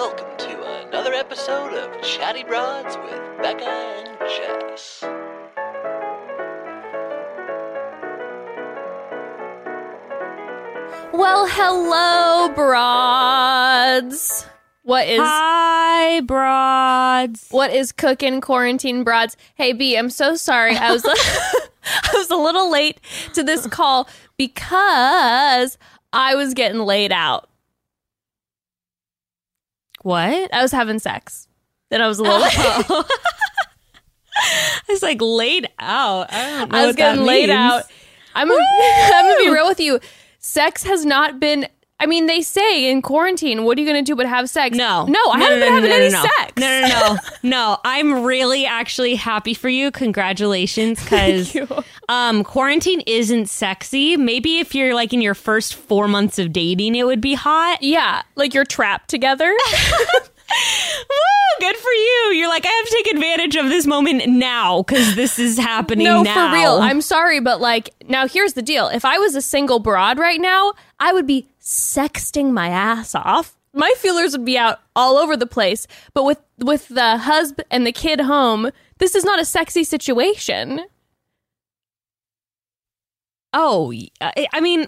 welcome to another episode of Chatty Broads with Bekah and Jess. Well, hello, broads. What is Hi, broads. what is cooking quarantine broads? Hey B, I'm so sorry. I was I was a little late to this call because I was getting laid out. What? I was having sex. Then I was a little late. Oh. I was like laid out. I don't know. I was getting laid out. I'm gonna, I'm gonna be real with you. Sex has not been. I mean, they say in quarantine, what are you gonna do but have sex? No, no, I no, haven't no, been no, having any sex. No, no, no, no. I'm really actually happy for you. Congratulations, because um, quarantine isn't sexy. Maybe if you're like in your first four months of dating, it would be hot. Yeah, like you're trapped together. Woo! Good for you. You're like, I have to take advantage of this moment now because this is happening. no, now. for real. I'm sorry, but like, now here's the deal. If I was a single broad right now, I would be sexting my ass off. My feelers would be out all over the place. But with with the husband and the kid home, this is not a sexy situation. Oh, I I mean,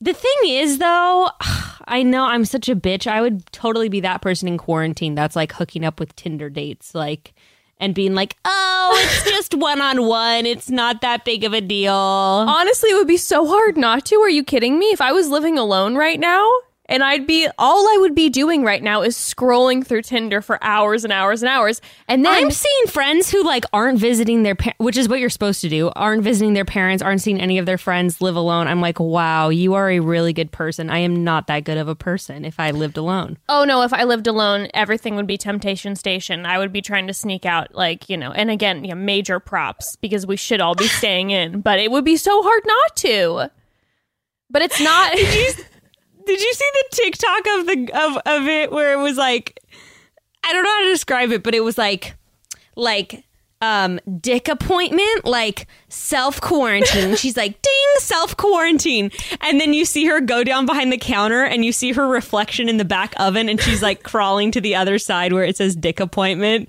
the thing is, though, I know I'm such a bitch. I would totally be that person in quarantine that's like hooking up with Tinder dates, like, and being like, oh, it's just one on one. It's not that big of a deal. Honestly, it would be so hard not to. Are you kidding me? If I was living alone right now, and I'd be all I would be doing right now is scrolling through Tinder for hours and hours and hours. And then I'm seeing friends who like aren't visiting their par- which is what you're supposed to do. Aren't visiting their parents, aren't seeing any of their friends, live alone. I'm like, "Wow, you are a really good person. I am not that good of a person if I lived alone." oh no, if I lived alone, everything would be temptation station. I would be trying to sneak out, like, you know, and again, you know, major props because we should all be staying in, but it would be so hard not to. But it's not. Did you see the TikTok of the of of it where it was like I don't know how to describe it, but it was like like um dick appointment, like self quarantine. She's like, ding, self quarantine. And then you see her go down behind the counter and you see her reflection in the back oven and she's like crawling to the other side where it says dick appointment.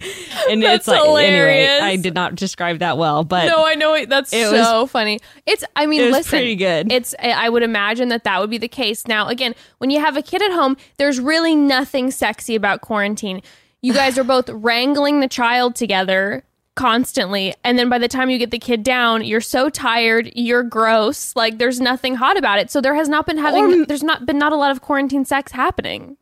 And That's it's like hilarious. anyway, I did not describe that well, but no, I know it, that's It so funny. It's, I mean, it listen, pretty good. It's, I would imagine that that would be the case. Now, again, when you have a kid at home, there's really nothing sexy about quarantine. You guys are both wrangling the child together constantly, and then by the time you get the kid down, you're so tired, you're gross. Like there's nothing hot about it. So there has not been having, Or- there's not been not a lot of quarantine sex happening.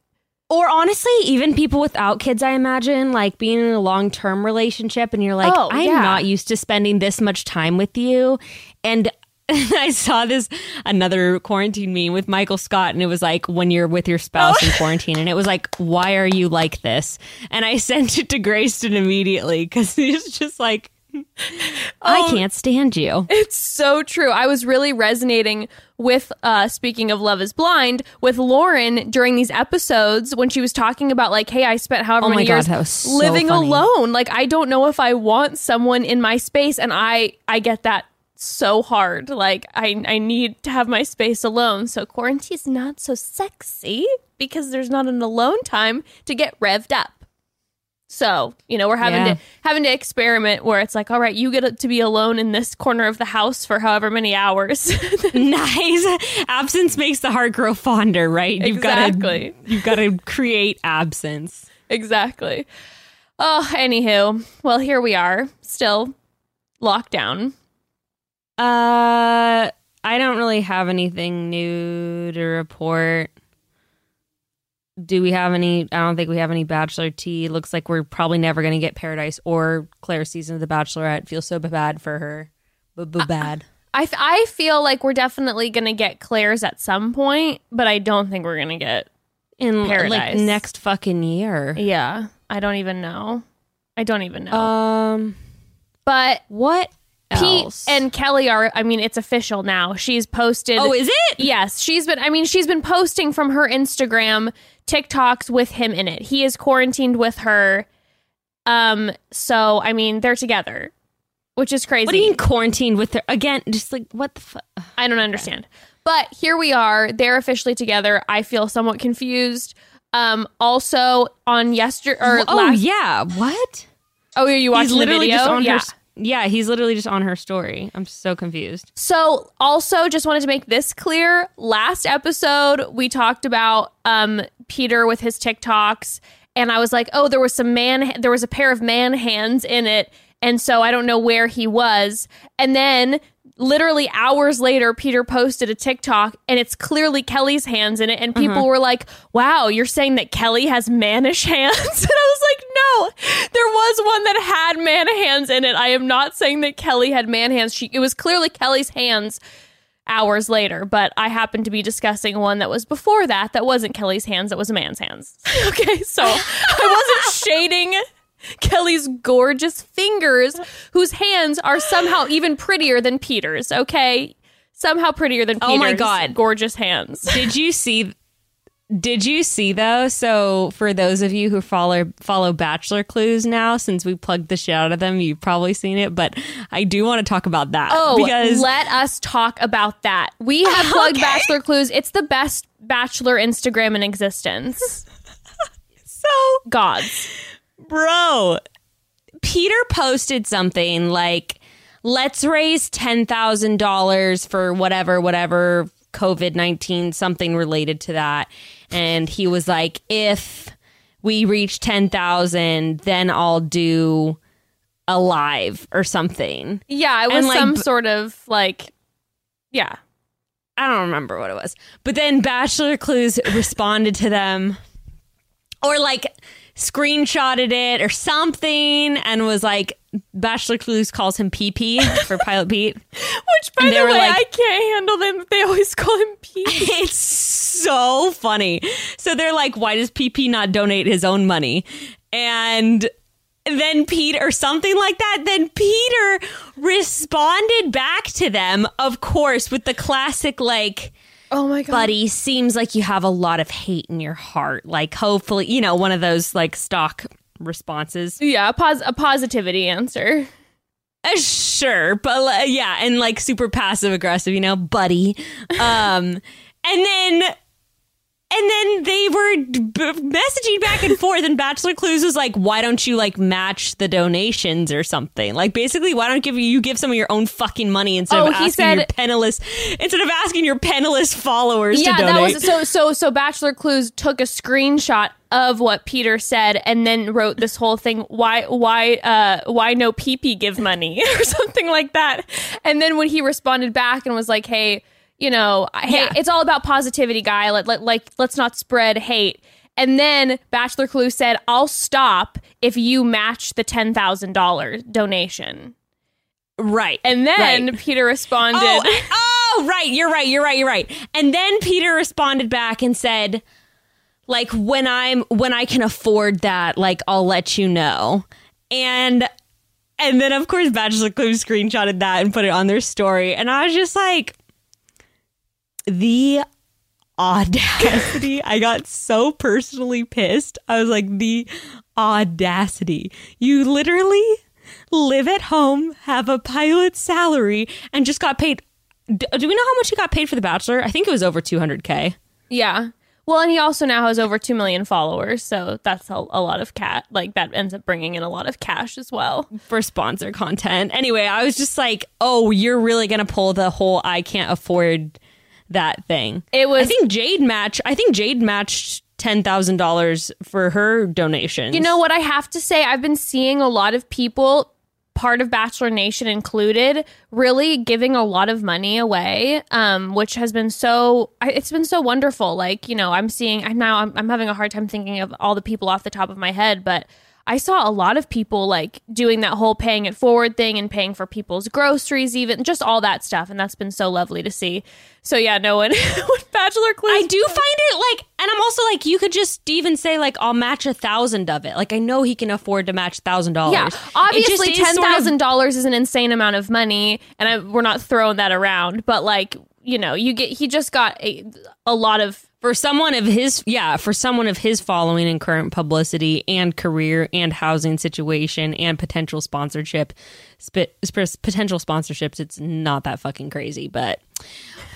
Or honestly, even people without kids, I imagine, like being in a long term relationship and you're like, Oh, I'm yeah. not used to spending this much time with you. And I saw this another quarantine meme with Michael Scott, and it was like when you're with your spouse in quarantine, and it was like, why are you like this? And I sent it to Grayston immediately because he's just like, I Oh. can't stand you. It's so true. I was really resonating with uh speaking of Love is Blind with Lauren during these episodes when she was talking about like, hey, I spent however Oh many God, years so living funny. alone. Like I don't know if I want someone in my space and I I get that so hard. Like I I need to have my space alone. So quarantine's not so sexy because there's not an alone time to get revved up. So, you know, we're having Yeah. to having to experiment where it's like, all right, you get to be alone in this corner of the house for however many hours. nice. Absence makes the heart grow fonder, right? You've Exactly. got to you've got to create absence. exactly. Oh, anywho, well, here we are, still locked down. Uh, I don't really have anything new to report. Do we have any? I don't think we have any Bachelor tea. Looks like we're probably never going to get Paradise or Claire's season of The Bachelorette. Feel so bad for her. Bad. I feel like we're definitely going to get Claire's at some point, but I don't think we're going to get. In like Paradise. next fucking year. Yeah, I don't even know. I don't even know. Um, but what Pete else? and Kelly are, I mean, it's official now. She's posted. oh, is it? Yes, she's been. I mean, she's been posting from her Instagram TikToks with him in it. He is quarantined with her. Um. So I mean, they're together, which is crazy. What do you mean quarantined with her again? Just like what the fuck? I don't understand. But here we are. They're officially together. I feel somewhat confused. Um, also on yesterday or oh last, yeah, what? oh, are you watching he's literally the video? just on yeah. her. Yeah, he's literally just on her story. I'm so confused. So, also, just wanted to make this clear. Last episode, we talked about um, Peter with his TikToks, and I was like, "Oh, there was some man, there was a pair of man hands in it," and so I don't know where he was. And then, literally hours later, Peter posted a TikTok, and it's clearly Kelly's hands in it, and people mm-hmm. were like, "Wow, you're saying that Kelly has mannish hands?" and I was like, "No, there was one that had man hands in it. I am not saying that Kelly had man hands. She, it was clearly Kelly's hands." hours later, but I happened to be discussing one that was before that that wasn't Kelly's hands, that was a man's hands. okay, so I wasn't shading Kelly's gorgeous fingers, whose hands are somehow even prettier than Peter's, okay? Somehow prettier than Peter's Oh my God. gorgeous hands. Did you see? Did you see though? So for those of you who follow follow Bachelor Clues now, since we plugged the shit out of them, you've probably seen it. But I do want to talk about that. Oh, because let us talk about that. We have plugged Okay. Bachelor Clues. It's the best Bachelor Instagram in existence. so Gods. Bro, Peter posted something like, "Let's raise ten thousand dollars for whatever, whatever COVID nineteen, something related to that." And he was like, "If we reach ten thousand, then I'll do a live or something." Yeah, it was And, like, some sort of like, yeah. I don't remember what it was. But then Bachelor Clues responded to them or like screenshotted it or something and was like Bachelor Clues calls him PP for Pilot Pete. Which, by the way, like- I can't handle them. They always call him PP. It's so funny. So they're like, why does PP not donate his own money? And then Pete or something like that, then Peter responded back to them, of course, with the classic, like, Oh my god. buddy, seems like you have a lot of hate in your heart. Like, hopefully, you know, one of those like stock responses. Yeah, a, pos- a positivity answer. Uh, sure, but uh, yeah, and like super passive aggressive, you know, buddy. Um, and then. And then they were b- messaging back and forth, and Bachelor Clues was like, "Why don't you like match the donations or something? Like, basically, why don't give you, give some of your own fucking money instead Oh, of asking your penniless instead of asking your penniless followers Yeah, to that donate?" was so so so Bachelor Clues took a screenshot of what Peter said and then wrote this whole thing why why uh why no PP give money or something like that. And then when he responded back and was like, "Hey, you know, hey, Yeah. it's all about positivity, guy. Let, let like let's not spread hate." And then Bachelor Clues said, "I'll stop if you match the $10,000 donation." right, And then right. Peter responded, Oh, oh, right. You're right. You're right. You're right. And then Peter responded back and said, like, when I'm, when I can afford that, like, I'll let you know. And, and then of course, Bachelor Clues screenshotted that and put it on their story. And I was just like, the audacity. I got so personally pissed. I was like, the audacity. You literally live at home, have a pilot salary, and just got paid. Do we know how much he got paid for The Bachelor? I think it was over 200K. Yeah. Well, and he also now has over 2 million followers, so that's a, a lot of cat. Like that ends up bringing in a lot of cash as well. for sponsor content. Anyway, I was just like, oh, you're really going to pull the whole I can't afford that thing. It was I think Jade match. I think Jade matched $10,000 for her donation. You know what I have to say? I've been seeing a lot of people, part of Bachelor Nation included, really giving a lot of money away, um, which has been so. It's been so wonderful. Like you know, I'm seeing. I'm now. I'm, I'm having a hard time thinking of all the people off the top of my head, but. I saw a lot of people like doing that whole paying it forward thing and paying for people's groceries, even just all that stuff, and that's been so lovely to see. So yeah, no one with Bachelor Clues. I do find it like, and I'm also like, you could just even say like, I'll match a thousand of it. Like, I know he can afford to match thousand dollars. Yeah, obviously ten thousand dollars is an insane amount of money, and I, we're not throwing that around. But like, you know, you get he just got a, a lot of for someone of his yeah for someone of his following and current publicity and career and housing situation and potential sponsorship sp- potential sponsorships it's not that fucking crazy but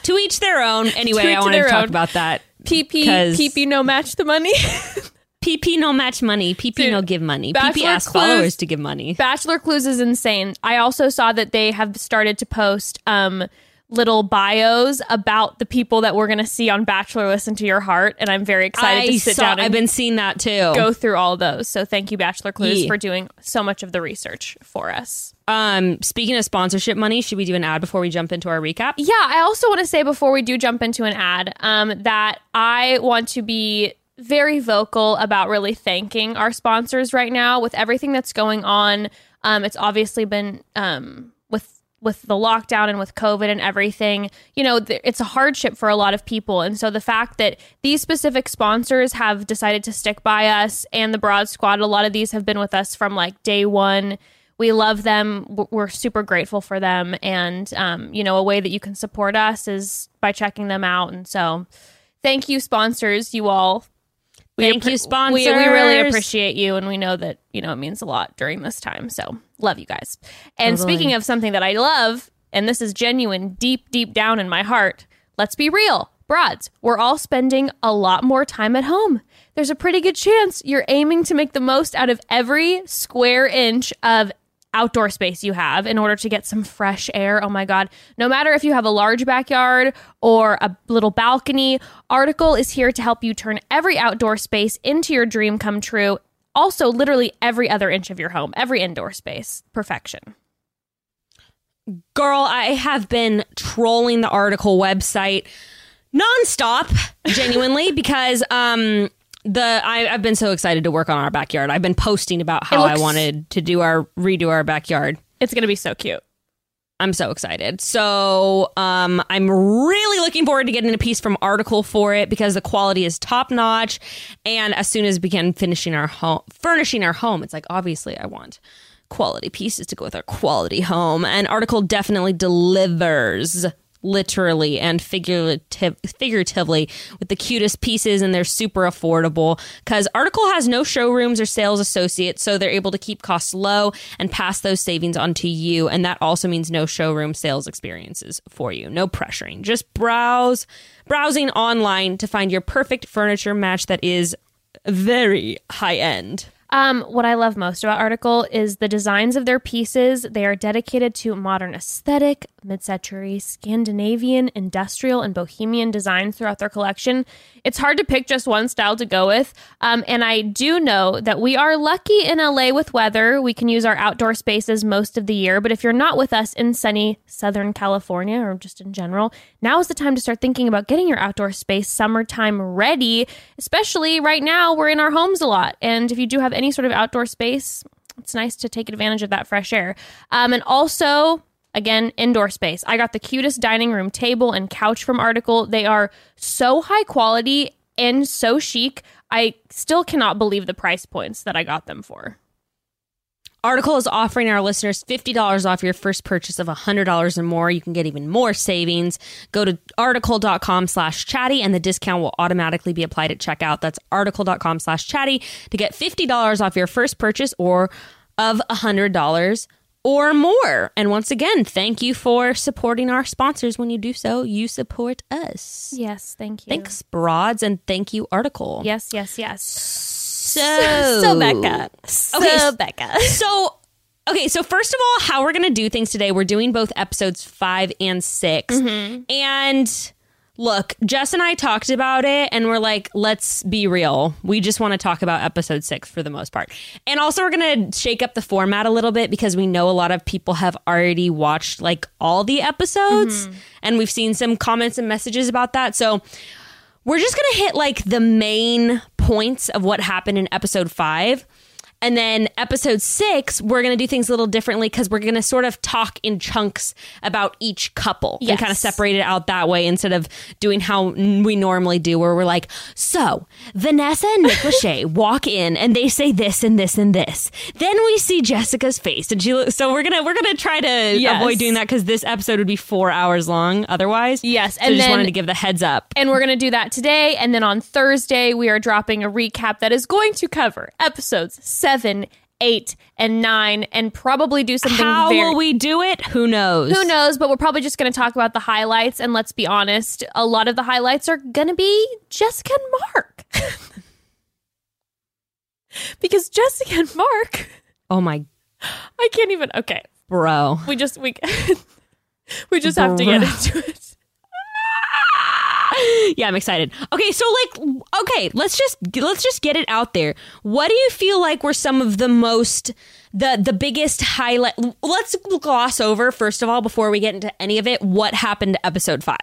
to each their own anyway To i wanted to talk own. about that PP PP no match the money. PP no match money. PP Dude, no give money. Bachelor PP ask Clues- followers to give money. Bachelor Clues is insane. I also saw that they have started to post um little bios about the people that we're going to see on Bachelor Listen to Your Heart and I'm very excited I to sit saw, down and I've been seeing that too. go through all those. So thank you Bachelor Clues Yeah. for doing so much of the research for us. Um, speaking of sponsorship money, should we do an ad before we jump into our recap? Yeah, I also want to say before we do jump into an ad um, that I want to be very vocal about really thanking our sponsors right now with everything that's going on. Um, it's obviously been um, with the lockdown and with COVID and everything. You know, th- it's a hardship for a lot of people, and so the fact that these specific sponsors have decided to stick by us and the Broad Squad, a lot of these have been with us from like day one we love them. We're super grateful for them. And, um, you know, a way that you can support us is by checking them out. And so thank you, sponsors, you all. We Thank you, We, we really appreciate you. And we know that, you know, it means a lot during this time. So love you guys. And Totally. speaking of something that I love, and this is genuine, deep, deep down in my heart, let's be real. Broads, we're all spending a lot more time at home. There's a pretty good chance you're aiming to make the most out of every square inch of outdoor space you have in order to get some fresh air. Oh my God. No matter if you have a large backyard or a little balcony, Article is here to help you turn every outdoor space into your dream come true. Also, literally every other inch of your home, every indoor space. Perfection. Girl, I have been trolling the article website nonstop, genuinely, because um the I, I've been so excited to work on our backyard. I've been posting about how I wanted to do our redo our backyard. It's to be so cute. I'm so excited. So um, I'm really looking forward to getting a piece from Article for it because the quality is top notch. And as soon as we begin finishing our home, furnishing our home, it's like obviously I want quality pieces to go with our quality home. And Article definitely delivers. Literally and figurative, figuratively with the cutest pieces, and they're super affordable. Because Article has no showrooms or sales associates, so they're able to keep costs low and pass those savings on to you. And that also means no showroom sales experiences for you. No pressuring. Just browse, browsing online to find your perfect furniture match that is very high end. Um, what I love most about Article is the designs of their pieces. They are dedicated to modern aesthetic, mid-century Scandinavian, industrial, and bohemian designs throughout their collection. It's hard to pick just one style to go with. Um, and I do know that we are lucky in LA with weather. We can use our outdoor spaces most of the year. But if you're not with us in sunny Southern California or just in general, now is the time to start thinking about getting your outdoor space summertime ready. Especially right now, we're in our homes a lot. And if you do have any sort of outdoor space, it's nice to take advantage of that fresh air. Um, and also, again, indoor space. I got the cutest dining room table and couch from Article. They are so high quality and so chic. I still cannot believe the price points that I got them for. Article is offering our listeners $50 off your first purchase of $100 or more. You can get even more savings. Go to article.com slash chatty and the discount will automatically be applied at checkout. That's article.com slash chatty to get $50 off your first purchase or of $100 or more. And once again, thank you for supporting our sponsors. When you do so, you support us. Yes, thank you. Thanks, Broads, and thank you, Article. Yes, yes, yes. So, So Bekah. So Okay, Bekah. So, okay, so first of all, how we're going to do things today, we're doing both episodes five and 6 Mm-hmm. And look, Jess and I talked about it and we're like, let's be real. We just want to talk about episode six for the most part. And also, we're going to shake up the format a little bit because we know a lot of people have already watched like all the episodes Mm-hmm. and we've seen some comments and messages about that. So, we're just going to hit like the main points of what happened in episode five. And then episode six, we're going to do things a little differently because we're going to sort of talk in chunks about each couple and kind of separate it out that way instead of doing how we normally do, where we're like, so Vanessa and Nick Lachey walk in and they say this and this and this. Then we see Jessica's face, and she. lo- So we're gonna we're gonna try to Yes. avoid doing that because this episode would be four hours long otherwise. Yes, so and just then- wanted to give the heads up. And we're going to do that today. And then on Thursday, we are dropping a recap that is going to cover episodes seven eight and nine and probably do something How very will we do it? Who knows? who knows, but we're probably just going to talk about the highlights. And let's be honest, a lot of the highlights are going to be Jessica and Mark. because Jessica and Mark, Oh my I can't even. Okay, bro. we just we we just have to get into it. yeah, I'm excited. Okay, so like okay, let's just let's just get it out there. What do you feel like were some of the most the the biggest highlight let's gloss over first of all before we get into any of it what happened to episode 5.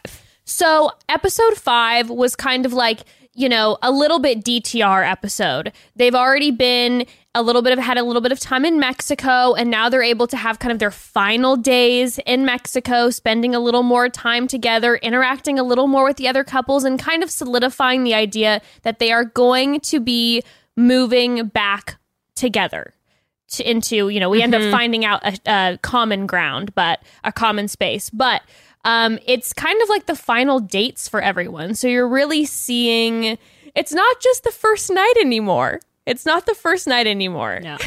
So, episode five was kind of like, you know, a little bit DTR episode. They've already been a little bit of had a little bit of time in Mexico, and now they're able to have kind of their final days in Mexico, spending a little more time together, interacting a little more with the other couples, and kind of solidifying the idea that they are going to be moving back together to, into you know we end up finding out a, a common ground but a common space. But um it's kind of like the final dates for everyone. So you're really seeing it's not just the first night anymore it's not the first night anymore No.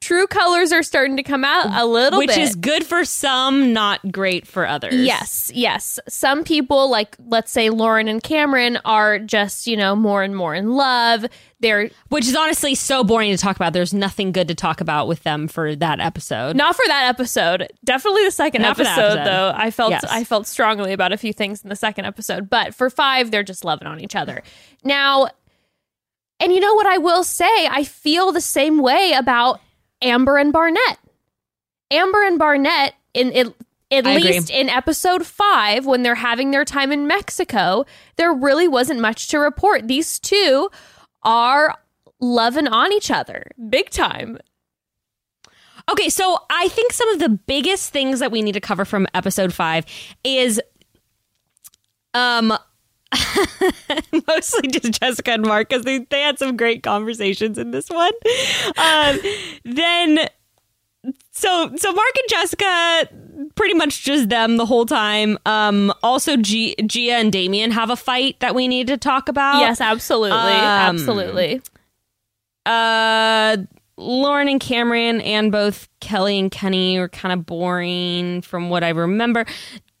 true colors are starting to come out a little bit. Which bit is good for some, not great for others. Yes, yes. Some people, like let's say Lauren and Cameron, are just, you know, more and more in love. They're Which is honestly so boring to talk about. There's nothing good to talk about with them for that episode. Not for that episode. Definitely the second Not for that episode, episode. though. I felt Yes. I felt strongly about a few things in the second episode, but for five, they're just loving on each other. Now, and you know what I will say? I feel the same way about Amber and Barnett. Amber and Barnett in it. At I agree. least in episode five, when they're having their time in Mexico, there really wasn't much to report. These two are loving on each other big time. Okay, so I think some of the biggest things that we need to cover from episode five is um mostly just Jessica and Mark because they, they had some great conversations in this one. Um then so so Mark and Jessica pretty much just them the whole time. Um also G- Gia and Damian have a fight that we need to talk about. Yes, absolutely. Um, absolutely. Uh, Lauren and Cameron and both Kelly and Kenny were kind of boring from what I remember.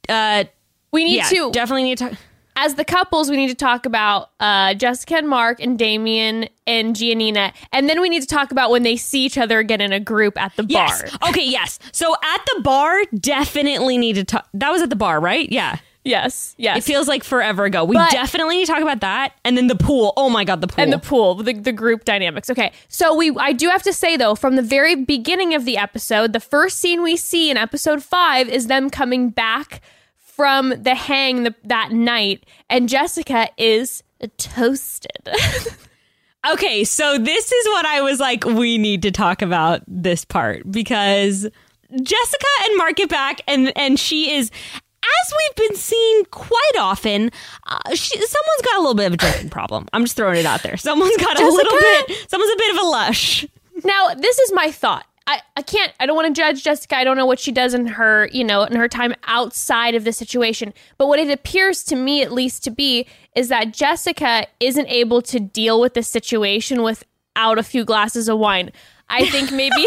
Uh, We need yeah, to, definitely need to talk. As the couples, we need to talk about uh, Jessica and Mark and Damian and Giannina. And then we need to talk about when they see each other again in a group at the Yes. bar. Okay. Yes. So at the bar, definitely need to talk. That was at the bar, right? Yeah. Yes. Yes. It feels like forever ago. We But- definitely need to talk about that. And then the pool. Oh my god, the pool. and the pool, the, the group dynamics. Okay, so we I do have to say though, from the very beginning of the episode, the first scene we see in episode five is them coming back from the hang the, that night, and Jessica is toasted. Okay, so this is what I was like, we need to talk about this part because Jessica and Mark get back, and and she is, as we've been seeing quite often, uh, she, someone's got a little bit of a drinking problem. I'm just throwing it out there. Someone's got a little bit. Someone's a bit of a lush. Now, this is my thought. I, I can't I don't want to judge Jessica. I don't know what she does in her, you know, in her time outside of the situation. But what it appears to me at least to be is that Jessica isn't able to deal with the situation without a few glasses of wine. I think maybe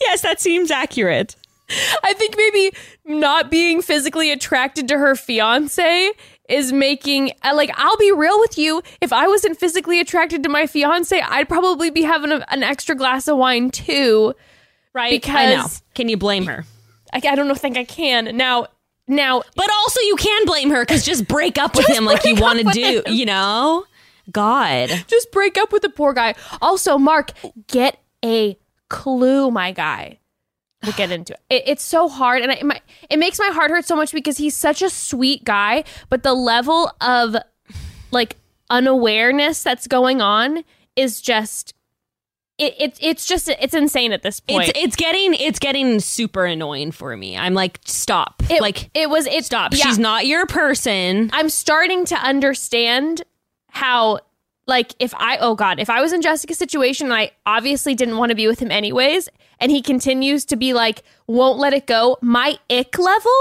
Yes, that seems accurate. I think maybe not being physically attracted to her fiance is making uh, like I'll be real with you if I wasn't physically attracted to my fiance I'd probably be having a, an extra glass of wine too Right? Because- Can you blame her? I, I don't know think I can now now But also, you can blame her because just break up with him like you want to do. him. You know, God. just break up with the poor guy also Mark get a clue my guy we'll get into it, it it's so hard and I, my, it makes my heart hurt so much because he's such a sweet guy but the level of like unawareness that's going on is just it, it it's just it's insane at this point It's it's getting it's getting super annoying for me. I'm like, stop. it, like, it was it stop. yeah. She's not your person. I'm starting to understand how like if I oh god, if I was in Jessica's situation and I obviously didn't want to be with him anyways and he continues to be like won't let it go, my ick level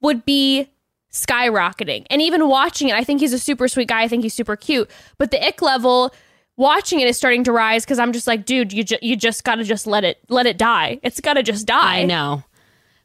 would be skyrocketing. And even watching it, I think he's a super sweet guy. I think he's super cute. But the ick level watching it is starting to rise because I'm just like, dude, you ju- you just gotta just let it let it die. It's gotta just die. I know.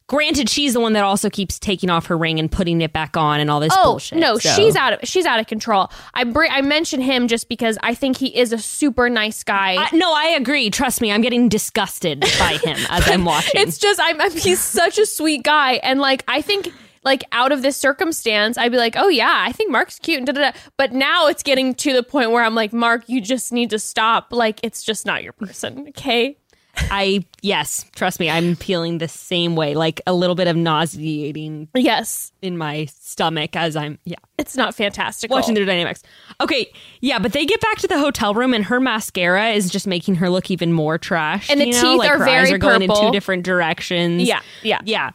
Granted, she's the one that also keeps taking off her ring and putting it back on and all this Oh bullshit. no, so- she's out of she's out of control. I br- I mention him just because I think he is a super nice guy. I, no, I agree. Trust me, I'm getting disgusted by him as I'm watching. it's just I'm, I'm he's such a sweet guy, and like I think like out of this circumstance, I'd be like, oh yeah, I think Mark's cute and da da da. But now it's getting to the point where I'm like, Mark, you just need to stop. Like it's just not your person, okay? I yes, trust me, I'm feeling the same way, like a little bit of nauseating Yes, in my stomach as I'm yeah it's not fantastic. watching their dynamics. Okay, yeah, but they get back to the hotel room and her mascara is just making her look even more trash. And the you know? teeth like are her very eyes are going in two different directions. Yeah, yeah. yeah.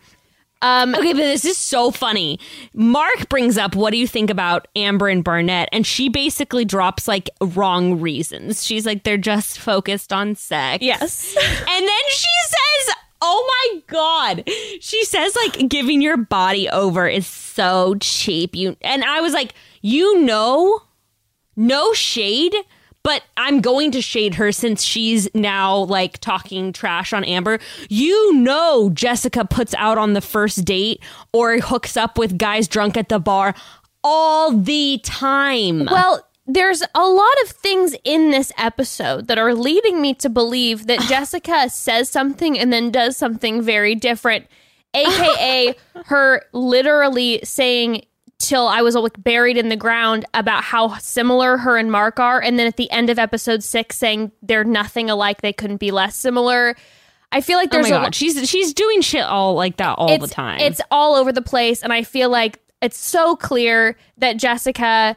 Um, Okay, but this is so funny. Mark brings up, what do you think about Amber and Barnett? And she basically drops like wrong reasons. She's like, they're just focused on sex. yes. And then she says, Oh my God. She says, like, giving your body over is so cheap. You and I was like, you know, no shade, but I'm going to shade her since she's now like talking trash on Amber. You know, Jessica puts out on the first date or hooks up with guys drunk at the bar all the time. Well, there's a lot of things in this episode that are leading me to believe that Jessica says something and then does something very different, aka her literally saying till I was all like buried in the ground about how similar her and Mark are, and then at the end of episode six saying they're nothing alike, they couldn't be less similar. I feel like oh there's my a god, she's she's doing shit all like that all the time. It's all over the place, and I feel like it's so clear that Jessica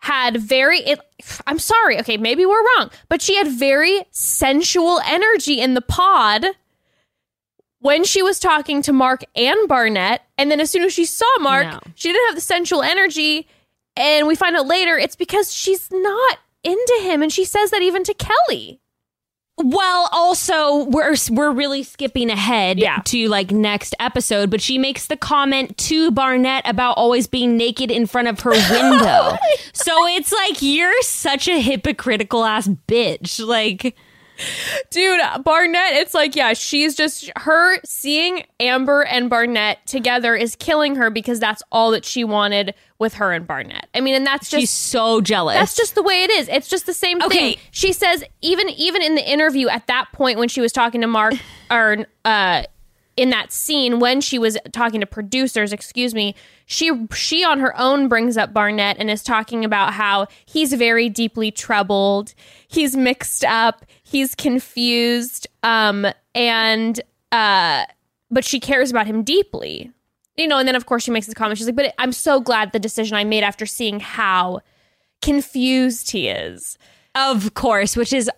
had very. It, I'm sorry, okay, maybe we're wrong, but she had very sensual energy in the pod when she was talking to Mark and Barnett, and then as soon as she saw Mark, No. she didn't have the sensual energy, and we find out later it's because she's not into him, and she says that even to Kelly. Well, also we're we're really skipping ahead Yeah. to like next episode, but she makes the comment to Barnett about always being naked in front of her window. so it's like you're such a hypocritical ass bitch. Like Dude, Barnett, it's like, yeah, she's just her seeing Amber and Barnett together is killing her because that's all that she wanted with her and Barnett. I mean, and that's just she's so jealous. that's just the way it is. It's just the same Okay. thing. She says even even in the interview at that point when she was talking to Mark or uh in that scene when she was talking to producers, excuse me, she she on her own brings up Barnett and is talking about how he's very deeply troubled, he's mixed up, he's confused, um, and uh, but she cares about him deeply, you know. And then of course she makes this comment. She's like, "But I'm so glad the decision I made after seeing how confused he is." of course, which is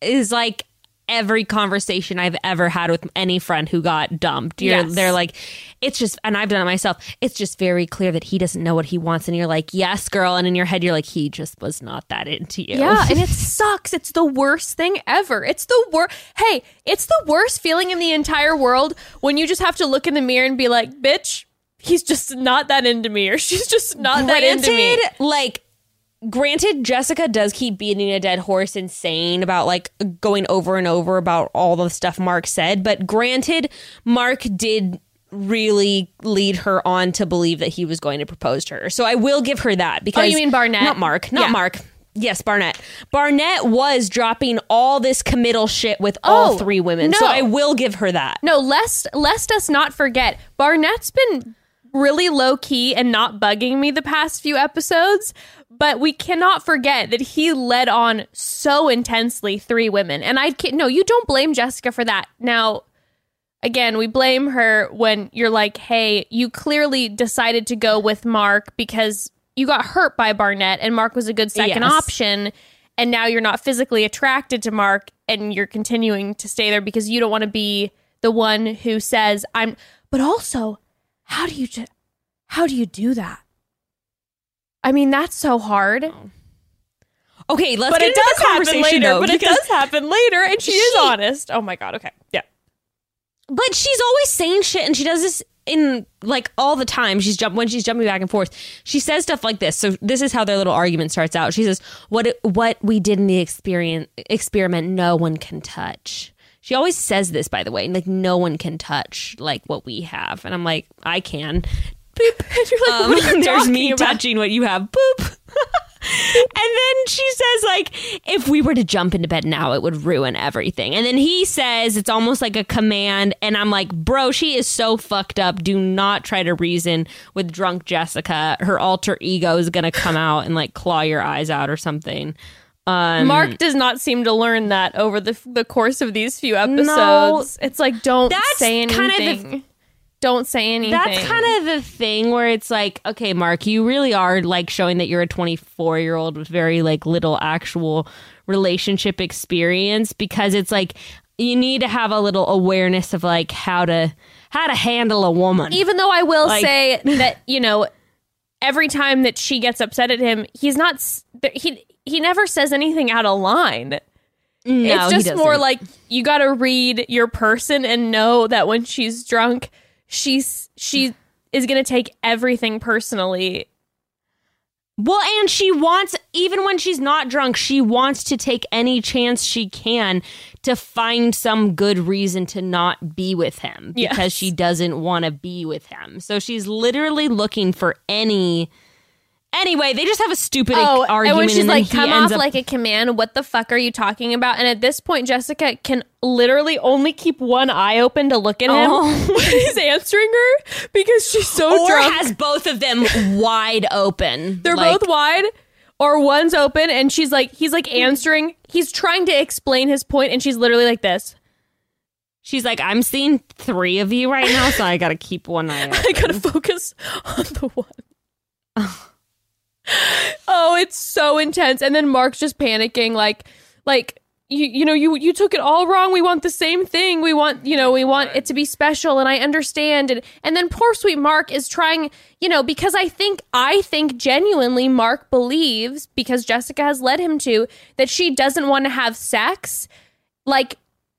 is like every conversation I've ever had with any friend who got dumped. You're, Yes. They're like, it's just, and I've done it myself. It's just very clear that he doesn't know what he wants, and you're like, yes, girl, and in your head you're like, he just was not that into you. Yeah, and it sucks. It's the worst thing ever. It's the worst. Hey, it's the worst feeling in the entire world when you just have to look in the mirror and be like, "Bitch, he's just not that into me," or "She's just not that into me." like granted jessica does keep beating a dead horse and saying about like going over and over about all the stuff mark said but granted mark did really lead her on to believe that he was going to propose to her. So i will give her that because Oh, you mean Barnett? not mark not Yeah. mark. Yes barnett. Barnett was dropping all this committal shit with all Oh, three women so i will give her that. No, lest lest us not forget, Barnett's been really low key and not bugging me the past few episodes, but we cannot forget that he led on so intensely three women. And I can't, no, you don't blame Jessica for that. Now, again, we blame her when you're like, hey, you clearly decided to go with Mark because you got hurt by Barnett and Mark was a good second Yes. option. And now you're not physically attracted to Mark and you're continuing to stay there because you don't want to be the one who says, I'm, but also, how do you, how do you do that? I mean, that's so hard. Oh. okay let's But get it into does the happen conversation later. though, But it does happen later, and she, is honest. Oh my god. Okay. Yeah. but she's always saying shit and she does this in like all the time she's jump when she's jumping back and forth she says stuff like this so this is how their little argument starts out she says what what we did in the experience experiment no one can touch she always says this by the way like no one can touch like what we have and i'm like i can Boop. And you're like, um, what are you there's me about? touching what you have boop and then she says like if we were to jump into bed now it would ruin everything and then he says it's almost like a command and i'm like bro she is so fucked up do not try to reason with drunk jessica her alter ego is gonna come out and like claw your eyes out or something um Mark does not seem to learn that over the the course of these few episodes. No. it's like don't That's say kind of the- anything. Don't say anything. That's kind of the thing where it's like, okay, Mark, you really are like showing that you're a 24 year old with very like little actual relationship experience because it's like you need to have a little awareness of like how to how to handle a woman. even though I will Like- say that you know every time that she gets upset at him, he's not he he never says anything out of line. no, it's just more like you got to read your person and know that when she's drunk, she's she is going to take everything personally. Well, and she wants, even when she's not drunk, she wants to take any chance she can to find some good reason to not be with him because Yes. she doesn't want to be with him. So she's literally looking for any. Anyway, they just have a stupid Oh, argument. and when she's like, "Come off up- like a command," what the fuck are you talking about? And at this point, Jessica can literally only keep one eye open to look at him Oh. when he's answering her because she's so or drunk. has both of them wide open. They're Like, both wide, or one's open, and she's like, he's like answering. He's trying to explain his point, and she's literally like this. She's like, I'm seeing three of you right now, so I got to keep one eye open. I gotta focus on the one. oh, it's so intense. And then Mark's just panicking, like, like you, you know, you you took it all wrong. We want the same thing. We want, you know, we want it to be special. And I understand. And and then poor sweet Mark is trying, you know, because I think I think genuinely Mark believes because Jessica has led him to that she doesn't want to have sex, like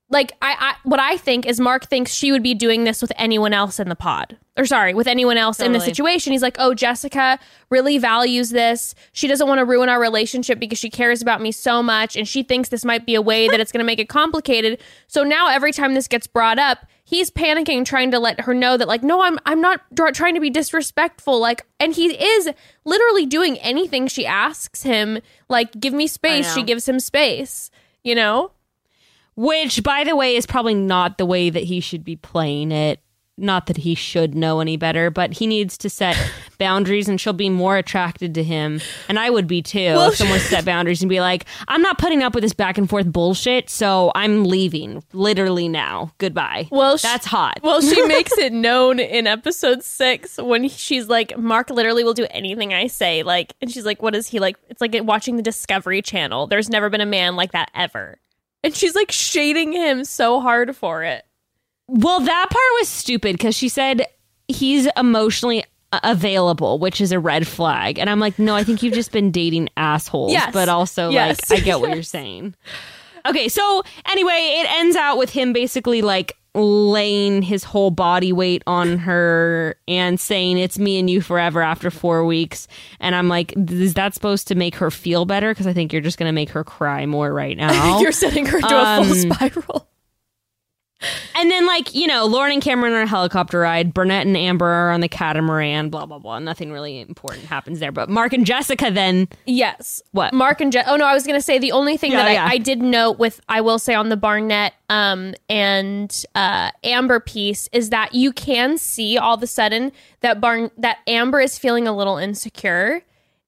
like I, I what I think is Mark thinks she would be doing this with anyone else in the pod. Or sorry, with anyone else in the situation. He's like, "Oh, Jessica really values this. She doesn't want to ruin our relationship because she cares about me so much and she thinks this might be a way that it's going to make it complicated." So now every time this gets brought up, he's panicking trying to let her know that like, "No, I'm I'm not dr- trying to be disrespectful." Like, and he is literally doing anything she asks him, like, "Give me space." She gives him space, you know? Which, by the way, is probably not the way that he should be playing it. Not that he should know any better, but he needs to set boundaries and she'll be more attracted to him. And I would be too Well, if someone set boundaries and be like, I'm not putting up with this back and forth bullshit, so I'm leaving literally now. Goodbye. Well, that's hot. Well, she makes it known in episode six when she's like, Mark literally will do anything I say. Like, and she's like, what is he like? It's like watching the Discovery Channel. There's never been a man like that ever. And she's like shading him so hard for it. Well, that part was stupid because she said he's emotionally available, which is a red flag. And I'm like, no, I think you've just been dating assholes. Yes. But also, Yes. like, I get what you're saying. Okay, so anyway, it ends out with him basically like laying his whole body weight on her and saying it's me and you forever after four weeks. And I'm like, is that supposed to make her feel better? Because I think you're just going to make her cry more right now. You're setting her into a full Um, spiral. And then, like, you know, Lauren and Cameron are on a helicopter ride. Barnett and Amber are on the catamaran, blah, blah, blah. Nothing really important happens there. But Mark and Jessica then, Yes. What? Mark and Je- Oh no, I was gonna say the only thing Yeah, that yeah. I, I did note with I will say on the Barnett um and uh Amber piece is that you can see all of a sudden that Barn that Amber is feeling a little insecure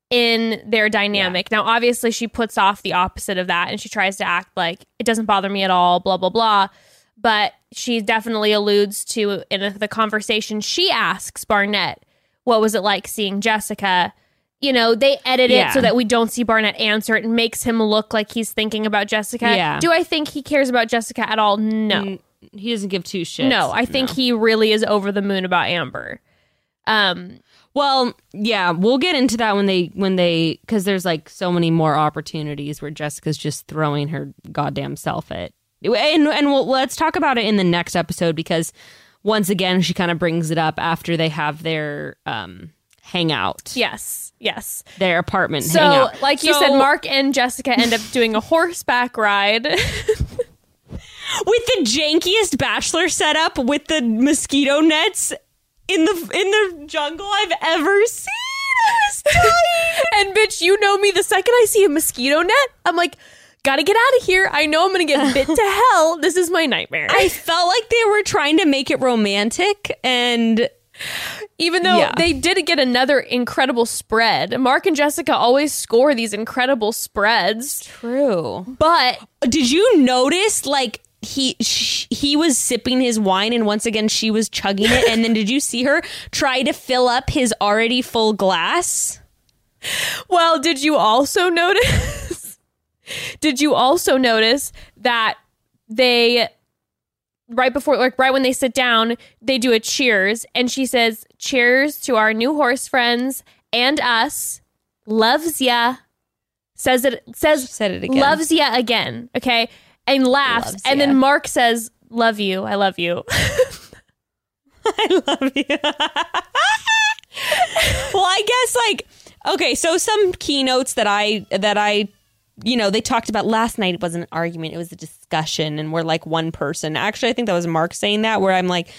in their dynamic. Now obviously she puts off the opposite of that and she tries to act like it doesn't bother me at all, blah blah blah. But she definitely alludes to in the conversation she asks Barnett, what was it like seeing Jessica? you know, they edit it Yeah. so that we don't see Barnett answer it and makes him look like he's thinking about Jessica. Yeah. Do I think he cares about Jessica at all? No. He doesn't give two shits. no, I think he really is over the moon about Amber. Um Well, yeah, we'll get into that when they, when they, because there's like so many more opportunities where Jessica's just throwing her goddamn self at and and we'll, let's talk about it in the next episode because once again she kind of brings it up after they have their um hangout Yes, yes. their apartment So, hangout like you So, said, Mark and Jessica end up doing a horseback ride. with the jankiest bachelor setup with the mosquito nets in the in the jungle I've ever seen. I was dying. and bitch, you know me. The second I see a mosquito net, I'm like, gotta get out of here. I know I'm gonna get bit to hell. This is my nightmare. I felt like they were trying to make it romantic and Even though Yeah. they did get another incredible spread. Mark and Jessica always score these incredible spreads. true. But Did you notice like he sh- he was sipping his wine and once again she was chugging it and then did you see her try to fill up his already full glass? well, did you also notice? Did you also notice that they right before like right when they sit down, they do a cheers and she says, "Cheers to our new horse friends and us. Loves ya." Says it says Said it again. Loves ya again, okay? And laughs Loves and ya. then Mark says, "Love you. I love you." I love you. well, I guess like okay, so some keynotes that I that I you know, they talked about last night it wasn't an argument, it was a discussion and we're like one person. Actually, I think that was Mark saying that where I'm like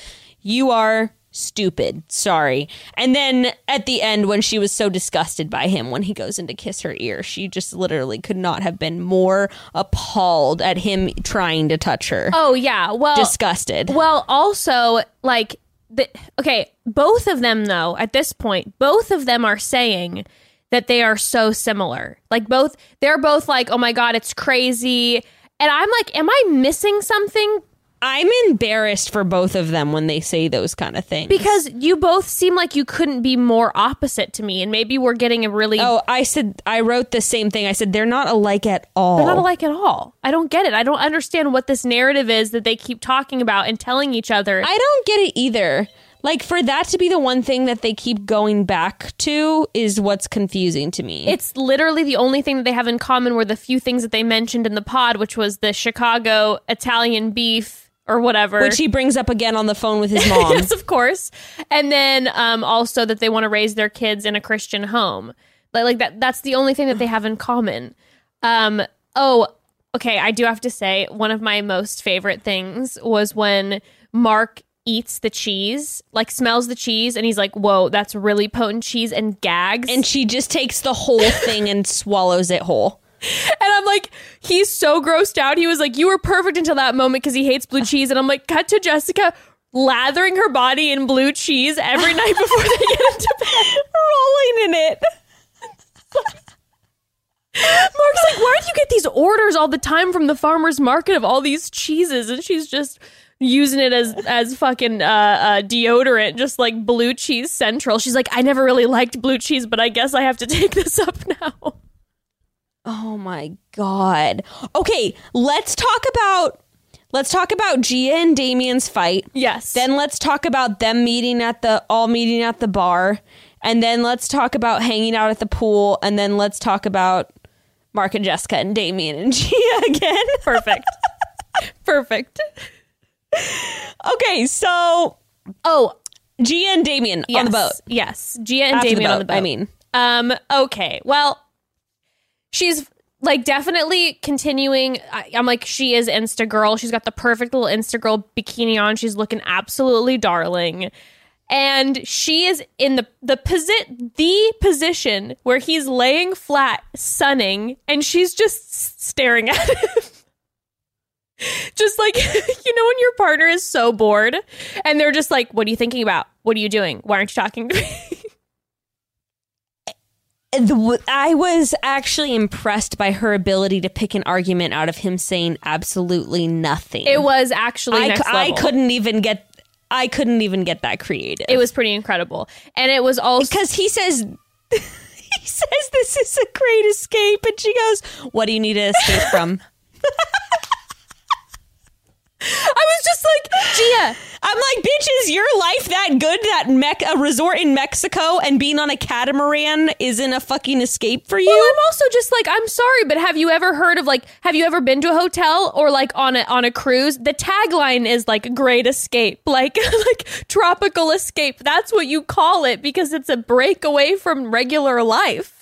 you are stupid. Sorry. And then at the end when she was so disgusted by him when he goes in to kiss her ear, she just literally could not have been more appalled at him trying to touch her. oh yeah. Well, disgusted. Well, also, like, the, okay, both of them, though, at this point, both of them are saying that they are so similar. Like, both, they're both like, oh my God, it's crazy. And I'm like, am I missing something? I'm embarrassed for both of them when they say those kind of things. Because you both seem like you couldn't be more opposite to me. And maybe we're getting a really. oh, I said I wrote the same thing. I said they're not alike at all. They're not alike at all. I don't get it. I don't understand what this narrative is that they keep talking about and telling each other. I don't get it either. Like for that to be the one thing that they keep going back to is what's confusing to me. It's literally the only thing that they have in common were the few things that they mentioned in the pod, which was the Chicago Italian beef or whatever. which he brings up again on the phone with his mom. yes, of course. And then um, also that they want to raise their kids in a Christian home. Like, like that. That's the only thing that they have in common. Um, oh, okay. I do have to say one of my most favorite things was when Mark eats the cheese, like smells the cheese, and he's like, "Whoa, that's really potent cheese," and gags. and she just takes the whole thing and swallows it whole. And I'm like, he's so grossed out. He was like, you were perfect until that moment because he hates blue cheese. And I'm like, cut to Jessica lathering her body in blue cheese every night before they get into bed. Rolling in it. Mark's like, why do you get these orders all the time from the farmer's market of all these cheeses? And she's just using it as as fucking uh, uh, deodorant, just like blue cheese central. She's like, I never really liked blue cheese, but I guess I have to take this up now. Oh my god. Okay, let's talk about let's talk about Gia and Damian's fight. Yes. Then let's talk about them meeting at the all meeting at the bar. And then let's talk about hanging out at the pool. And then let's talk about Mark and Jessica and Damian and Gia again. perfect. perfect. okay, so Oh, Gia and Damian on the boat. Yes, Gia and After the Damian on the boat. I mean. um, okay. Well, she's like definitely continuing. I, I'm like, she is Insta girl. She's got the perfect little Insta girl bikini on. She's looking absolutely darling. And she is in the the posi- the position where he's laying flat, sunning, and she's just staring at him. Just like you know when your partner is so bored and they're just like, "What are you thinking about? What are you doing? Why aren't you talking to me?" I was actually impressed by her ability to pick an argument out of him saying absolutely nothing. It was actually I, I couldn't even get I couldn't even get that creative. It was pretty incredible, and it was also because he says he says this is a great escape and she goes, "What do you need to escape from?" I was just like, Gia, I'm like, bitch, is your life that good that Mec- a resort in Mexico and being on a catamaran isn't a fucking escape for you? Well, I'm also just like, I'm sorry, but have you ever heard of like, have you ever been to a hotel or like on a on a cruise? The tagline is like "Great Escape," like like tropical escape. That's what you call it because it's a break away from regular life.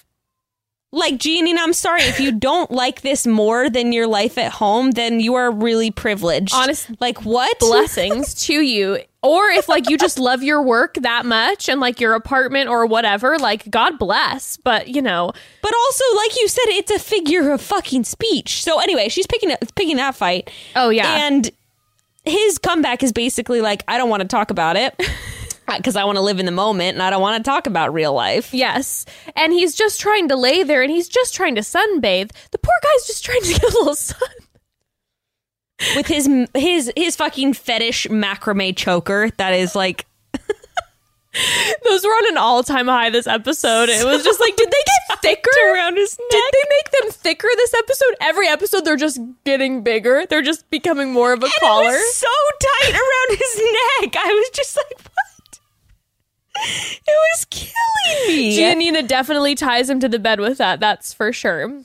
Like, Giannina, I'm sorry. If you don't like this more than your life at home, then you are really privileged. Honest- Like, what? Blessings to you. Or if like you just love your work that much and like your apartment or whatever, like God bless. But you know, But also, like you said, it's a figure of fucking speech. So anyway, she's picking picking that fight. Oh, yeah. and his comeback is basically like, I don't want to talk about it because I want to live in the moment and I don't want to talk about real life. yes. And he's just trying to lay there and he's just trying to sunbathe. The poor guy's just trying to get a little sun. with his his his fucking fetish macrame choker that is like Those were on an all time high this episode. It was just like, did they get thicker? around his neck. Did they make them thicker this episode? Every episode, they're just getting bigger. They're just becoming more of a And collar. So tight around his neck. I was just like? It was killing me. Giannina definitely ties him to the bed with that. That's for sure.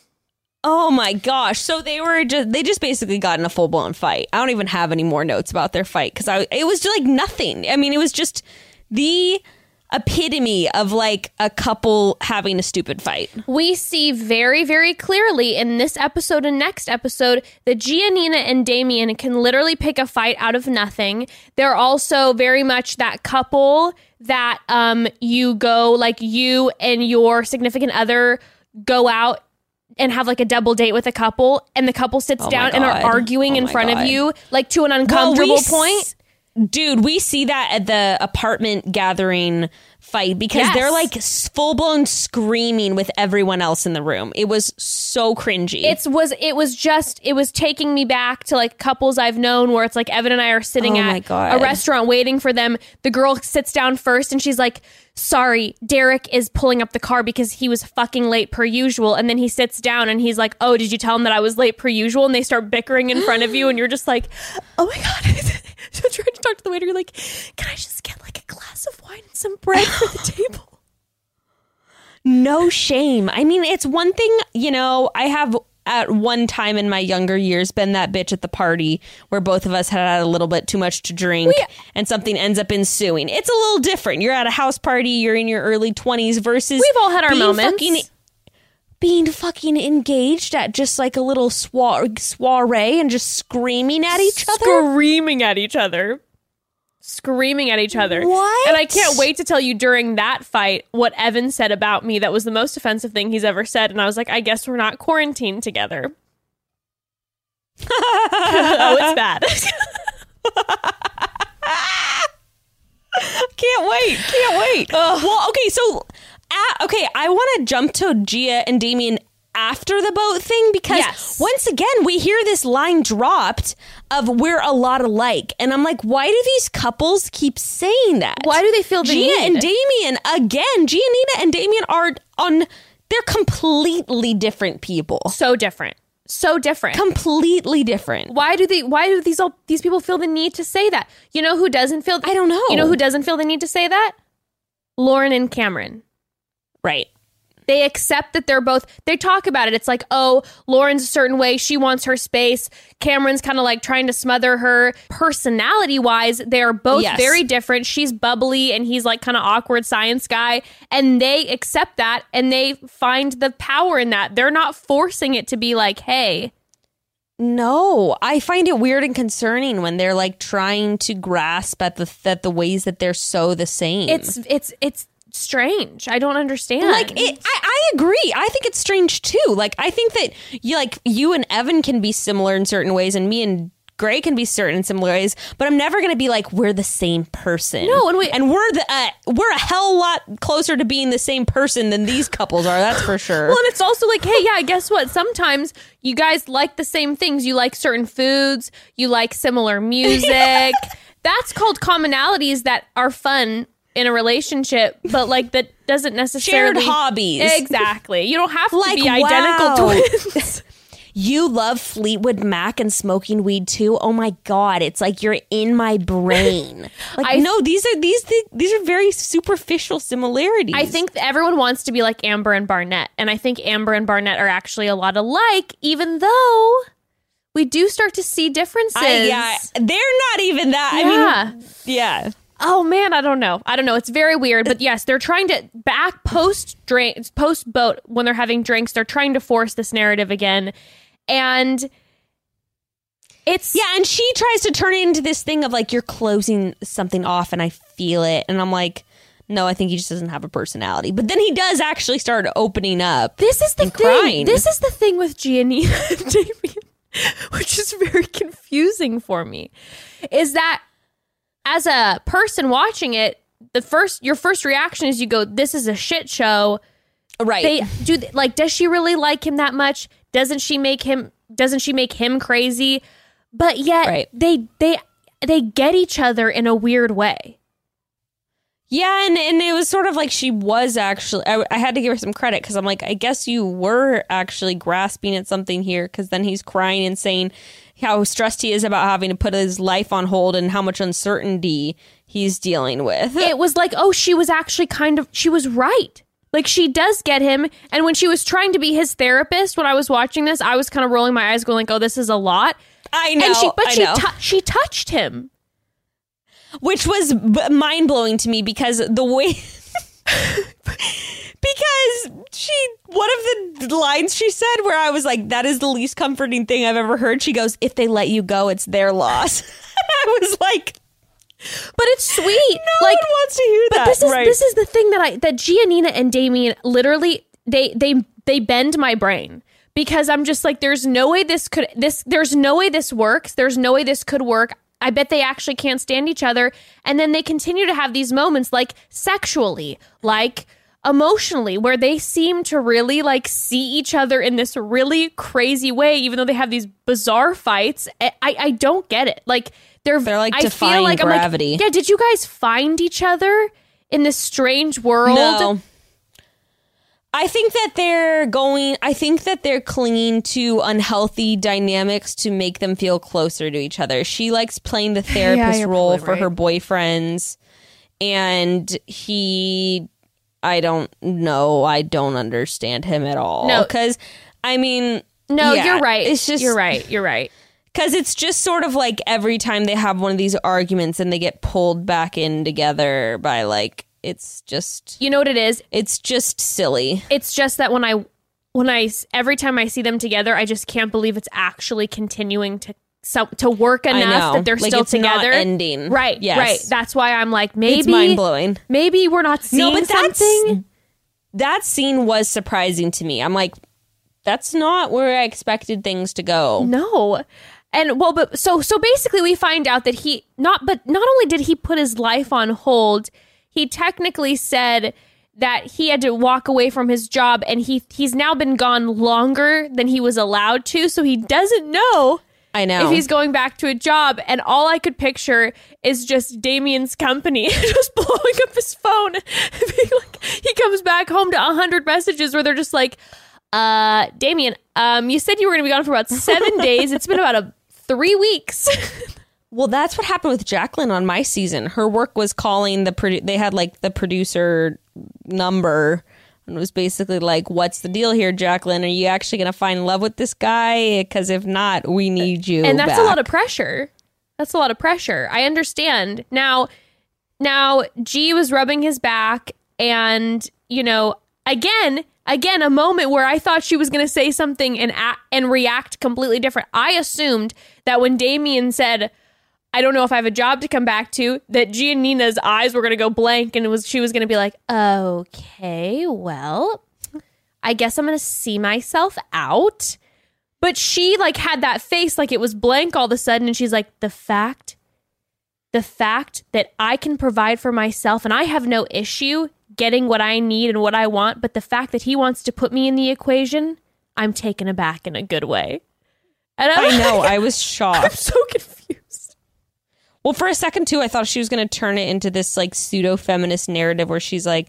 Oh my gosh! So they were just they just basically got in a full blown fight. I don't even have any more notes about their fight because I it was just like nothing. I mean, it was just the epitome of like a couple having a stupid fight. We see very, very clearly in this episode and next episode that Giannina and Damian can literally pick a fight out of nothing. They're also very much that couple that um you go like you and your significant other go out and have like a double date with a couple and the couple sits Oh down and are arguing Oh in front of you like to an Well, we uncomfortable s- point. Dude, we see that at the apartment gathering fight because Yes. they're like full blown screaming with everyone else in the room. It was so cringy. It's was it was just it was taking me back to like couples I've known where it's like Evan and I are sitting Oh at a restaurant waiting for them. The girl sits down first and she's like, "Sorry, Derek is pulling up the car because he was fucking late per usual." And then he sits down and he's like, "Oh, did you tell him that I was late per usual?" And they start bickering in front of you and you're just like, "Oh my god." so trying to talk to the waiter, you're like, "Can I just get like a glass of wine and some bread the table?" no shame. I mean, it's one thing, you know, I have at one time in my younger years been that bitch at the party where both of us had had a little bit too much to drink and something ends up ensuing. It's a little different. You're at a house party, you're in your early 20s versus We've all had our being moments. fucking- being fucking engaged at just like a little soir- soiree and just screaming at each other. screaming at each other. Screaming at each other. What? And I can't wait to tell you during that fight what Evan said about me that was the most offensive thing he's ever said. And I was like, I guess we're not quarantined together. oh, it's bad. Can't wait. Can't wait. Well, okay, so uh, okay, I want to jump to Gia and Damian after the boat thing because Yes. once again we hear this line dropped of we're a lot alike and I'm like why do these couples keep saying that? Why do they feel the Gia and Damian again, Giannina and Damian are on they're completely different people. so different. So different. Completely different. why do they why do these all these people feel the need to say that? You know who doesn't feel I don't know. You know who doesn't feel the need to say that? Lauren and Cameron. Right. They accept that they're both they talk about it. It's like oh lauren's a certain way. She wants her space. Cameron's kind of like trying to smother her. Personality wise they're both Yes. very different. She's bubbly and he's like kind of awkward science guy. And they accept that and they find the power in that. They're not forcing it to be like hey. No, I find it weird and concerning when they're like trying to grasp at the at the ways that they're so the same. it's it's it's strange i don't understand like it, I, I agree. I think it's strange too. Like I think that you like you and Evan can be similar in certain ways, and me and Gray can be certain in similar ways. But I'm never going to be like we're the same person. No, and we- and we're the uh, we're a hell lot closer to being the same person than these couples are. That's for sure. Well, and it's also like, hey, yeah, I guess what? Sometimes you guys like the same things. You like certain foods, you like similar music. That's called commonalities that are fun in a relationship, but like that doesn't necessarily shared hobbies. Exactly. You don't have to Like, be identical wow. twins. you love Fleetwood Mac and smoking weed too. Oh my god, it's like you're in my brain. Like I- no, these are these these are very superficial similarities. I think everyone wants to be like Amber and Barnett, and I think Amber and Barnett are actually a lot alike, even though we do start to see differences. I, yeah, they're not even that. I Yeah. mean, yeah. Oh man, I don't know. I don't know. It's very weird, but yes, they're trying to back post drink post boat when they're having drinks. They're trying to force this narrative again, and it's Yeah, and she tries to turn it into this thing of like you're closing something off and I feel it and I'm like no, I think he just doesn't have a personality. But then he does actually start opening up. This is the thing. crying. This is the thing with Giannina Damian, which is very confusing for me. Is that as a person watching it, the first your first reaction is you go, "This is a shit show." right. They do like, does she really like him that much? Doesn't she make him? Doesn't she make him crazy? But yet Right. they they they get each other in a weird way. Yeah, and, and it was sort of like she was actually. I, I had to give her some credit because I'm like, I guess you were actually grasping at something here because then he's crying and saying how stressed he is about having to put his life on hold and how much uncertainty he's dealing with. it was like, oh, she was actually kind of, she was right. Like she does get him. And when she was trying to be his therapist, when I was watching this, I was kind of rolling my eyes, going like, oh, this is a lot. I know, and she, but I she, she touched him. which was b- mind blowing to me because the way. because she one of the lines she said where I was like that is the least comforting thing I've ever heard she goes if they let you go it's their loss I was like But it's sweet. no like, one wants to hear but that this is right this is the thing that I that Giannina and Damian literally they they they bend my brain because I'm just like there's no way this could this there's no way this works. There's no way this could work. I bet they actually can't stand each other and then they continue to have these moments like sexually, like emotionally where they seem to really like see each other in this really crazy way even though they have these bizarre fights. I I, don't get it. Like they're They're, like, I feel defying like I'm like, gravity. yeah, did you guys find each other in this strange world? no I think that they're going I think that they're clinging to unhealthy dynamics to make them feel closer to each other. She likes playing the therapist you're role for right. her boyfriends and he I don't know. I don't understand him at all. No. cuz I mean No, yeah, you're right. It's just you're right. You're right. Cuz it's just sort of like every time they have one of these arguments and they get pulled back in together by like it's just You know what it is? it's just silly. It's just that when I when I s- every time I see them together, I just can't believe it's actually continuing to so, to work enough know. that they're Like, still it's not together. ending. Right. Yes. Right. That's why I'm like maybe it's mind blowing. Maybe we're not seeing No, but that's something. that scene was surprising to me. I'm like, that's not where I expected things to go. No. And well, but so so basically we find out that he not but not only did he put his life on hold, he technically said that he had to walk away from his job and he he's now been gone longer than he was allowed to, so he doesn't know I know. if he's going back to a job. And all I could picture is just Damian's company just blowing up his phone. Like, he comes back home to a hundred messages where they're just like, uh, Damian, um, you said you were going to be gone for about seven days. It's been about a three weeks. Well, that's what happened with Jacqueline on my season. Her work was calling the produ- they had like the producer number and it was basically like, "What's the deal here, Jacqueline? Are you actually going to find love with this guy? Because if not, we need you." and that's a lot of pressure. That's a lot of pressure. I understand. Now, now G was rubbing his back, and you know, again, again, a moment where I thought she was going to say something and act, and react completely different. I assumed that when Damian said, "I don't know if I have a job to come back to," that Giannina's eyes were going to go blank, and it was she was going to be like, "Okay, well." I guess I'm going to see myself out. But she like had that face like it was blank all of a sudden and she's like the fact the fact that I can provide for myself and I have no issue getting what I need and what I want, but the fact that he wants to put me in the equation, I'm taken aback in a good way. And I'm I know. like- I was shocked. I'm so confused. Well, for a second too, I thought she was going to turn it into this like pseudo feminist narrative where she's like,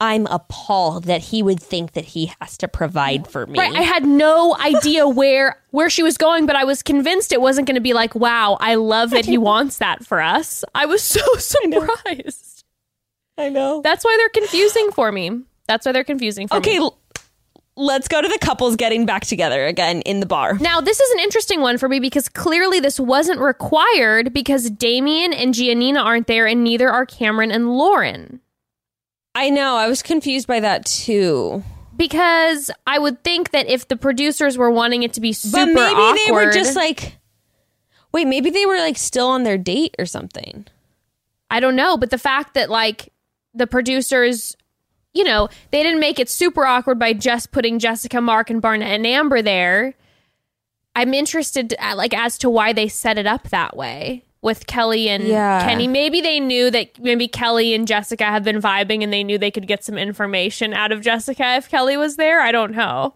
I'm appalled that he would think that he has to provide for me. Right. I had no idea where where she was going, but I was convinced it wasn't going to be like, "Wow, I love that he wants that for us." I was so surprised. I know. That's why they're confusing for me. That's why they're confusing for Okay, me. l- let's go to the couples getting back together again in the bar. Now, this is an interesting one for me because clearly this wasn't required because Damian and Giannina aren't there and neither are Cameron and Lauren. I know. I was confused by that too. Because I would think that if the producers were wanting it to be super but maybe awkward, they were just like, wait, maybe they were like still on their date or something. I don't know, but the fact that like the producers, you know, they didn't make it super awkward by just putting Jessica, Mark, and Barnett and Amber there. I'm interested, uh, like, as to why they set it up that way with Kelly and Yeah. Kenny. Maybe they knew that maybe Kelly and Jessica have been vibing, and they knew they could get some information out of Jessica if Kelly was there. I don't know.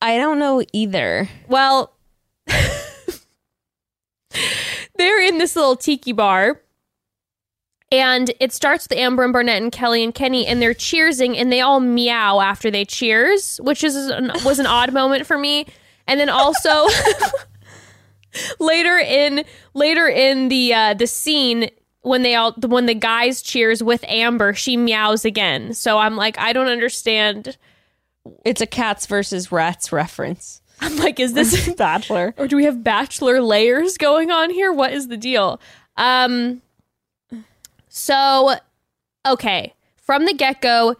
I don't know either. Well, they're in this little tiki bar. And it starts with Amber and Barnett and Kelly and Kenny, and they're cheersing, and they all meow after they cheers, which is an, was an odd moment for me. And then also later in later in the uh, the scene when they all when the guys cheers with Amber, she meows again. So I'm like, I don't understand. It's a cats versus rats reference. I'm like, is this Bachelor. or do we have bachelor layers going on here? What is the deal? Um so okay, from the get-go,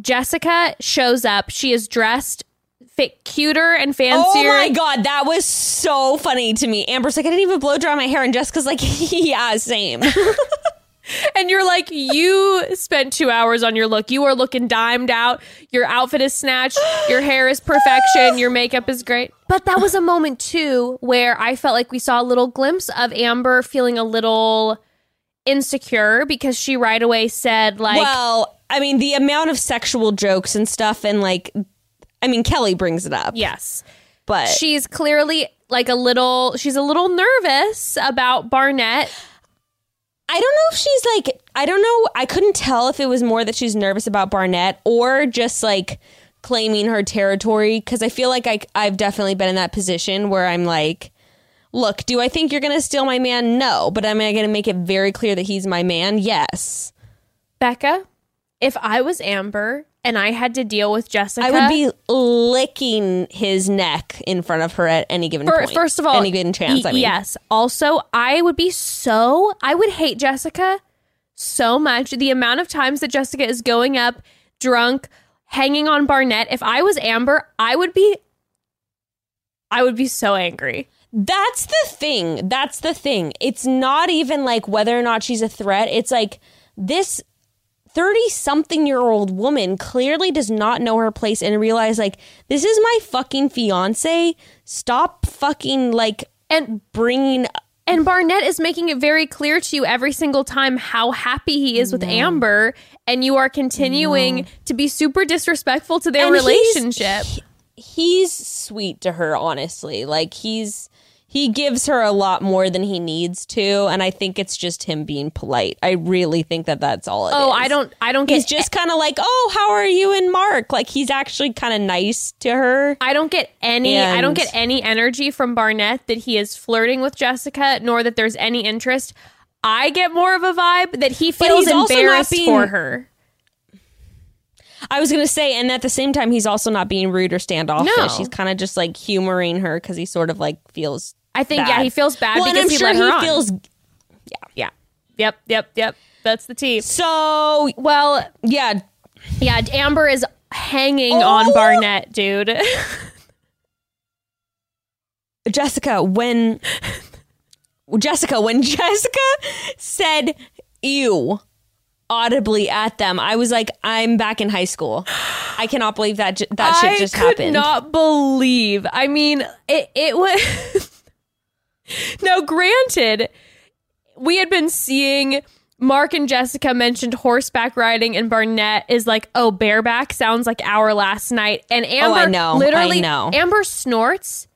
Jessica shows up. She is dressed fit cuter and fancier. Oh my god, that was so funny to me. Amber's like, I didn't even blow dry my hair, and Jessica's like, yeah, same. And you're like, you spent two hours on your look. You are looking dimed out. Your outfit is snatched. Your hair is perfection. Your makeup is great. But that was a moment too where I felt like we saw a little glimpse of Amber feeling a little insecure because she right away said like well, I mean, the amount of sexual jokes and stuff, and like, I mean, Kelly brings it up. yes but she's clearly like a little she's a little nervous about barnett I don't know if she's like, I don't know. I couldn't tell if it was more that she's nervous about Barnett or just like claiming her territory. Cause I feel like I, I've definitely been in that position where I'm like, look, do I think you're going to steal my man? No. But am I going to make it very clear that he's my man? Yes. Bekah if i was amber and i had to deal with jessica I would be licking his neck in front of her at any given Fir- point. First of all, any given chance. y- I mean, yes. Also, I would be so I would hate Jessica so much. The amount of times that Jessica is going up drunk, hanging on Barnett. If I was Amber, I would be. I would be so angry. That's the thing. That's the thing. It's not even like whether or not she's a threat. It's like this 30 something year old woman clearly does not know her place and realize, like, this is my fucking fiance. Stop fucking, like, And bringing. and Barnett is making it very clear to you every single time how happy he is with Amber, and you are continuing to be super disrespectful to their And he's- relationship. he- he's sweet to her, honestly. Like, he's. He gives her a lot more than he needs to, and I think it's just him being polite. I really think that that's all it oh, is. oh, I don't. I don't get. he's just kind of like, "Oh, how are you and Mark?" Like he's actually kind of nice to her. I don't get any I don't get any energy from Barnett that he is flirting with Jessica, nor that there's any interest. I get more of a vibe that he feels embarrassed being- for her. I was gonna say, and at the same time, he's also not being rude or standoffish. No. He's kind of just like humoring her because he sort of like feels. I think yeah, he feels bad well, because I'm he sure let her he on. feels. yeah. Yeah. Yep, yep, yep. That's the tea. So Well, yeah, yeah, Amber is hanging Oh. on Barnett, dude. Jessica, when Jessica, when Jessica said "ew" audibly at them, I was like, "I'm back in high school." I cannot believe that j- that shit I just could happened. not believe. I mean, it it was Now, granted, we had been seeing Mark and Jessica mentioned horseback riding and Barnett is like, "Oh, bareback sounds like our last night." And Amber Oh, I know. literally I know. Amber snorts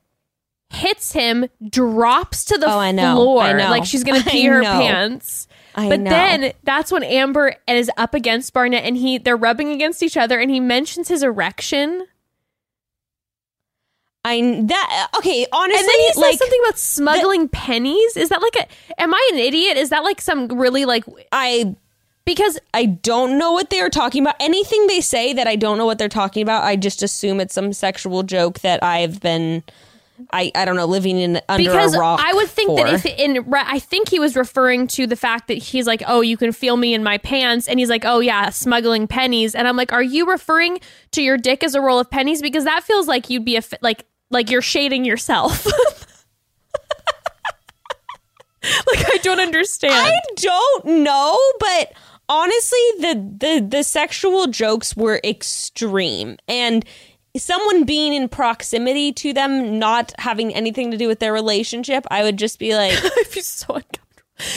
hits him, drops to the Oh, I know. floor I know. like she's going to I pee her know. pants. I but know. then that's when Amber is up against Barnett and he they're rubbing against each other and he mentions his erection. I that uh, okay. Honestly, And then he says like something about smuggling pennies. Is that like a am I an idiot? Is that like some really like I because I don't know what they're talking about. Anything they say that I don't know what they're talking about, I just assume it's some sexual joke that I've been, I I don't know, living in under because a rock. I would think that if in I think he was referring to the fact that he's like, "Oh, you can feel me in my pants," and he's like, "Oh yeah, smuggling pennies," and I'm like, "Are you referring to your dick as a roll of pennies?" Because that feels like you'd be a like like you're shading yourself. like I don't understand. I don't know, but honestly, the the the sexual jokes were extreme, and someone being in proximity to them, not having anything to do with their relationship, I would just be like, I feel so uncomfortable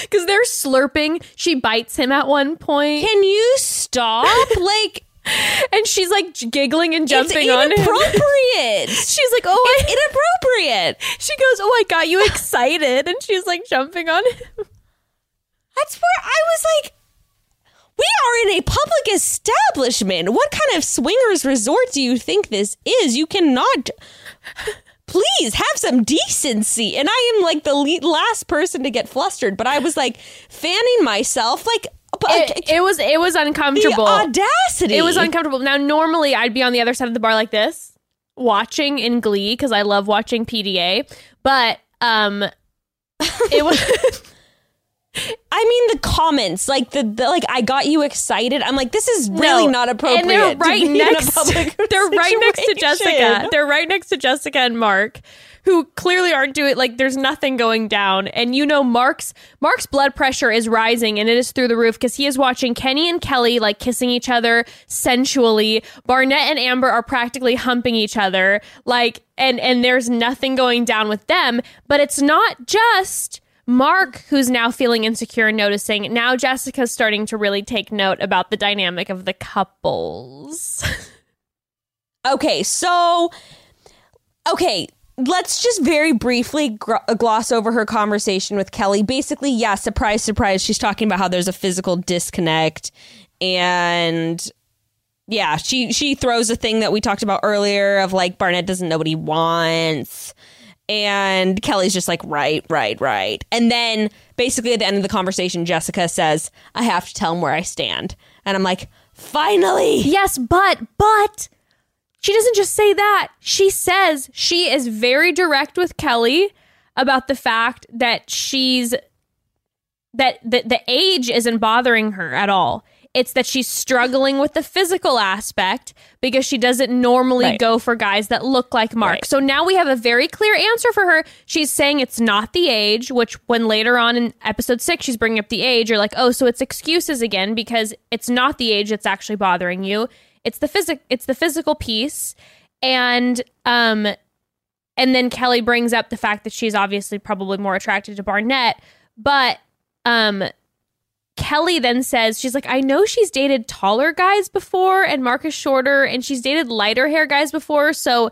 because they're slurping. She bites him at one point, "Can you stop?" like and she's like giggling and it's jumping on him. inappropriate. She's like, "Oh, I, inappropriate. She goes, "Oh, I got you excited," and she's like jumping on him. That's where I was like, we are in a public establishment. What kind of swingers resort do you think this is? You cannot. Please have some decency. And I am like the le- last person to get flustered, but I was like fanning myself, like It, it was it was the uncomfortable. audacity. It was uncomfortable. Now, normally I'd be on the other side of the bar like this, watching in Glee because I love watching PDA. But um, it was I mean the comments, like the, the like I got you excited. I'm like, this is really No. not appropriate. And they're right next. public They're right next to Jessica. They're right next to Jessica and Mark, who clearly aren't doing like. There's nothing going down, and you know Mark's Mark's blood pressure is rising, and it is through the roof because he is watching Kenny and Kelly like kissing each other sensually. Barnett and Amber are practically humping each other, like, and and there's nothing going down with them. But it's not just. Mark, who's now feeling insecure and noticing, now Jessica's starting to really take note about the dynamic of the couples. Okay, so okay, let's just very briefly gr- gloss over her conversation with Kelly. Basically, yeah, surprise, surprise. She's talking about how there's a physical disconnect, and yeah, she she throws a thing that we talked about earlier of like Barnett doesn't know what he wants. And Kelly's just like, right, right, right. And then basically at the end of the conversation, Jessica says, I have to tell him where I stand. And I'm like, finally. Yes, but but she doesn't just say that. She says she is very direct with Kelly about the fact that she's that the, the age isn't bothering her at all. It's that she's struggling with the physical aspect because she doesn't normally Right. go for guys that look like Mark. Right. So now we have a very clear answer for her. She's saying it's not the age, which when later on in episode six she's bringing up the age, you're like, oh, so it's excuses again because it's not the age that's actually bothering you. It's the physic. It's the physical piece, and um, and then Kelly brings up the fact that she's obviously probably more attracted to Barnett, but um Kelly then says she's like I know she's dated taller guys before and Mark is shorter and she's dated lighter hair guys before so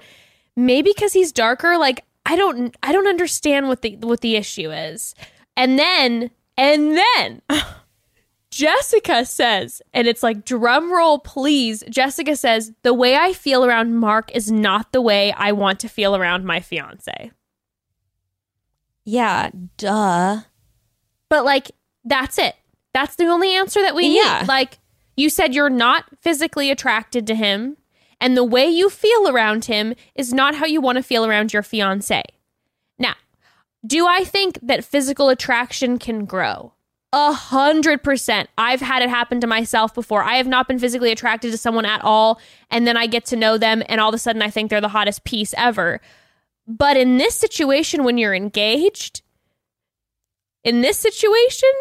maybe cuz he's darker like I don't I don't understand what the what the issue is. And then and then Jessica says, and it's like drum roll please. Jessica says, "The way I feel around Mark is not the way I want to feel around my fiance." Yeah, duh. But like that's it. That's the only answer that we Yeah. need. Like you said you're not physically attracted to him and the way you feel around him is not how you want to feel around your fiance. Now, do I think that physical attraction can grow? A hundred percent. I've had it happen to myself before. I have not been physically attracted to someone at all, and then I get to know them, and all of a sudden I think they're the hottest piece ever. But in this situation, when you're engaged, in this situation,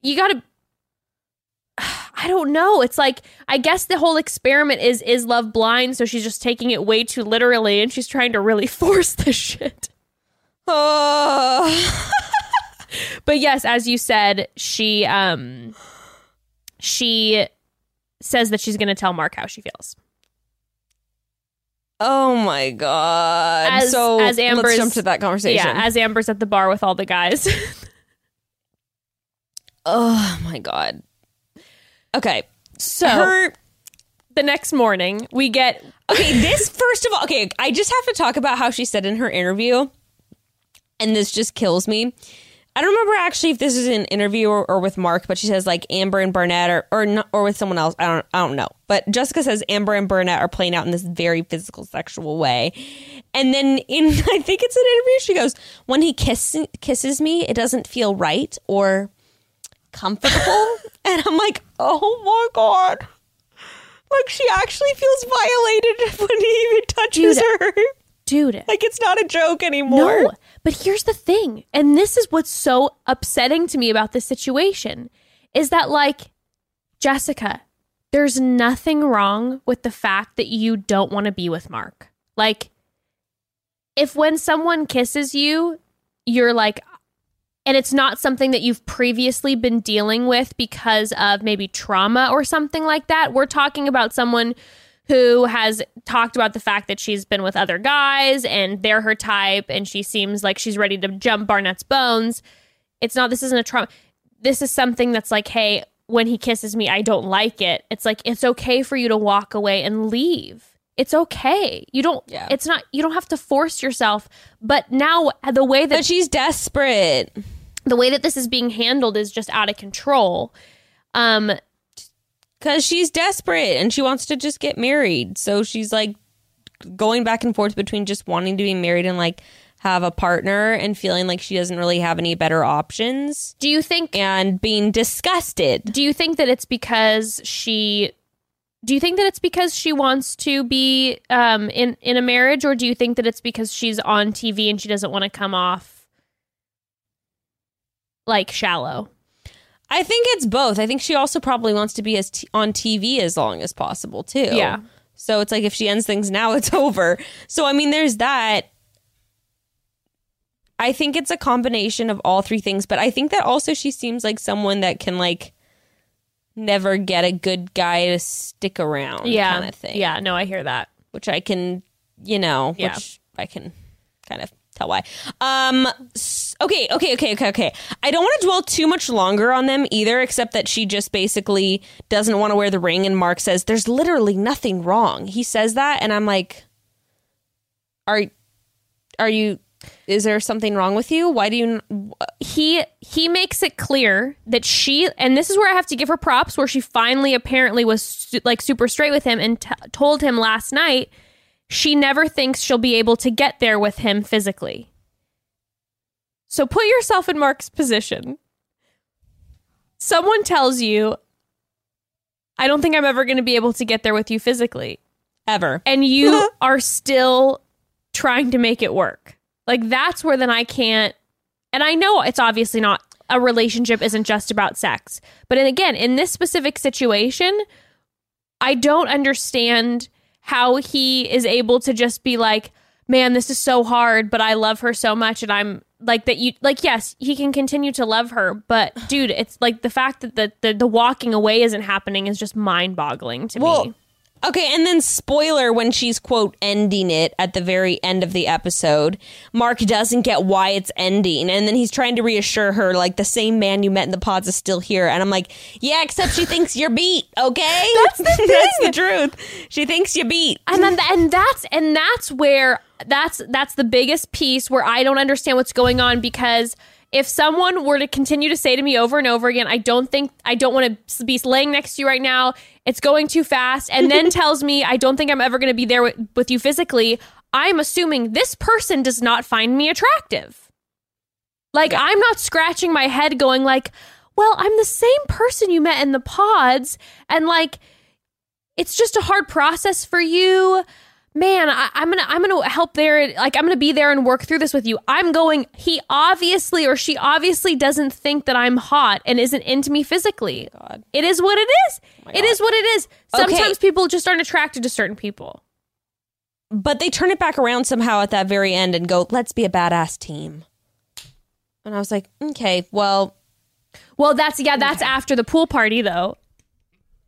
you got to I don't know. It's like I guess the whole experiment is is love blind, so she's just taking it way too literally and she's trying to really force this shit. Oh. But yes, as you said, she um she says that she's going to tell Mark how she feels. oh my god. As- so as let's jump to that conversation. Yeah, as Amber's at the bar with all the guys. Oh my god. Okay. So Her the next morning, we get Okay, this first of all, okay, I just have to talk about how she said in her interview, and this just kills me. I don't remember actually if this is an interview or, or with Mark, but she says like Amber and Barnett or or, not, or with someone else. I don't I don't know. But Jessica says Amber and Barnett are playing out in this very physical, sexual way, and then in I think it's an interview, she goes, "When he kiss, kisses me, it doesn't feel right or comfortable," and I'm like, "Oh my god." Like she actually feels violated when he even touches Dude, her. dude. Like it's not a joke anymore. No, but here's the thing, and this is what's so upsetting to me about this situation is that like Jessica, there's nothing wrong with the fact that you don't want to be with Mark. Like if when someone kisses you, you're like and it's not something that you've previously been dealing with because of maybe trauma or something like that. We're talking about someone who has talked about the fact that she's been with other guys and they're her type and she seems like she's ready to jump Barnett's bones. It's not, this isn't a trauma. This is something that's like, hey, when he kisses me, I don't like it. It's like, it's okay for you to walk away and leave. It's okay. You don't, Yeah. it's not, you don't have to force yourself. But now the way that But she's desperate. the way that this is being handled is just out of control. Um, Because she's desperate and she wants to just get married. So she's like going back and forth between just wanting to be married and like have a partner and feeling like she doesn't really have any better options do you think and being disgusted. do you think that it's because she do you think that it's because she wants to be um in in a marriage or do you think that it's because she's on TV and she doesn't want to come off like shallow? I think it's both. I think she also probably wants to be as t- on TV as long as possible too. Yeah. So it's like if she ends things now, it's over. So I mean, there's that. I think it's a combination of all three things, but I think that also she seems like someone that can like never get a good guy to stick around, Yeah. kind of thing. Yeah, no, I hear that. which I can, you know, Yeah. which I can kind of tell why. Um, s- okay, okay, okay, okay, okay. I don't want to dwell too much longer on them either, except that she just basically doesn't want to wear the ring, and Mark says there's literally nothing wrong. He says that, and I'm like, are are you? Is there something wrong with you? Why do you? he he makes it clear that she and this is where I have to give her props where she finally apparently was su- like super straight with him and t- told him last night she never thinks she'll be able to get there with him physically. So put yourself in Mark's position. Someone tells you I don't think I'm ever going to be able to get there with you physically Ever? and you are still trying to make it work. Like that's where then I can't and I know it's obviously not a relationship isn't just about sex. But again, in this specific situation, I don't understand how he is able to just be like, "Man, this is so hard, but I love her so much and I'm like that you like yes, he can continue to love her, but dude, it's like the fact that the the, the walking away isn't happening is just mind-boggling to Well, me. okay, and then spoiler when she's quote ending it at the very end of the episode, Mark doesn't get why it's ending, and then he's trying to reassure her like the same man you met in the pods is still here, and I'm like, yeah, except she thinks you're beat, okay? That's the that's the truth. She thinks you beat. and then and that's and that's where that's that's the biggest piece where I don't understand what's going on because if someone were to continue to say to me over and over again, I don't think I don't want to be laying next to you right now. It's going too fast, and then tells me I don't think I'm ever going to be there with, with you physically. I'm assuming this person does not find me attractive. Like I'm not scratching my head going like, well, I'm the same person you met in the pods, and like it's just a hard process for you man I, i'm gonna i'm gonna help there like i'm gonna be there and work through this with you i'm going he obviously or she obviously doesn't think that i'm hot and isn't into me physically God. it is what it is oh it is what it is Okay. sometimes people just aren't attracted to certain people But they turn it back around somehow at that very end and go, let's be a badass team. And I was like, okay, well, well that's yeah that's after the pool party though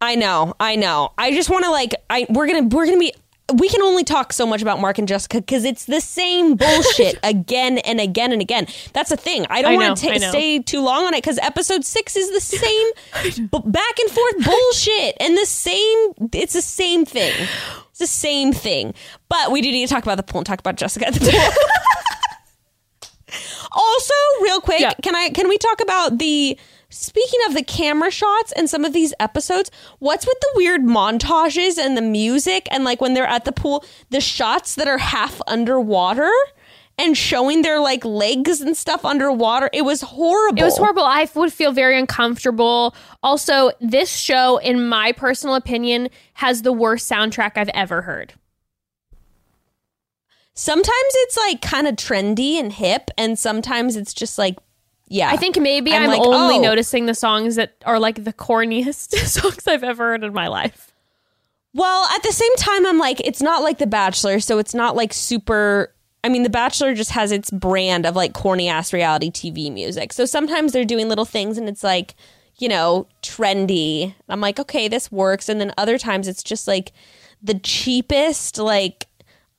I know, I know. I just want to like, I we're gonna we're gonna be. We can only talk so much about Mark and Jessica because it's the same bullshit again and again and again. That's the thing. I don't want to stay too long on it because episode six is the same b- back and forth bullshit and the same. It's the same thing. It's the same thing. But we do need to talk about the pool and talk about Jessica at the pool. also, real quick, Yeah. can I can we talk about the speaking of the camera shots and some of these episodes? What's with the weird montages and the music and like when they're at the pool, the shots that are half underwater and showing their like legs and stuff underwater? It was horrible. It was horrible. I would feel very uncomfortable. Also, this show, in my personal opinion, has the worst soundtrack I've ever heard. Sometimes it's like kind of trendy and hip, and sometimes it's just like, yeah. I think maybe I'm I'm, like, only oh. noticing the songs that are like the corniest songs I've ever heard in my life. Well, at the same time, I'm like, it's not like The Bachelor, so it's not like super. I mean, The Bachelor just has its brand of like corny ass reality TV music. So sometimes they're doing little things and it's like, you know, trendy. I'm like, okay, this works. And then other times it's just like the cheapest, like,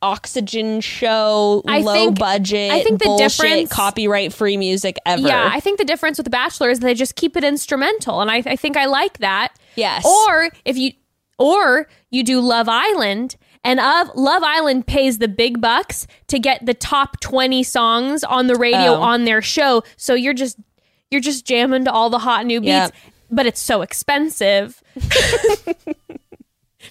oxygen show, I low think- budget, I think the bullshit, difference- copyright free music ever. Yeah, I think the difference with The Bachelor is they just keep it instrumental, and I, I think I like that. Yes. Or if you, or you do Love Island, and of Love Island pays the big bucks to get the top twenty songs on the radio Oh. on their show. So you're just you're just jamming to all the hot new beats, Yep. but it's so expensive.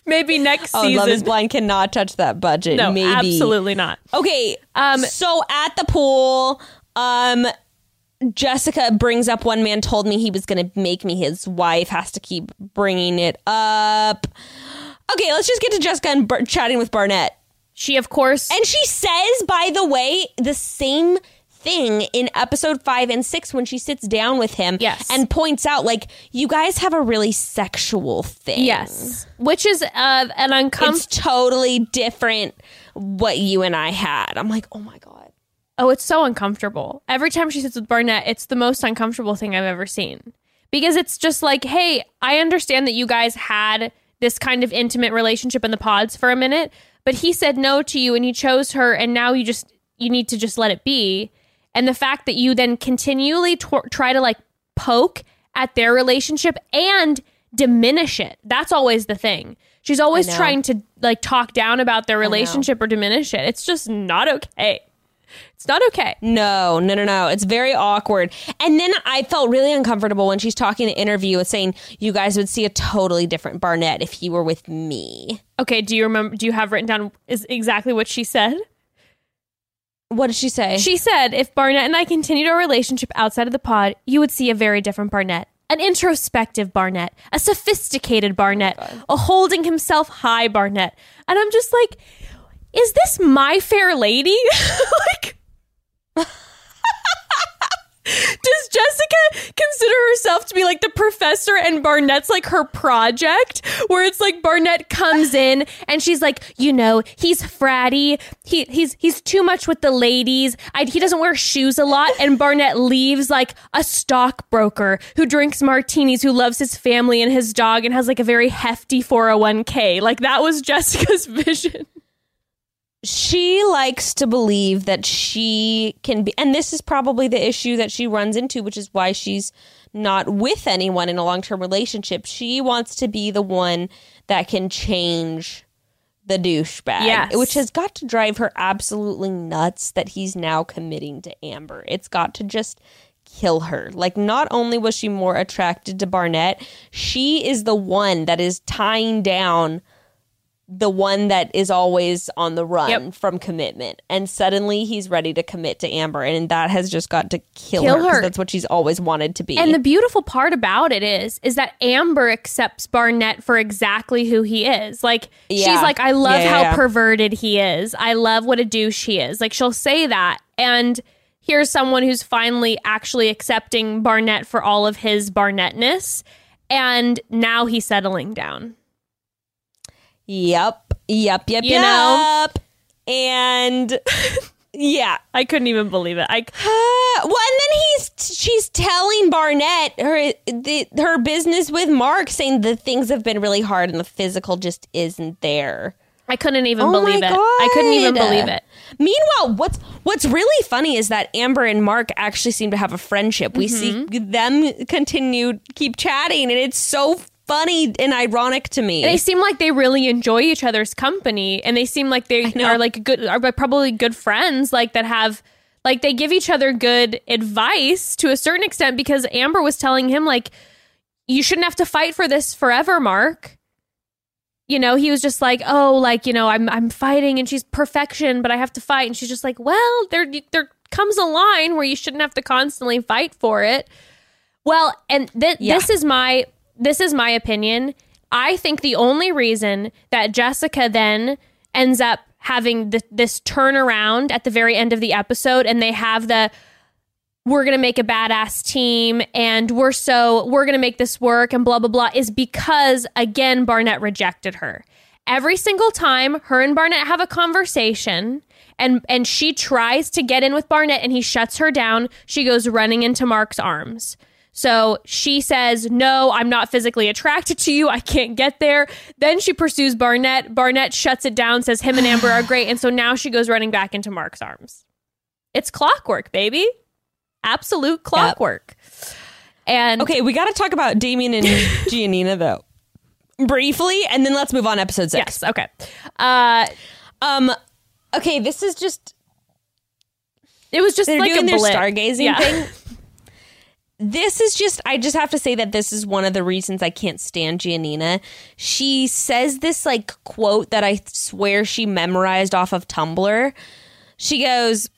Maybe next Oh, season. Love is Blind cannot touch that budget. no, Maybe. absolutely not. Okay. Um, so at the pool, um, Jessica brings up one man told me he was going to make me his wife. Has to keep bringing it up. Okay, let's just get to Jessica and Bar- chatting with Barnett. She, of course, And she says, by the way, the same thing in episode five and six when she sits down with him. Yes. And points out, like, you guys have a really sexual thing. yes, which is uh, an uncomfortable. It's totally different what you and I had. I'm like, oh my God. Oh, it's so uncomfortable. Every time she sits with Barnett, it's the most uncomfortable thing I've ever seen. Because it's just like, hey, I understand that you guys had this kind of intimate relationship in the pods for a minute, but he said no to you and he chose her and now you just you need to just let it be. And the fact that you then continually tor- try to like poke at their relationship and diminish it. That's always the thing. She's always trying to like talk down about their relationship or diminish it. It's just not okay. It's not okay. No, no, no, no. It's very awkward. And then I felt really uncomfortable when she's talking in the interview with saying you guys would see a totally different Barnett if he were with me. Okay, do you remember do you have written down is exactly what she said? What did she say? She said if Barnett and I continued our relationship outside of the pod, you would see a very different Barnett. An introspective Barnett, a sophisticated Barnett, oh a holding himself high Barnett. And I'm just like, is this my fair lady? like Does Jessica consider herself to be like the professor and Barnett's like her project? Where it's like Barnett comes in and she's like, you know, he's fratty. He he's he's too much with the ladies. I, he doesn't wear shoes a lot. And Barnett leaves like a stockbroker who drinks martinis, who loves his family and his dog, and has like a very hefty 401k. Like that was Jessica's vision. She likes to believe that she can be and this is probably the issue that she runs into which is why she's not with anyone in a long-term relationship. She wants to be the one that can change the douchebag Yes. which has got to drive her absolutely nuts that he's now committing to amber. It's got to just kill her. Like not only was she more attracted to barnett she is the one that is tying down the one that is always on the run Yep. from commitment and suddenly he's ready to commit to amber and that has just got to kill, Kill her, her. that's what she's always wanted to be And the beautiful part about it is, is that Amber accepts Barnett for exactly who he is. Like she's like, I love Yeah, yeah, how yeah. perverted he is. I love what a douche he is. Like she'll say that, and here's someone who's finally actually accepting Barnett for all of his Barnettness, and now he's settling down. Yep yep yep You know? yep and yeah I couldn't even believe it. I Uh, well, and then he's she's telling Barnett her the, her business with Mark, saying the things have been really hard and the physical just isn't there. I couldn't even Oh believe it. I couldn't even believe it. Meanwhile, what's what's really funny is that Amber and Mark actually seem to have a friendship. We Mm-hmm. see them continue keep chatting, and it's so funny and ironic to me. They seem like they really enjoy each other's company, and they seem like they know. are like good, are probably good friends, like that have, like they give each other good advice to a certain extent. Because Amber was telling him like, you shouldn't have to fight for this forever, Mark. You know, he was just like, oh, like you know, I'm I'm fighting, and she's perfection, but I have to fight, and she's just like, well, there there comes a line where you shouldn't have to constantly fight for it. Well, and th- Yeah. this is my this is my opinion. I think the only reason that Jessica then ends up having th- this turnaround at the very end of the episode, and they have the we're gonna make a badass team, and we're so we're gonna make this work, and blah blah blah, is because again Barnett rejected her. Every single time her and Barnett have a conversation, and and she tries to get in with Barnett, and he shuts her down. She goes running into Mark's arms. So she says, No, I'm not physically attracted to you. I can't get there. Then she pursues Barnett. Barnett shuts it down, says him and Amber are great. And so now she goes running back into Mark's arms. It's clockwork, baby. Absolute clockwork. And okay, we got to talk about Damian and Giannina though, briefly, and then let's move on to episode six. yes, okay. Uh, Um, okay, this is just it was just like doing a their blip. stargazing Yeah. thing. This is just, I just have to say that this is one of the reasons I can't stand Giannina. She says this like quote that I swear she memorized off of Tumblr. She goes,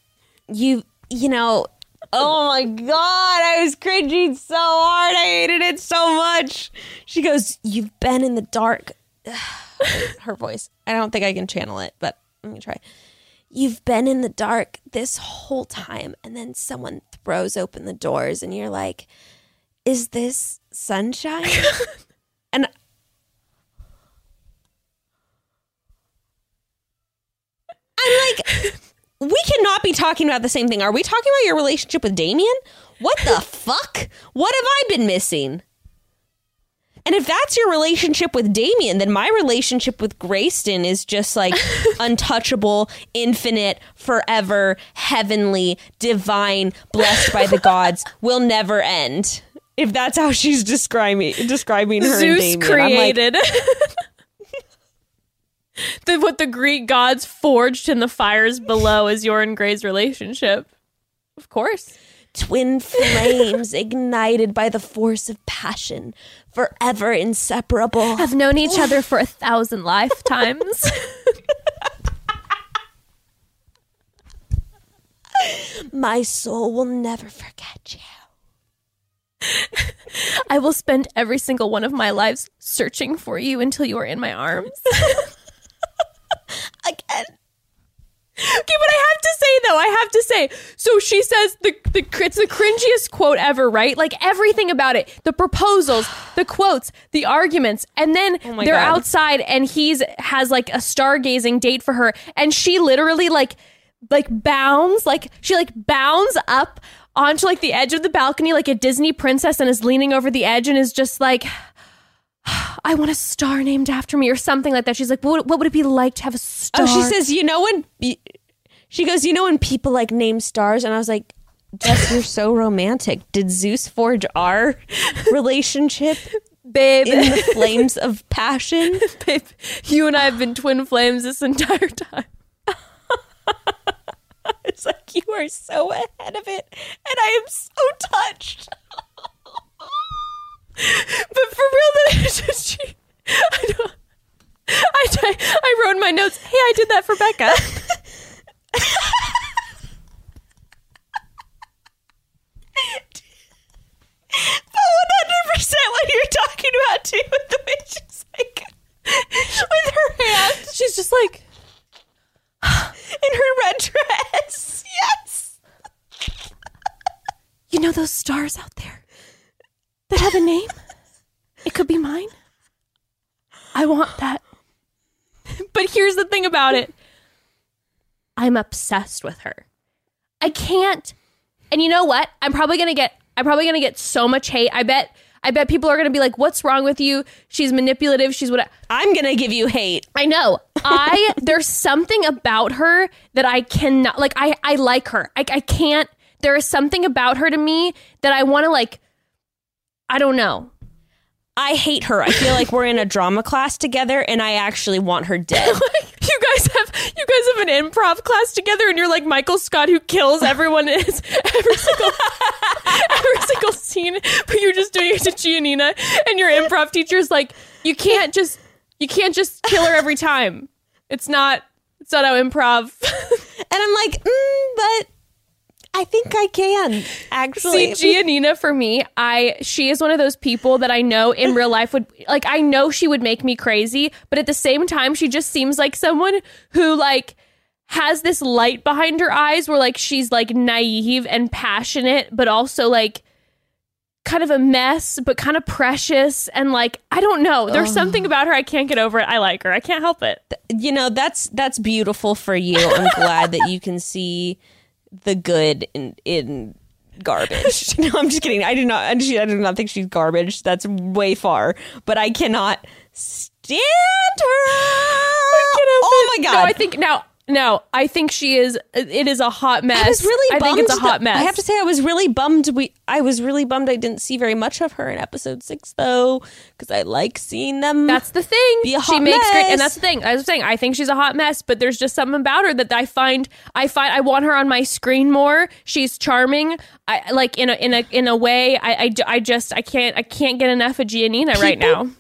You, you know, oh my God, I was cringing so hard. I hated it so much. She goes, You've been in the dark. Her voice. I don't think I can channel it, but let me try you've been in the dark this whole time and then someone throws open the doors and you're like is this sunshine? And i'm like we cannot be talking about the same thing. Are we talking about your relationship with damian? What the fuck? What have i been missing and if that's your relationship with Damian, then my relationship with Grayson is just like untouchable, infinite, forever, heavenly, divine, blessed by the gods, will never end. If that's how she's describing describing her and Zeus Damian, I'm like, created. the, what the Greek gods forged in the fires below is your and Gray's relationship. Of course. Twin flames ignited by the force of passion, forever inseparable. Have known each other for a thousand lifetimes. My soul will never forget you. I will spend every single one of my lives searching for you until you are in my arms. Again. Okay, but I have to say though, I have to say. So she says the the it's the cringiest quote ever, right? Like everything about it, the proposals, the quotes, the arguments, and then Oh they're God. outside, and he's has like a stargazing date for her, and she literally like like bounds, like she like bounds up onto like the edge of the balcony like a Disney princess, and is leaning over the edge, and is just like. I want a star named after me, or something like that. She's like, "What, what would it be like to have a star?" Oh, she says, you know when she goes, you know when people like name stars, and I was like, Jess, you're so romantic. Did Zeus forge our relationship "Babe, in the flames of passion? Babe, you and I have been twin flames this entire time. It's like you are so ahead of it, and I am so touched. But for real, that it's just she. I don't. I, I, wrote in my notes, hey, I did that for Bekah. But one hundred percent what you're talking about too, with the way she's like with her hand She's just like, in her red dress. Yes. you know those stars out there that have a name? It could be mine. I want that. But here's the thing about it I'm obsessed with her. I can't. And you know what? I'm probably going to get. I'm probably going to get so much hate. I bet I bet people are going to be like, "What's wrong with you? She's manipulative. She's what." I'm gonna give you hate. I know. I there's something about her that I cannot like. I I like her. I I can't. There is something about her to me that I want to like. I don't know. I hate her. I feel like we're in a drama class together, and I actually want her dead. you guys have you guys have an improv class together, and you're like Michael Scott who kills everyone in his every single every single scene, but you're just doing it to Giannina, and your improv teacher's like, you can't just you can't just kill her every time. It's not it's not how improv. and I'm like, mm, but I think I can actually. See, Giannina for me, I she is one of those people that I know in real life would like I know she would make me crazy, but at the same time she just seems like someone who like has this light behind her eyes where like she's like naive and passionate, but also like kind of a mess, but kind of precious and like I don't know. There's something about her I can't get over it. I like her. I can't help it. you know that's that's beautiful for you. I'm glad that you can see the good in in garbage. no, I'm just kidding. I do not. I do not think she's garbage. That's way far. But I cannot stand her. Oh my god! No, I think now. No, I think she is. It is a hot mess. I was really. I think it's a hot mess. I have to say, I was really bummed. We, I was really bummed. I didn't see very much of her in episode six, though, because I like seeing them. That's the thing. Be a she hot makes great, and that's the thing. I was saying, I think she's a hot mess, but there's just something about her that I find, I find, I want her on my screen more. She's charming. I like in a in a in a way. I I, I just I can't I can't get enough of Giannina right now.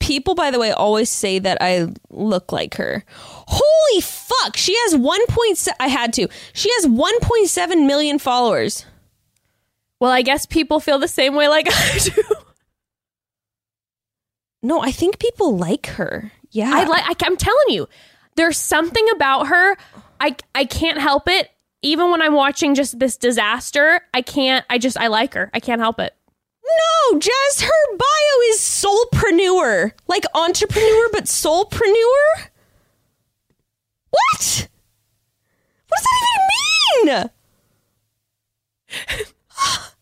people, by the way, always say that I look like her. Holy fuck! She has one point. I had to. She has one point seven million followers. Well, I guess people feel the same way like I do. No, I think people like her. Yeah, I like. I, I'm telling you, there's something about her. I I can't help it. Even when I'm watching just this disaster, I can't. I just I like her. I can't help it. No, Jess, her bio is soulpreneur. Like entrepreneur, but soulpreneur? What? What does that even mean?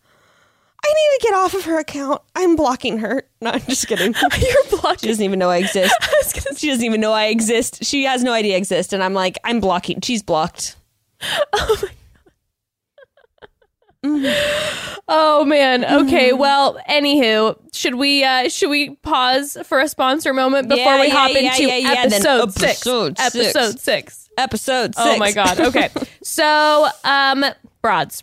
I need to get off of her account. I'm blocking her. No, I'm just kidding. You're She doesn't even know I exist. I She doesn't even know I exist. She has no idea I exist. And I'm like, I'm blocking. She's blocked. Oh man. Okay. Well, anywho, should we uh should we pause for a sponsor moment before Yeah, we yeah, hop yeah, into yeah, yeah, then episode, six? episode six. Episode six. Episode six. Oh my god. Okay. so, um, broads.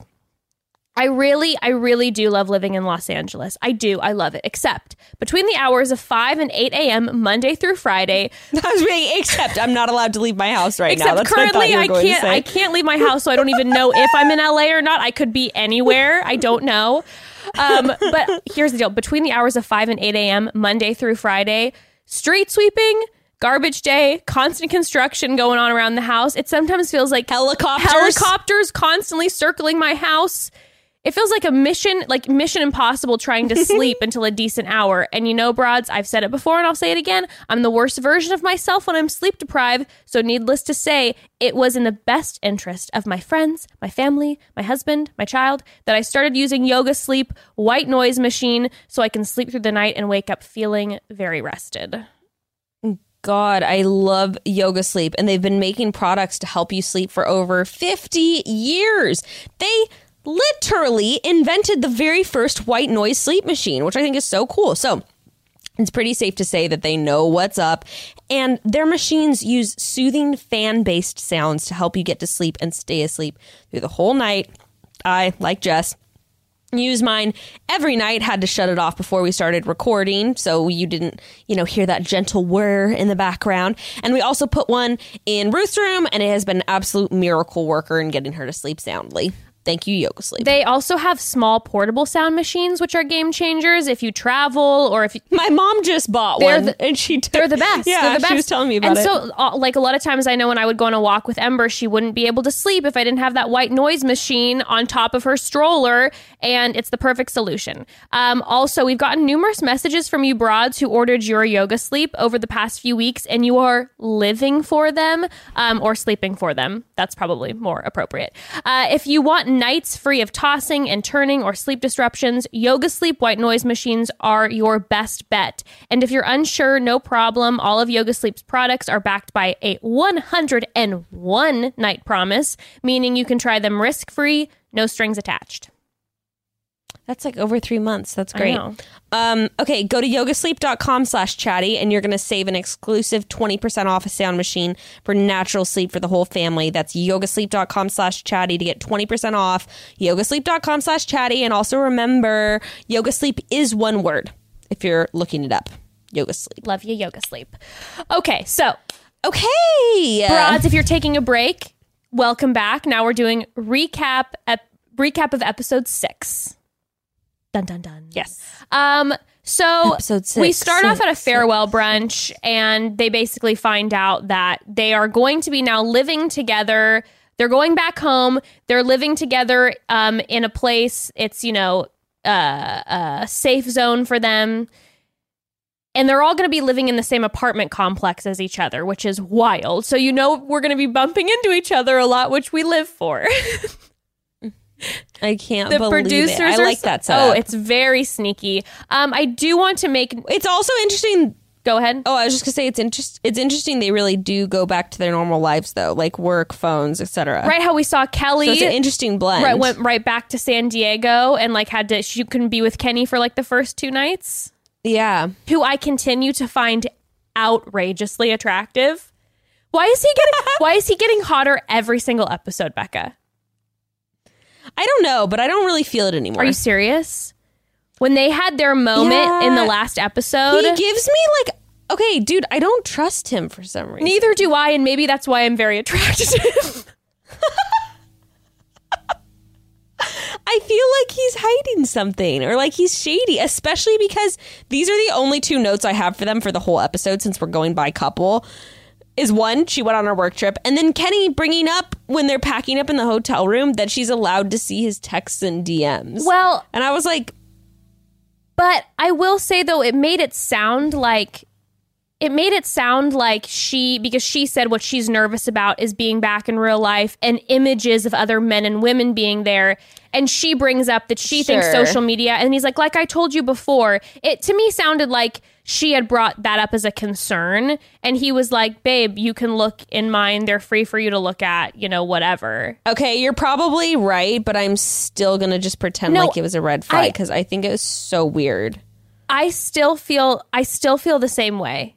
I really, I really do love living in Los Angeles. I do. I love it. Except between the hours of 5 and 8 a.m., Monday through Friday, I except I'm not allowed to leave my house right now. Except That's what I, currently, I, to can't. I can't leave my house, so I don't even know if I'm in LA or not. I could be anywhere. I don't know. Um, but here's the deal: between the hours of five and eight a.m., Monday through Friday, street sweeping. Garbage day, constant construction going on around the house. It sometimes feels like Helicopters. helicopters constantly circling my house. It feels like a mission, like Mission Impossible trying to sleep until a decent hour. And you know, broads, I've said it before and I'll say it again. I'm the worst version of myself when I'm sleep deprived. So, needless to say, it was in the best interest of my friends, my family, my husband, my child that I started using Yoga Sleep white noise machine so I can sleep through the night and wake up feeling very rested. God, I love yoga sleep, and they've been making products to help you sleep for over 50 years. They literally invented the very first white noise sleep machine, which I think is so cool. So, it's pretty safe to say that they know what's up, and their machines use soothing fan based sounds to help you get to sleep and stay asleep through the whole night. I, like Jess, use mine every night had to shut it off before we started recording so you didn't you know hear that gentle whir in the background and we also put one in ruth's room and it has been an absolute miracle worker in getting her to sleep soundly thank you yoga sleep They also have small portable sound machines, which are game changers if you travel or if you, my mom just bought one the- and she took, They're the best. yeah They're the best. she was telling me about and it so, uh, like a lot of times, I know when I would go on a walk with Ember, she wouldn't be able to sleep if I didn't have that white noise machine on top of her stroller, and it's the perfect solution. Um, also, we've gotten numerous messages from you broads who ordered your yoga sleep over the past few weeks, and you are living for them um, or sleeping for them. That's probably more appropriate. Uh, if you want nights free of tossing and turning or sleep disruptions, Yoga Sleep white noise machines are your best bet. And if you're unsure, no problem. All of Yoga Sleep's products are backed by a 101 night promise, meaning you can try them risk free, no strings attached. That's like over three months. That's I great. know. Um, okay, go to yogasleep.com slash chatty and you're going to save an exclusive 20% off a sound machine for natural sleep for the whole family. That's yogasleep.com slash chatty to get 20% off. Yogasleep.com slash chatty. And also remember, Yoga Sleep is one word if you're looking it up. Yoga Sleep. Love you, Yoga Sleep. Okay, so Okay. Broads, if you're taking a break, welcome back. Now we're doing recap ep- recap of episode six. Dun dun dun. Yes. Um. So Episode six, we start off at a six, farewell brunch, and they basically find out that they are going to be now living together. They're going back home. They're living together um, in a place. It's you know uh, a safe zone for them. And they're all going to be living in the same apartment complex as each other, which is wild. So you know we're going to be bumping into each other a lot, which we live for. I can't the believe producers it. I like that Oh, it's very sneaky. Um, I do want to make. it's also interesting Go ahead. Oh, I was just gonna say it's interest. It's interesting they really do go back to their normal lives though, like work, phones, etc. Right, how we saw Kelly. So it's an interesting blend. right, went right back to San Diego and like had to. She couldn't be with Kenny for like the first two nights. yeah. Who I continue to find outrageously attractive. Why is he getting? why is he getting hotter every single episode, Bekah? I don't know, but I don't really feel it anymore. Are you serious? When they had their moment Yeah. in the last episode, he gives me like okay, dude. I don't trust him for some reason. neither do I, and maybe that's why I'm very attracted to him. I feel like he's hiding something or like he's shady, especially because these are the only two notes I have for them for the whole episode since we're going by couple. Is one, she went on her work trip, and then Kenny bringing up when they're packing up in the hotel room that she's allowed to see his texts and DMs. well, and I was like, But I will say though, it made it sound like it made it sound like she because she said what she's nervous about is being back in real life and images of other men and women being there. And she brings up that she thinks social media and he's like, like I told you before, it to me sounded like she had brought that up as a concern. And he was like, babe, you can look in mine. They're free for you to look at, you know, whatever. okay, you're probably right, but I'm still gonna just pretend No, like it was a red flag because I think it was so weird. I still feel I still feel the same way.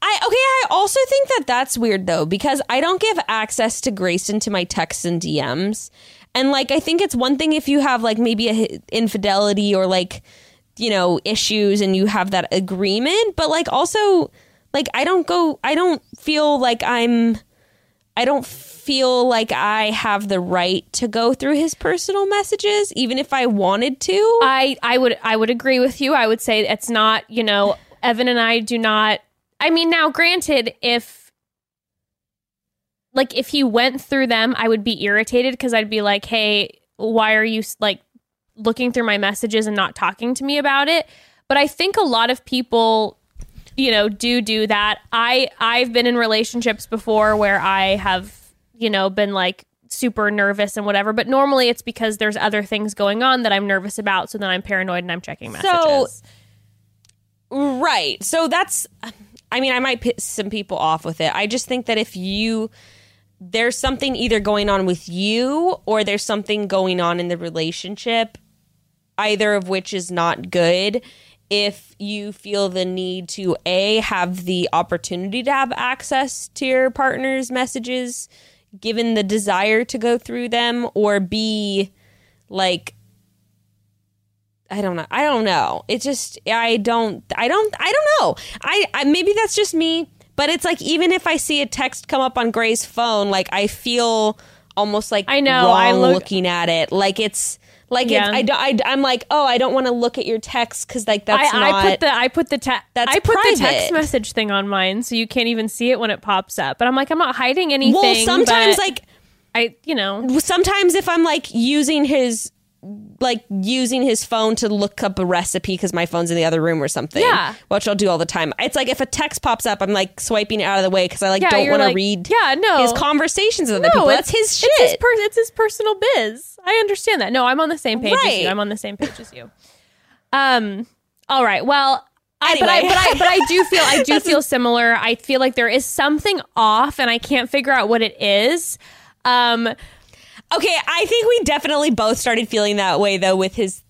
I okay. I also think that that's weird though because I don't give access to Grayson to my texts and DMs, and like I think it's one thing if you have like maybe a infidelity or like you know issues and you have that agreement, but like also like I don't go. I don't feel like I'm. I don't feel like I have the right to go through his personal messages, even if I wanted to. I I would I would agree with you. I would say it's not, you know, Evan and I do not I mean now granted if like if he went through them, I would be irritated cuz I'd be like, "Hey, why are you like looking through my messages and not talking to me about it?" But I think a lot of people you know do do that. I I've been in relationships before where I have, you know, been like super nervous and whatever, but normally it's because there's other things going on that I'm nervous about, so then I'm paranoid and I'm checking messages. Right. So that's, I mean, I might piss some people off with it. I just think that if you, there's something either going on with you or there's something going on in the relationship, either of which is not good. If you feel the need to A, have the opportunity to have access to your partner's messages, given the desire to go through them, or B, like, I don't know. I don't know. It just I don't I don't I don't know. I, I maybe that's just me, but it's like even if I see a text come up on Gray's phone, like I feel almost like I know, wrong I look- looking at it. Like it's like Yeah. it's, I, I I'm like oh I don't want to look at your text because like that's I, not I put the I put the te- That's I put the text message thing on mine, so you can't even see it when it pops up. But I'm like, I'm not hiding anything. well sometimes like I, you know, sometimes if I'm like using his like using his phone to look up a recipe because my phone's in the other room or something. Yeah. which I'll do all the time. It's like if a text pops up, I'm like swiping it out of the way because I like Yeah, don't want to like- read. Yeah, no. his conversations with other No, people. That's his shit. It's his, per- it's his personal biz. I understand that. No, I'm on the same page as Right. you. I'm on the same page as you. Um. All right. Well. I, but I but I but I do feel I do feel similar. I feel like there is something off, and I can't figure out what it is. Um. Okay, I think we definitely both started feeling that way though with his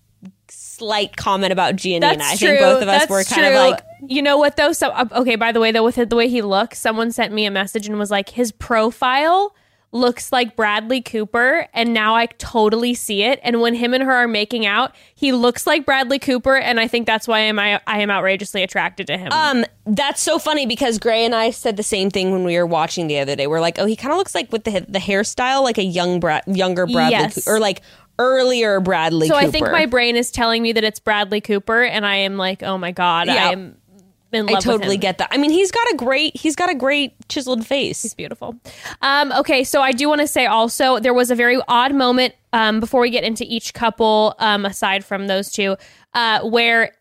slight comment about Giannina. That's I true. think both of us That's were kind true. of like, you know what though? So uh, okay, by the way, though, with the way he looks, someone sent me a message and was like, his profile looks like Bradley Cooper, and now I totally see it. And when him and her are making out, he looks like Bradley Cooper, and I think that's why I'm, I I am outrageously attracted to him. um, that's so funny because Gray and I said the same thing when we were watching the other day. We're like, oh, he kind of looks like with the the hairstyle like a young Brad, younger Bradley, Yes. Coo- or like earlier Bradley. so Cooper. I think my brain is telling me that it's Bradley Cooper, and I am like, oh my god, Yeah. I am I totally get that. I mean, he's got a great he's got a great chiseled face. He's beautiful. Um, okay, so I do want to say also there was a very odd moment um, before we get into each couple, um, aside from those two, uh, where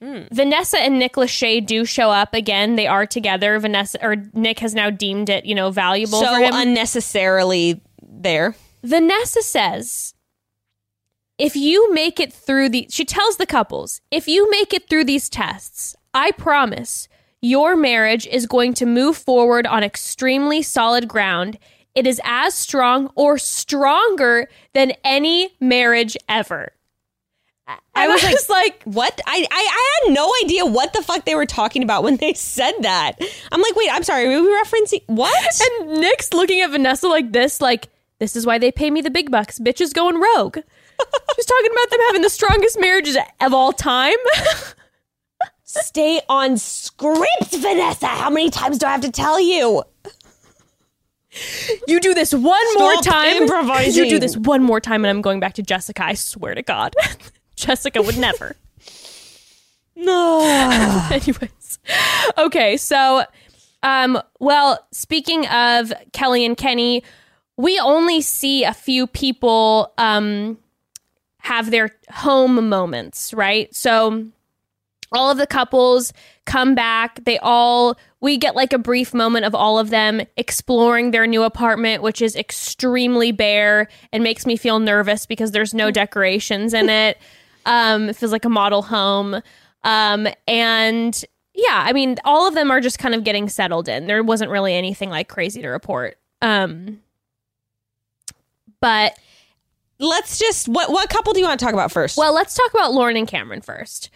Vanessa and Nick Lachey do show up again. They are together. Vanessa or Nick has now deemed it, you know, valuable So for him. unnecessarily there. Vanessa says, if you make it through the, she tells the couples, if you make it through these tests, I promise your marriage is going to move forward on extremely solid ground. It is as strong or stronger than any marriage ever. I was just like, What? I, I I had no idea what the fuck they were talking about when they said that. I'm like, wait, I'm sorry, are we referencing what? and Nick's looking at Vanessa like this, like, this is why they pay me the big bucks. Bitches going rogue. She's talking about them having the strongest marriages of all time. Stay on script, Vanessa. How many times do I have to tell you? You do this one more time. improvising. You do this one more time, and I'm going back to Jessica. I swear to God. Jessica would never. No. Anyways. Okay, so um well, speaking of Kelly and Kenny, we only see a few people um have their home moments, right? So all of the couples come back. They all we get like a brief moment of all of them exploring their new apartment, which is extremely bare and makes me feel nervous because there's no decorations in it. Um, it feels like a model home. Um, and yeah, I mean, all of them are just kind of getting settled in. There wasn't really anything like crazy to report. Um, but Let's just what what couple do you want to talk about first? well, let's talk about Lauren and Cameron first.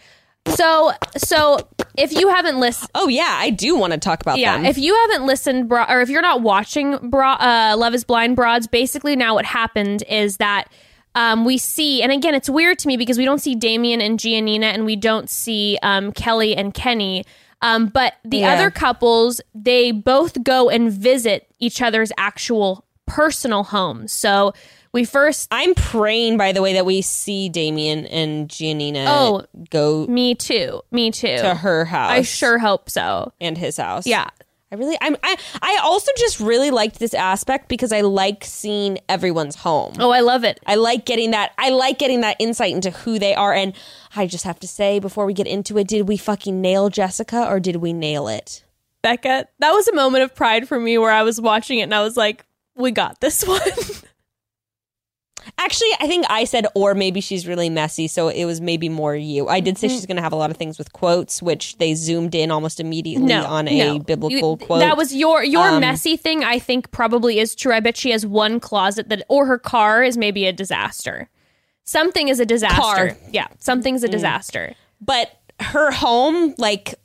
So, so if you haven't listened, oh yeah, I do want to talk about yeah, them. if you haven't listened, bro- or if you're not watching bro- uh, Love Is Blind Broads, basically now what happened is that um, we see, and again, it's weird to me because we don't see Damian and Giannina, and we don't see um, Kelly and Kenny. Um, but the Yeah. other couples, they both go and visit each other's actual personal homes. So we first I'm praying, by the way, that we see Damian and Giannina Oh. go Me too. Me too. to her house. I sure hope so. and his house. Yeah. I really, I'm, I, I also just really liked this aspect because I like seeing everyone's home. Oh, I love it. I like getting that. I like getting that insight into who they are. And I just have to say, before we get into it, did we fucking nail Jessica or did we nail it? Bekah, that was a moment of pride for me where I was watching it and I was like, we got this one. Actually, I think I said, or maybe she's really messy. So it was maybe more you. I did say Mm. she's going to have a lot of things with quotes, which they zoomed in almost immediately no, on a no. biblical You- quote. That was your your Um, messy thing. I think probably is true. I bet she has one closet that, or her car is maybe a disaster. Something is a disaster. Car. Mm. Yeah, something's a disaster. but her home, like,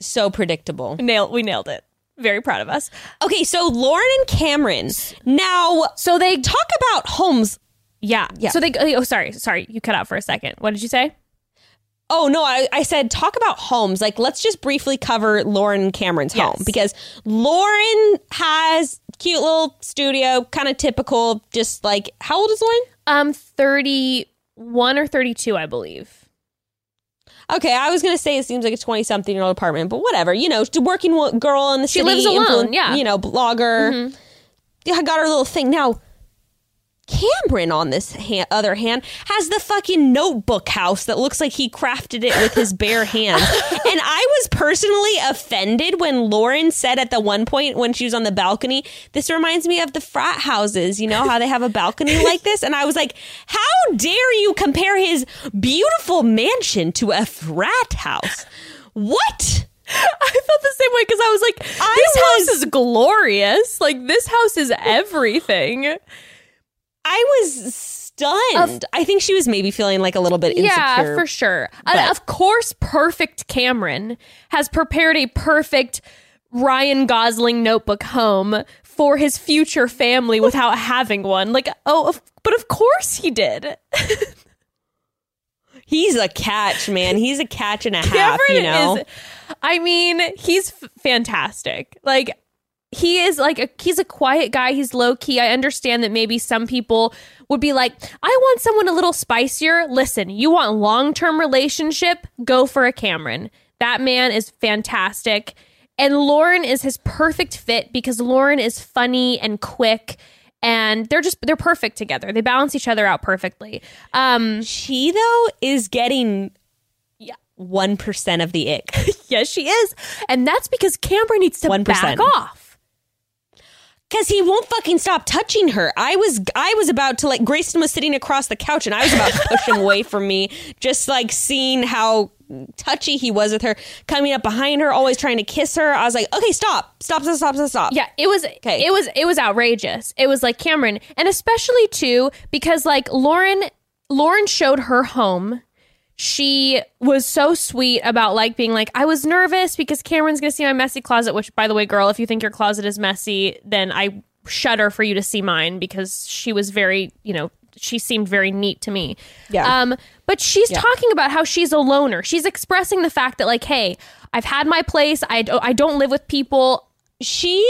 so predictable. Nail, we nailed it. Very proud of us. Okay, so Lauren and Cameron. Now, So they, talk about homes. yeah, Yeah. So they. Oh, sorry, sorry. You cut out for a second. What did you say? Oh no, I, I said talk about homes. Like, let's just briefly cover Lauren and Cameron's Yes. home because Lauren has cute little studio, kind of typical. Just like how old is Lauren? Um, thirty one or thirty two, I believe. Okay, I was gonna say it seems like a twenty-something year old apartment, but whatever. You know, working girl in the She city. lives alone, yeah. You know, blogger. Mm-hmm. Yeah, I got her little thing now. Cameron, on this ha- other hand, has the fucking notebook house that looks like he crafted it with his bare hands. and I was personally offended when Lauren said at the one point when she was on the balcony, This reminds me of the frat houses. You know how they have a balcony like this? And I was like, How dare you compare his beautiful mansion to a frat house? What? I felt the same way because I was like, this I was- house is glorious. Like this house is everything. I was stunned. I think she was maybe feeling like a little bit insecure. Yeah, for sure. But- of course, perfect Cameron has prepared a perfect Ryan Gosling notebook home for his future family without having one. Like, oh, of, but of course he did. He's a catch, man. He's a catch and a half, you know. is, I mean, he's f- fantastic. Like, he is like a, he's a quiet guy. He's low key. I understand that maybe some people would be like, I want someone a little spicier. Listen, you want long term relationship? Go for a Cameron. That man is fantastic. And Lauren is his perfect fit because Lauren is funny and quick and they're just they're perfect together. They balance each other out perfectly. Um she though is getting Yeah. one percent of the ick. yes, she is. And that's because Cameron needs to 1%. back off. Cause he won't fucking stop touching her. I was I was about to like Grayson was sitting across the couch and I was about to push him away from me, just like seeing how touchy he was with her, coming up behind her, always trying to kiss her. I was like, okay, stop, stop, stop, stop, stop, stop. Yeah, it was Okay. it was it was outrageous. It was like Cameron, and especially too because like Lauren Lauren showed her home. She was so sweet about like being like I was nervous because Cameron's to see my messy closet, which by the way, girl, if you think your closet is messy, then I shudder for you to see mine because she was very, you know, she seemed very neat to me. Yeah. Um but she's talking about how she's a loner. She's expressing the fact that like, hey, I've had my place. I don't, I don't live with people. She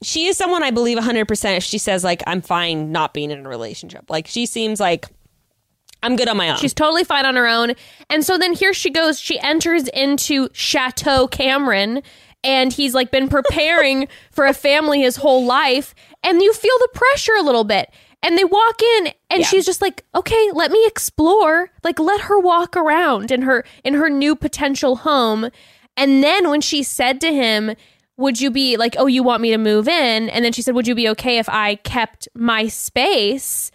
she is someone I believe 100% if she says like I'm fine not being in a relationship. Like she seems like I'm good on my own. She's totally fine on her own. And so then here she goes. She enters into Chateau Cameron, and he's like been preparing for a family his whole life. And you feel the pressure a little bit. And they walk in, and Yeah. she's just like, "Okay, let me explore. Like, let her walk around in her in her new potential home." And then when she said to him, "Would you be like, oh, you want me to move in?" And then she said, "Would you be okay if I kept my space?"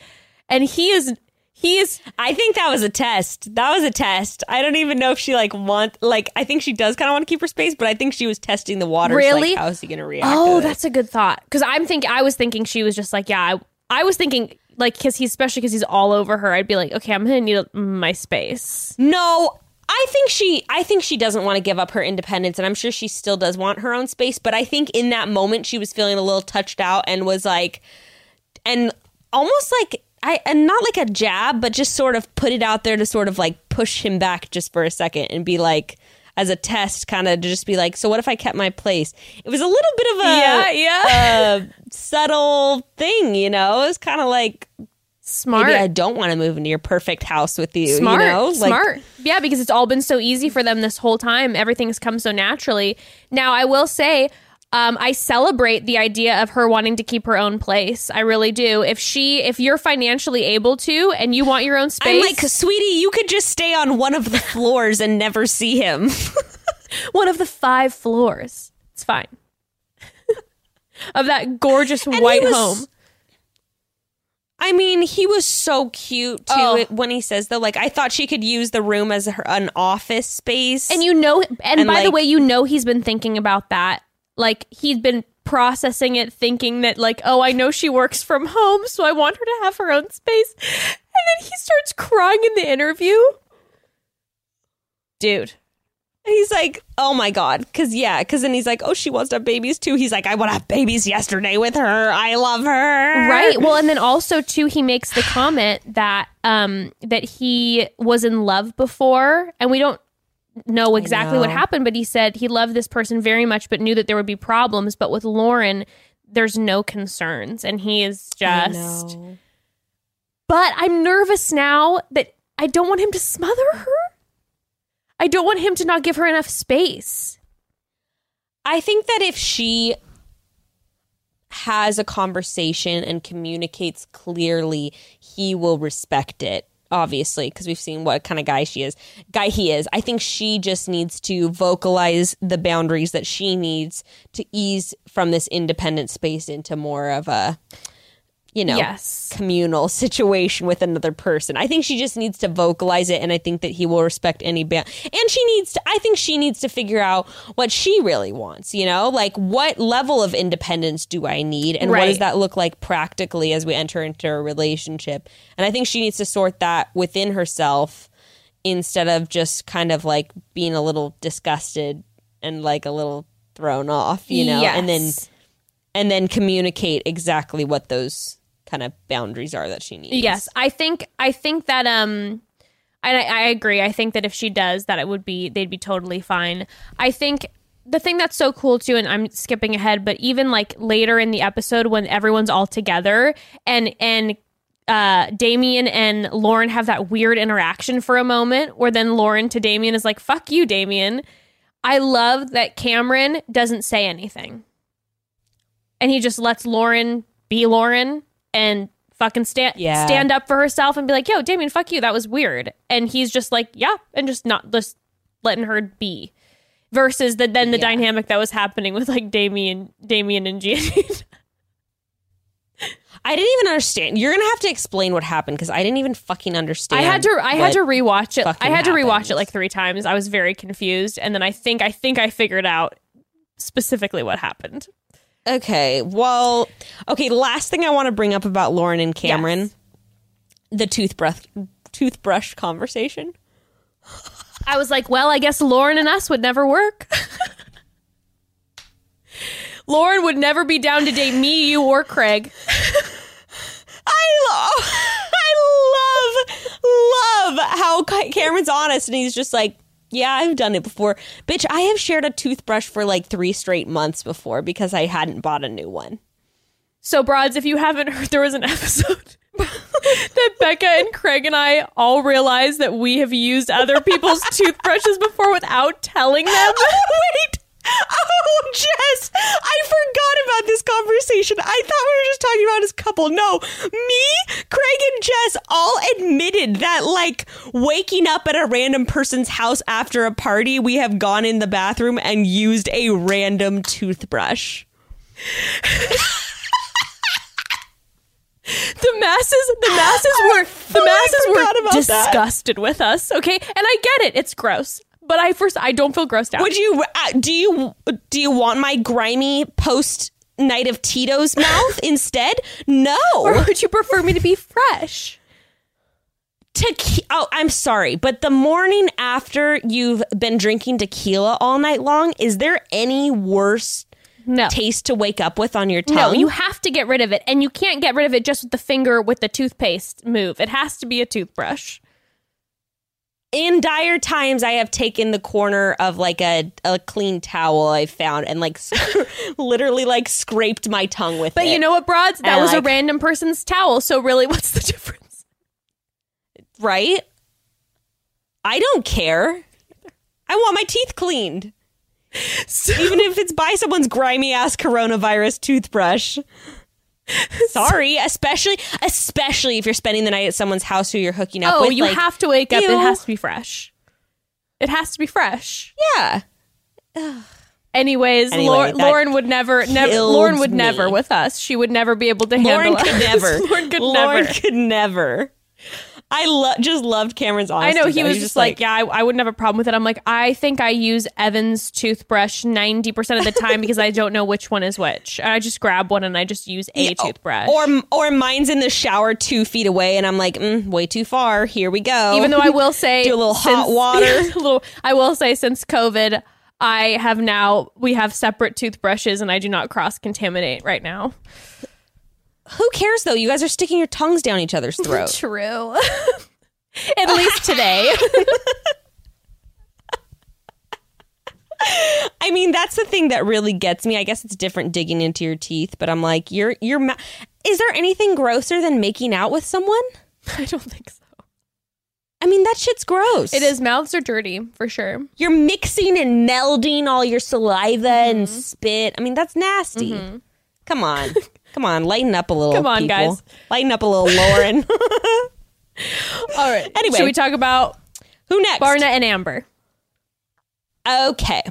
And he is he is I think that was a test. That was a test. I don't even know if she like want like I think she does kind of want to keep her space, but I think she was testing the water. Really? Like, how is he going to react? Oh, to that's a good thought. Because I'm think I was thinking she was just like, yeah. I, I was thinking like because he's especially because he's all over her. I'd be like, okay, I'm gonna need my space. no. I think she I think she doesn't want to give up her independence and I'm sure she still does want her own space, but I think in that moment she was feeling a little touched out and was like and almost like I and not like a jab, but just sort of put it out there to sort of like push him back just for a second and be like as a test kind of to just be like, so what if I kept my place? It was a little bit of a Yeah, yeah. a subtle thing, you know. It was kind of like Smart, maybe I don't want to move into your perfect house with you. smart, you know? Like, smart. Yeah, because it's all been so easy for them this whole time. Everything's come so naturally. Now, I will say. Um, I celebrate the idea of her wanting to keep her own place. I really do. If she, if you're financially able to, and you want your own space, I'm like, sweetie, you could just stay on one of the floors and never see him. one of the five floors. It's fine. of that gorgeous he white was- home. I mean, he was so cute too Oh. when he says though, like, I thought she could use the room as her, an office space. And you know, and, And, by the way, you know he's been thinking about that. Like he's been processing it, thinking that like, oh, I know she works from home, so I want her to have her own space. And then he starts crying in the interview. Dude, he's like, oh my god, because yeah, because then he's like, oh, she wants to have babies too. He's like, I want to have babies yesterday with her. I love her. right? Well, and then also too, he makes the comment that um that he was in love before, and we don't know exactly what happened, but he said he loved this person very much, but knew that there would be problems. But with Lauren, there's no concerns, and he is just. know. But I'm nervous now that I don't want him to smother her. I don't want him to not give her enough space. I think that if she has a conversation and communicates clearly, he will respect it. Obviously, because we've seen what kind of guy she is, guy he is. I think she just needs to vocalize the boundaries that she needs to ease from this independent space into more of a, you know, Yes. communal situation with another person. I think she just needs to vocalize it, and I think that he will respect any band. And she needs to. I think she needs to figure out what she really wants. You know, like what level of independence do I need, and what does that look like practically as we enter into a relationship? And I think she needs to sort that within herself instead of just kind of like being a little disgusted and like a little thrown off. You know, and then and then communicate exactly what those kind of boundaries are that she needs. Yes, I think I think that um I I agree. I think that if she does that it would be they'd be totally fine. I think the thing that's so cool too and I'm skipping ahead but even like later in the episode when everyone's all together and and uh, Damian and Lauren have that weird interaction for a moment where then Lauren to Damian is like, fuck you, Damian. I love that Cameron doesn't say anything. And he just lets Lauren be Lauren and fucking stand Yeah. stand up for herself and be like, yo, Damian, fuck you. That was weird. And he's just like, yeah, and just not just letting her be. Versus the then the Yeah. dynamic that was happening with like Damian Damian and Giannina. I didn't even understand. You're gonna have to explain what happened because I didn't even fucking understand. I had to I had to rewatch it. I had to rewatch it like three times. I was very confused, and then I think I think I figured out specifically what happened. Okay, well, okay. Last thing I want to bring up about Lauren and Cameron, Yes. the toothbrush toothbrush conversation. I was like, well, I guess Lauren and us would never work. Lauren would never be down to date me, you, or Craig. I love, I love, love how Cameron's honest and he's just like, yeah, I've done it before. Bitch, I have shared a toothbrush for like three straight months before because I hadn't bought a new one. So, broads, if you haven't heard, there was an episode that Bekah and Craig and I all realized that we have used other people's toothbrushes before without telling them. Wait. Oh, Jess, I forgot about this conversation. I thought we were just talking about his couple. No, me, Craig, and Jess all admitted that, like, waking up at a random person's house after a party, we have gone in the bathroom and used a random toothbrush. the masses the masses were the oh, masses were about that. disgusted with us okay and i get it it's gross but i first i don't feel grossed out Would you, uh, do you, do you want my grimy post night of Tito's mouth instead? No. or would you prefer me to be fresh Tequila. Oh, I'm sorry, but the morning after you've been drinking tequila all night long, is there any worse no taste to wake up with on your tongue? no you have to get rid of it and you can't get rid of it just with the finger with the toothpaste move it has to be a toothbrush In dire times, I have taken the corner of like a, a clean towel I found and like literally like scraped my tongue with it. but you know what broads that And, was a random person's towel so really what's the difference right? I don't care. I want my teeth cleaned. Even if it's by someone's grimy ass coronavirus toothbrush. Sorry, especially especially if you're spending the night at someone's house who you're hooking up oh with. you like, have to wake up it has to be fresh it has to be fresh Yeah. Anyways, Anyway, Lauren, Lauren would never, never. Lauren would me. never with us. She would never be able to handle Lauren could us. never. Lauren could Lauren never. could never. I lo- just loved Cameron's I know he though. was just like, yeah, I, I wouldn't have a problem with it. I'm like, I think I use Evan's toothbrush 90% of the time because I don't know which one is which. I just grab one and I just use a Yeah, toothbrush. Or or mine's in the shower two feet away, and I'm like, mm, way too far. Here we go. even though I will say Do a little hot since- water. a little, I will say since COVID, I have now we have separate toothbrushes and I do not cross contaminate right now. Who cares though? You guys are sticking your tongues down each other's throat. True. At least today. I mean, that's the thing that really gets me. I guess it's different digging into your teeth, but I'm like, you're you're. Ma- is there anything grosser than making out with someone? I don't think so. I mean, that shit's gross. It is mouths are dirty for sure. You're mixing and melding all your saliva and Mm-hmm. spit. I mean, that's nasty. Come on. Come on, lighten up a little. Come on, people. guys. Lighten up a little, Lauren. All right. Anyway. should we talk about Who next? Barnett and Amber? Okay.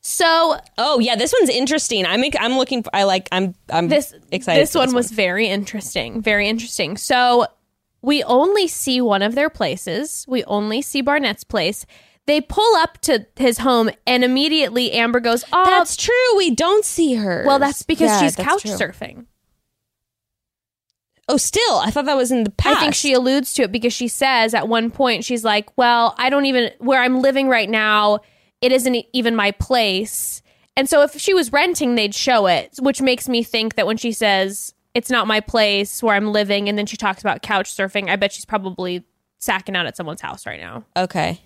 So Oh yeah, this one's interesting. I'm I'm looking. For, I like. I'm I'm this excited. This for one was very interesting. Very interesting. So we only see one of their places. We only see Barnett's place. They pull up to his home, and immediately Amber goes, "Oh, That's true. We don't see her. well, that's because Yeah, she's that's couch true. surfing." Oh, still, I thought that was in the past. I think she alludes to it because she says at one point she's like, "Well, I don't even where I'm living right now. It isn't e- even my place." And so if she was renting, they'd show it, which makes me think that when she says it's not my place where I'm living, and then she talks about couch surfing, I bet she's probably sacking out at someone's house right now. Okay.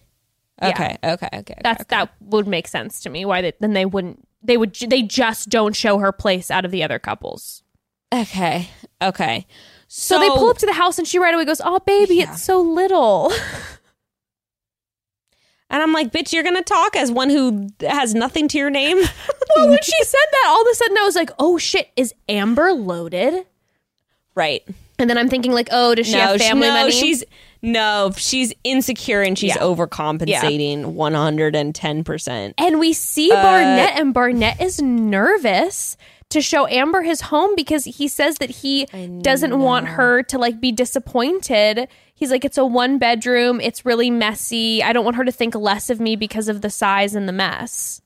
Yeah. Okay. Okay. Okay. That's okay. that would make sense to me. Why they, then they wouldn't? They would. They just don't show her place out of the other couples. Okay. Okay. So, they pull up to the house, and she right away goes, "Oh, baby, Yeah. it's so little." and I'm like, bitch, you're gonna talk as one who has nothing to your name. well, when she said that, all of a sudden I was like, "Oh shit, is Amber loaded?" right. And then I'm thinking like, "Oh, does she no, have she- family no, money?" she's no, she's insecure and she's Yeah. overcompensating one hundred and ten percent. and we see Uh, Barnett, and Barnett is nervous to show Amber his home because he says that he doesn't want her to like be disappointed. He's like, "It's a one bedroom. It's really messy. I don't want her to think less of me because of the size and the mess."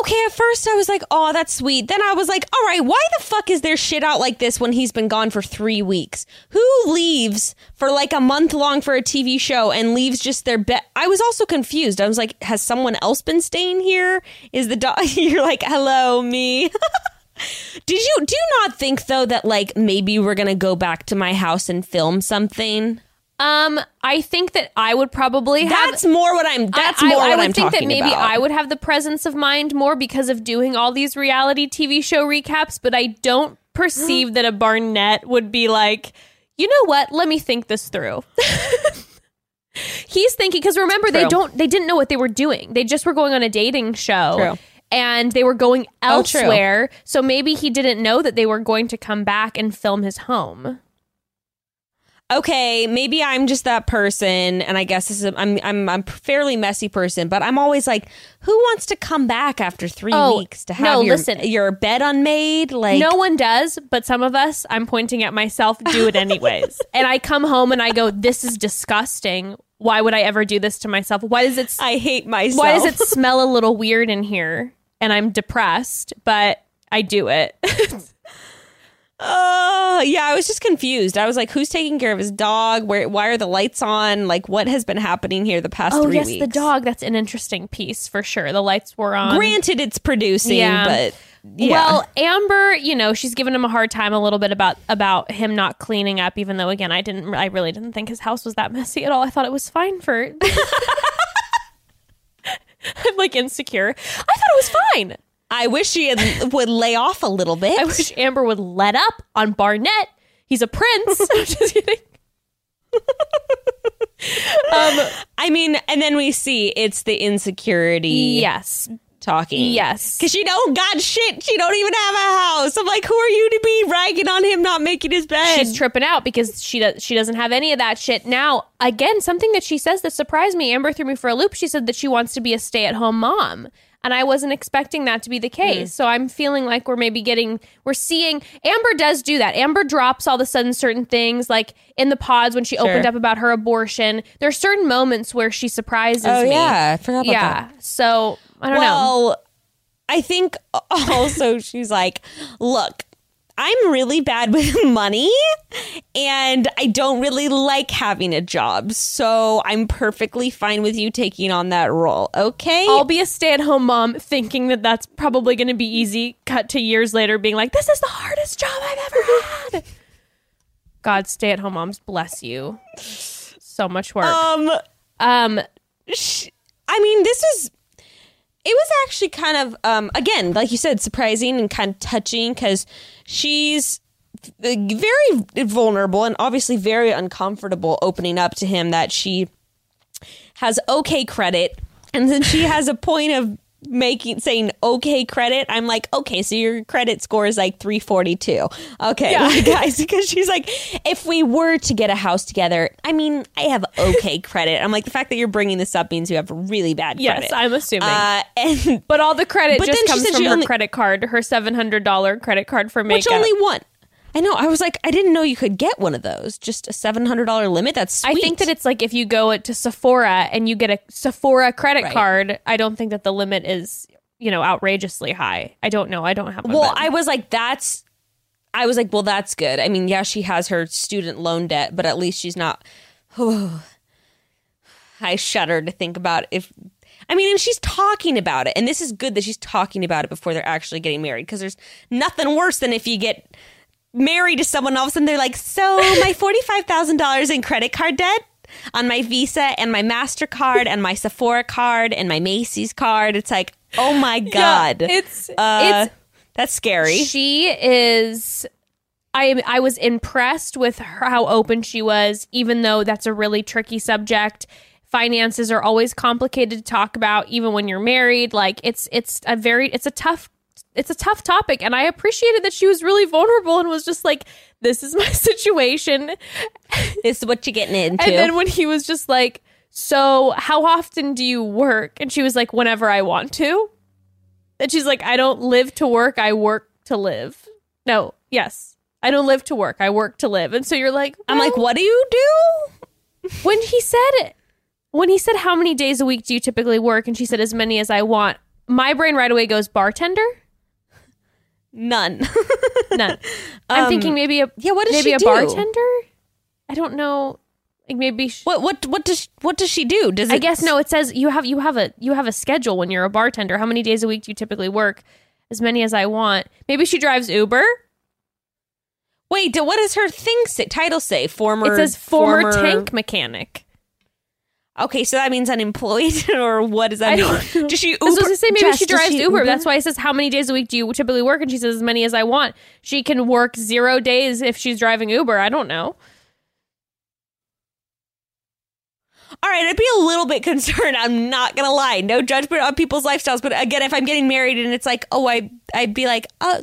Okay, at first I was like, oh, that's sweet. Then I was like, all right, why the fuck is there shit out like this when he's been gone for three weeks? Who leaves for like a month long for a TV show and leaves just their bed? I was also confused. I was like, has someone else been staying here? Is the dog? You're like, hello, me. Did you do you not think though that like maybe we're gonna go back to my house and film something? Um, I think that I would probably have That's more what I'm. That's I, more I, what I would I'm think that maybe about. I would have the presence of mind more because of doing all these reality TV show recaps, but I don't perceive that a Barnett would be like, you know what? Let me think this through. He's thinking because remember they don't they didn't know what they were doing. They just were going on a dating show. True. And they were going Oh, elsewhere. so maybe he didn't know that they were going to come back and film his home. Okay, maybe I'm just that person, and I guess this is I'm I'm I'm a fairly messy person, but I'm always like, who wants to come back after three Oh, weeks to have no, your listen. your bed unmade? Like, no one does, but some of us, I'm pointing at myself, do it anyways. and I come home and I go, "This is disgusting. Why would I ever do this to myself? Why does it? I hate myself. Why does it smell a little weird in here?" And I'm depressed, but I do it. Oh, yeah, I was just confused. I was like, who's taking care of his dog? Where? Why are the lights on? Like, what has been happening here the past oh three yes, weeks? the dog. That's an interesting piece for sure. The lights were on. Granted, it's producing, Yeah. but yeah. Well, Amber, you know, she's giving him a hard time a little bit about about him not cleaning up. Even though, again, I didn't, I really didn't think his house was that messy at all. I thought it was fine for. I'm like insecure. I thought it was fine. I wish she had, would lay off a little bit. I wish Amber would let up on Barnett. He's a prince. I'm just kidding. um, I mean, and then we see it's the insecurity. yes, talking. yes. Cause she don't got shit. She don't even have a house. I'm like, who are you to be ragging on him not making his bed? She's tripping out because she does she doesn't have any of that shit. Now, again, something that she says that surprised me. Amber threw me for a loop. She said that she wants to be a stay at home mom. And I wasn't expecting that to be the case. Mm. So I'm feeling like we're maybe getting, we're seeing, Amber does do that. Amber drops all of a sudden certain things, like in the pods when she opened up about her abortion. There are certain moments where she surprises Oh, me. yeah. I forgot about yeah. So I don't know. well, I think also she's like, look, I'm really bad with money and I don't really like having a job. So I'm perfectly fine with you taking on that role. Okay. I'll be a stay at home mom thinking that that's probably going to be easy. Cut to years later being like, this is the hardest job I've ever had. God, stay at home moms, bless you. So much work. um, Um, sh- I mean, this is. It was actually kind of, um, again, like you said, surprising and kind of touching because she's very vulnerable and obviously very uncomfortable opening up to him that she has okay credit and then she has a point of making saying okay credit, I'm like, okay, so your credit score is like 342. Okay, Yeah. guys, because she's like, if we were to get a house together, I mean, I have okay credit. I'm like, the fact that you're bringing this up means you have really bad credit. Yes. I'm assuming. uh, and but all the credit But just comes from her only- credit card, her seven hundred dollar credit card for makeup. which only one. I know. I was like, I didn't know you could get one of those. Just a seven hundred dollar limit. That's sweet. I think that it's like if you go to Sephora and you get a Sephora credit Right. card, I don't think that the limit is, you know, outrageously high. I don't know. I don't have. Well, I was like, that's. I was like, well, that's good. I mean, yeah, she has her student loan debt, but at least she's not. I shudder to think about if. I mean, and she's talking about it, and this is good that she's talking about it before they're actually getting married, because there's nothing worse than if you get married to someone, all of a sudden they're like, "So my forty five thousand dollars in credit card debt." On my Visa and my MasterCard and my Sephora card and my Macy's card. It's like, oh my God. it's Uh, it's that's scary. She is. I I was impressed with her, how open she was, even though that's a really tricky subject. Finances are always complicated to talk about, even when you're married. Like it's it's a very it's a tough it's a tough topic, and I appreciated that she was really vulnerable and was just like, "This is my situation." This is what you're getting into. And then when he was just like, "So how often do you work?" and she was like, "Whenever I want to." And she's like, "I don't live to work. I work to live." No, yes, I don't live to work. I work to live. And so you're like, I'm like, what do you do? when he said it, when he said, "How many days a week do you typically work?" and she said, "As many as I want." My brain right away goes, "Bartender." None. None. I'm um, thinking maybe a yeah, what does maybe she a do? bartender. I don't know. Like maybe. Sh- What what what does what does she do? Does it I guess no. It says you have you have a you have a schedule when you're a bartender. How many days a week do you typically work? As many as I want. Maybe she drives Uber. Wait, do- what does her thing say? Title say? Former It says former, tank mechanic. Okay, so that means unemployed or what does that mean? Does she I was Uber? to say maybe Jess, she drives Uber. Uber? That's why it says how many days a week do you typically work, and she says as many as I want. She can work zero days if she's driving Uber. I don't know. All right, I'd be a little bit concerned. I'm not gonna lie. No judgment on people's lifestyles, but again, if I'm getting married and it's like, oh, I I'd be like, uh,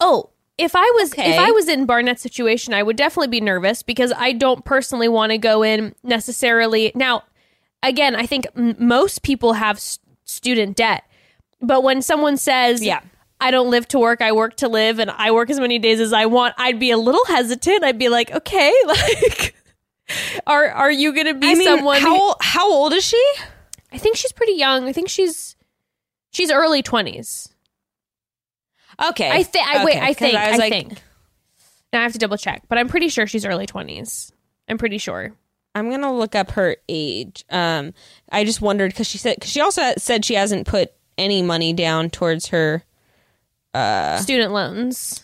Oh, if I was Okay. if I was in Barnett's situation, I would definitely be nervous because I don't personally want to go in necessarily. Now, again, I think m- most people have s- student debt, but when someone says, Yeah. I don't live to work, I work to live, and I work as many days as I want," I'd be a little hesitant. I'd be like, "Okay, like." Are are you going to be I mean, someone? how who- how old is she? I think she's pretty young. I think she's she's early twenties. Okay, I think. I wait. Okay, I 'cause think. I, was like, think. Now I have to double check, but I'm pretty sure she's early twenties. I'm pretty sure. I'm gonna look up her age. Um, I just wondered because she said cause she also said she hasn't put any money down towards her Uh. Student loans.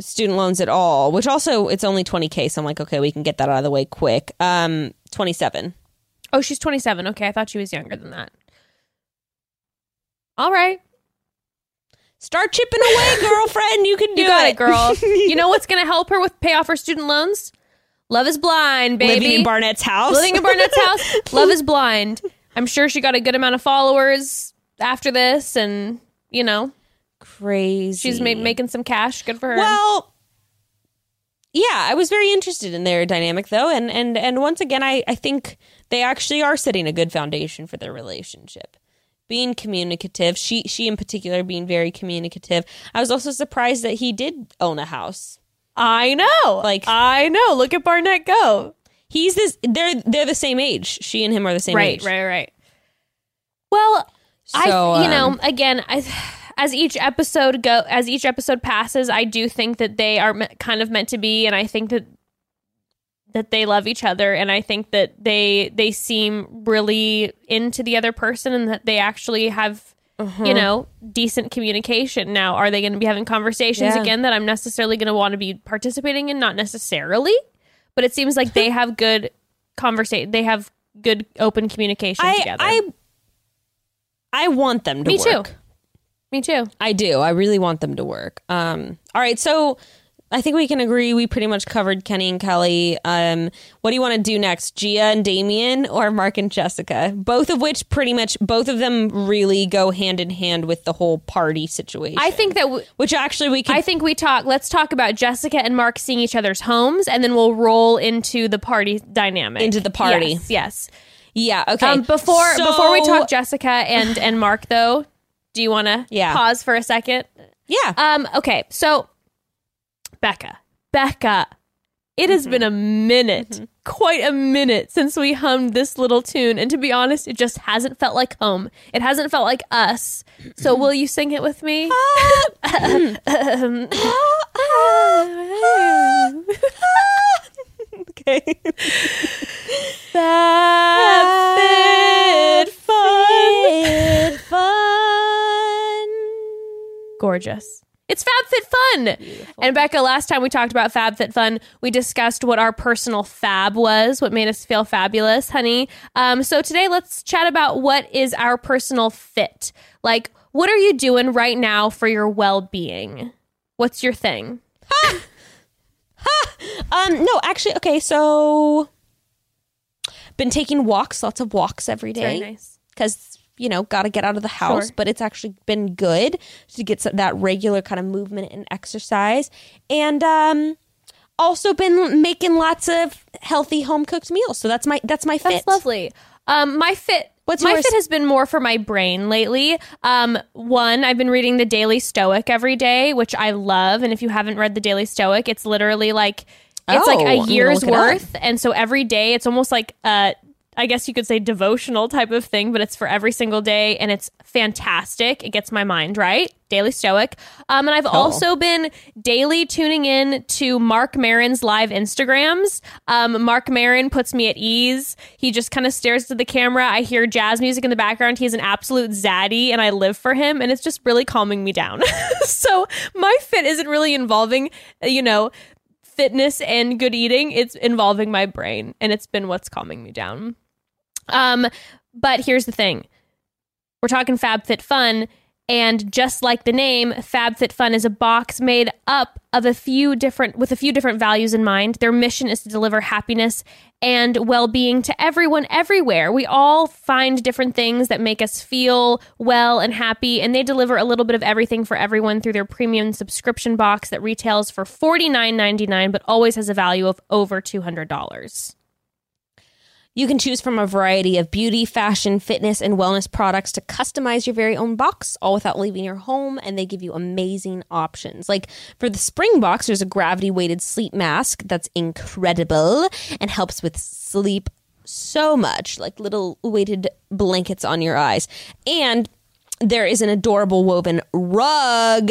student loans at all. Which also it's only 20k, so I'm like, okay, we can get that out of the way quick. Um, 27. Oh, she's 27. Okay, I thought she was younger than that. All right, Start chipping away, girlfriend. You can do you got it, it, girl. you know what's going to help her with pay off her student loans? Love is blind, baby. Living in Barnett's house. Living in Barnett's house. Love is blind. I'm sure she got a good amount of followers after this, and you know Crazy. she's ma- making some cash. Good for her. Well, yeah, I was very interested in their dynamic though, and and and once again, I I think they actually are setting a good foundation for their relationship. Being communicative, she she in particular being very communicative. I was also surprised that he did own a house. I know. Like- I know. Look at Barnett go. He's this. They're they're the same age. She and him are the same right, age. right, right. Right. Well, I So, you know um, again I, as each episode go as each episode passes, I do think that they are me- kind of meant to be, and I think that that they love each other, and I think that they they seem really into the other person, and that they actually have. Uh-huh. You know, decent communication. Now, are they going to be having conversations Yeah. again that I'm necessarily going to want to be participating in? Not necessarily, but it seems like they have good conversation. They have good open communication I together. I I want them to Me work. too. Me too. I do. I really want them to work. Um, all right. So I think we can agree we pretty much covered Kenny and Kelly. Um, what do you want to do next, Gia and Damian or Mark and Jessica? Both of which pretty much both of them really go hand in hand with the whole party situation. I think that w- which actually we can. I think we talk. Let's talk about Jessica and Mark seeing each other's homes, and then we'll roll into the party dynamic. Into the party. Yes. yes. yeah okay. Um, before So- before we talk Jessica and and Mark, though, do you want to Yeah. pause for a second? yeah, Um. Okay. So, Bekah, Bekah, it has been a mm-hmm. minute, mm-hmm. quite a minute since we hummed this little tune, and to be honest, it just hasn't felt like home. It hasn't felt like us. So, mm-hmm. will you sing it with me? Ah. okay. Fabfit fun. gorgeous. It's FabFitFun. And Bekah, last time we talked about FabFitFun, we discussed what our personal fab was, what made us feel fabulous, honey. Um, so today, let's chat about what is our personal fit. Like, what are you doing right now for your well being? What's your thing? Um, no, actually, okay, so been taking walks, lots of walks every Very nice. because you know got to get out of the house Sure. but it's actually been good to get some, that regular kind of movement and exercise and um also been making lots of healthy home cooked meals so that's my that's my fit That's lovely. Um, my fit. What's my yours? fit has been more for my brain lately. Um, one, I've been reading the Daily Stoic every day, which I love. And if you haven't read the Daily Stoic, it's literally like it's Oh, like a year's it up. worth. And so every day, it's almost like uh I guess you could say devotional type of thing, but it's for every single day and it's fantastic. It gets my mind right. Daily Stoic. Um, and I've also been daily tuning in to Marc Maron's live Instagrams. Um, Mark Marin puts me at ease. He just kind of stares to the camera. I hear jazz music in the background. He's an absolute zaddy and I live for him and it's just really calming me down. so my fit isn't really involving, you know, fitness and good eating. It's involving my brain and it's been what's calming me down. Um, but here's the thing. We're talking FabFitFun, and just like the name, FabFitFun is a box made up of a few different with a few different values in mind. Their mission is to deliver happiness and well-being to everyone everywhere. We all find different things that make us feel well and happy, and they deliver a little bit of everything for everyone through their premium subscription box that retails for $49.99 but always has a value of over $200. You can choose from a variety of beauty, fashion, fitness, and wellness products to customize your very own box, all without leaving your home. And they give you amazing options. Like for the spring box, there's a gravity weighted sleep mask that's incredible and helps with sleep so much, like little weighted blankets on your eyes. And there is an adorable woven rug.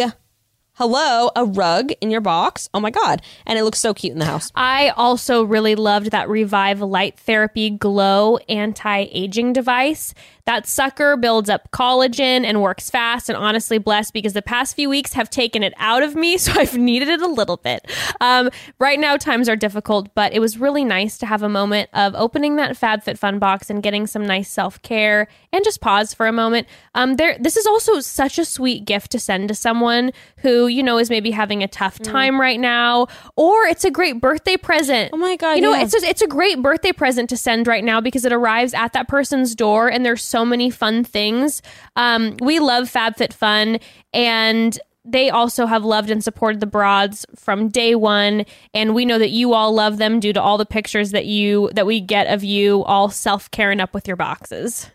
Hello, a rug in your box. Oh my God. And it looks so cute in the house. I also really loved that Revive Light Therapy Glow anti aging device. That sucker builds up collagen and works fast and honestly blessed because the past few weeks have taken it out of me, so I've needed it a little bit. Um, right now, times are difficult, but it was really nice to have a moment of opening that FabFitFun box and getting some nice self care and just pause for a moment. Um, there, this is also such a sweet gift to send to someone who you know is maybe having a tough time right now, or it's a great birthday present. Oh my God, You know, yeah. it's just, it's a great birthday present to send right now because it arrives at that person's door, and there's so many fun things. Um, we love FabFitFun, and they also have loved and supported the broads from day one and we know that you all love them due to all the pictures that you that we get of you all self-caring up with your boxes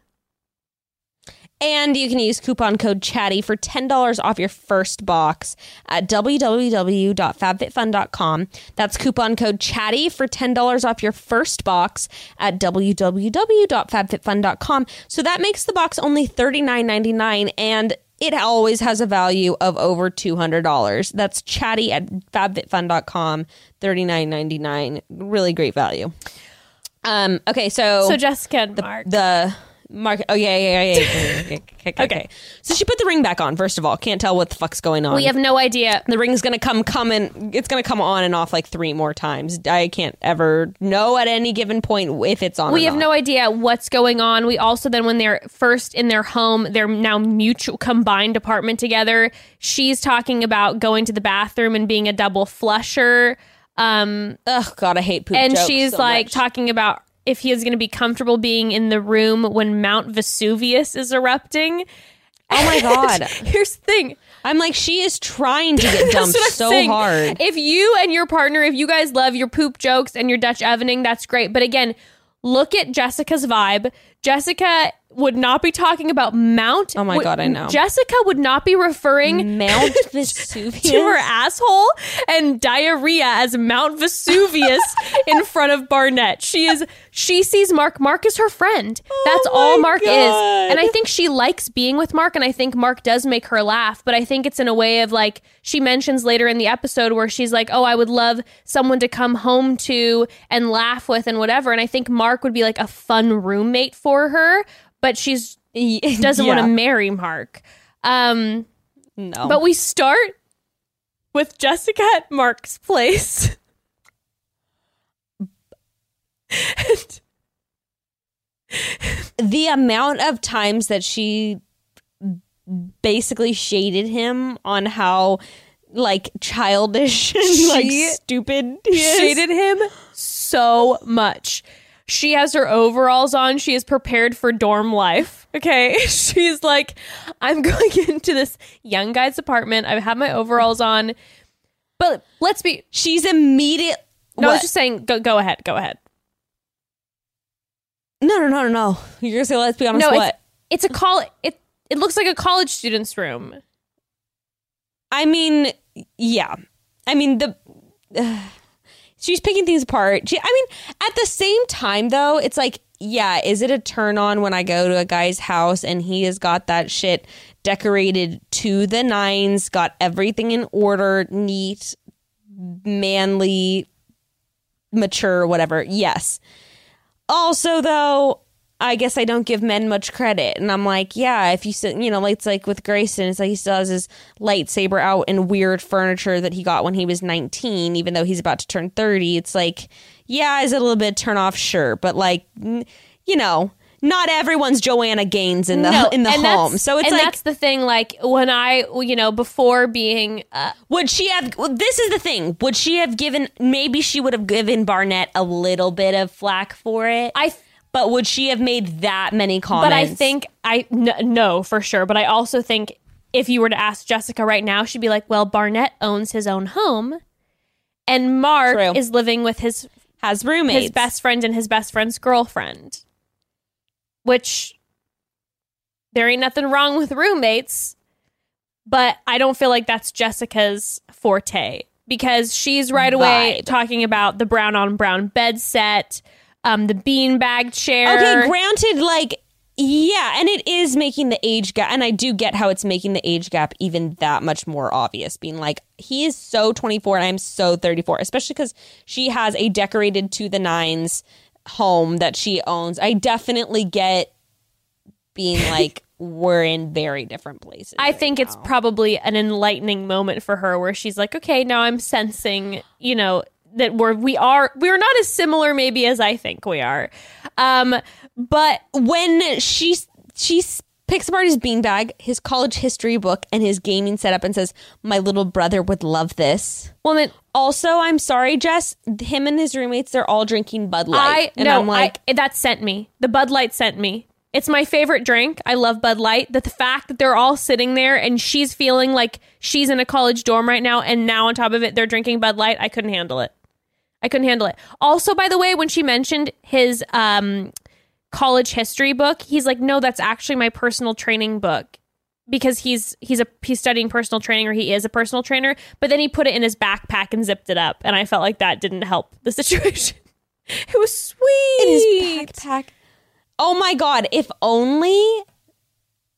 And you can use coupon code chatty for $10 off your first box at www.fabfitfun.com. That's coupon code chatty for $10 off your first box at www.fabfitfun.com. So that makes the box only $39.99 and it always has a value of over $200. That's chatty at fabfitfun.com, $39.99. Really great value. Um, okay, so so jessica and mark the Mark. Oh yeah, yeah, yeah, yeah. yeah, okay, okay, okay. So she put the ring back on. First of all, can't tell what the fuck's going on. We have no idea. the ring's gonna come come and it's gonna come on and off like three more times. I can't ever know at any given point if it's on. We have not. no idea what's going on. We also then when they're first in their home, they're now mutual combined apartment together. She's talking about going to the bathroom and being a double flusher. Um Ugh, God, I hate poop. and she's so like much. talking about if he is going to be comfortable being in the room when Mount Vesuvius is erupting. Oh my God. Here's the thing. I'm like, she is trying to get dumped so saying. hard. If you and your partner, if you guys love your poop jokes and your Dutch ovening, that's great. But again, look at Jessica's vibe. Jessica would not be talking about Mount. Oh my God, I know. Jessica would not be referring Mount Vesuvius. to her asshole and diarrhea as Mount Vesuvius in front of Barnett. She is she sees Mark. Mark is her friend. Oh That's all Oh my Mark God. is. And I think she likes being with Mark and I think Mark does make her laugh, but I think it's in a way of like she mentions later in the episode where she's like, "Oh, I would love someone to come home to and laugh with and whatever." And I think Mark would be like a fun roommate for her, but she's doesn't want to marry Mark. Um No. but we start with Jessica at Mark's place. The amount of times that she basically shaded him on how like childish and like stupid he shaded him so much. She has her overalls on. She is prepared for dorm life. Okay. She's like, I'm going into this young guy's apartment. I have my overalls on. But let's be. She's immediate. No, I was just saying, go, go ahead. Go ahead. no, no, no, no, no. You're gonna say, let's be honest. No, what? it's, it's a call. It, it looks like a college student's room. I mean, yeah. I mean the. she's picking things apart. She, I mean, at the same time, though, it's like, yeah, is it a turn on when I go to a guy's house and he has got that shit decorated to the nines, got everything in order, neat, manly, mature, whatever? Yes. Also, though, I guess I don't give men much credit. And I'm like, yeah, if you sit, you know, like it's like with Grayson, it's like he still has his lightsaber out in weird furniture that he got when he was 19, even though he's about to turn 30. It's like, yeah, is it a little bit turn off? Sure. But like, you know, not everyone's Joanna Gaines in the No, in the and home. So it's and like, that's the thing. Like when I, you know, before being, uh, would she have? well, This is the thing. Would she have given? Maybe she would have given Barnett a little bit of flack for it. I, but would she have made that many comments? but I think I n- no for sure. But I also think if you were to ask Jessica right now, she'd be like, "Well, Barnett owns his own home, and Mark True. is living with his has roommates. his best friend and his best friend's girlfriend." Which there ain't nothing wrong with roommates, but I don't feel like that's Jessica's forte because she's right away Vibe. talking about the brown on brown bed set, um, the beanbag chair. Okay, granted, like, yeah, and it is making the age gap, and I do get how it's making the age gap even that much more obvious. Being like, he is so 24 and I'm so 34, especially because she has a decorated to the nines home that she owns. I definitely get being like, we're in very different places. I think it's probably an enlightening moment for her where she's like, okay, now I'm sensing, you know, that we're we are we're not as similar maybe as I think we are. Um, but when she she picks apart his beanbag, his college history book, and his gaming setup, and says, "My little brother would love this." woman, Also, I'm sorry, Jess. Him and his roommates, they're all drinking Bud Light, I and no, I'm like, I, that sent me. The Bud Light sent me. It's my favorite drink. I love Bud Light. That the fact that they're all sitting there and she's feeling like she's in a college dorm right now, and now on top of it, they're drinking Bud Light. I couldn't handle it. I couldn't handle it. Also, by the way, when she mentioned his um, college history book, he's like, "No, that's actually my personal training book." Because he's he's a he's studying personal training or he is a personal trainer, but then he put it in his backpack and zipped it up, and I felt like that didn't help the situation. It was sweet. in his backpack. Oh my god! If only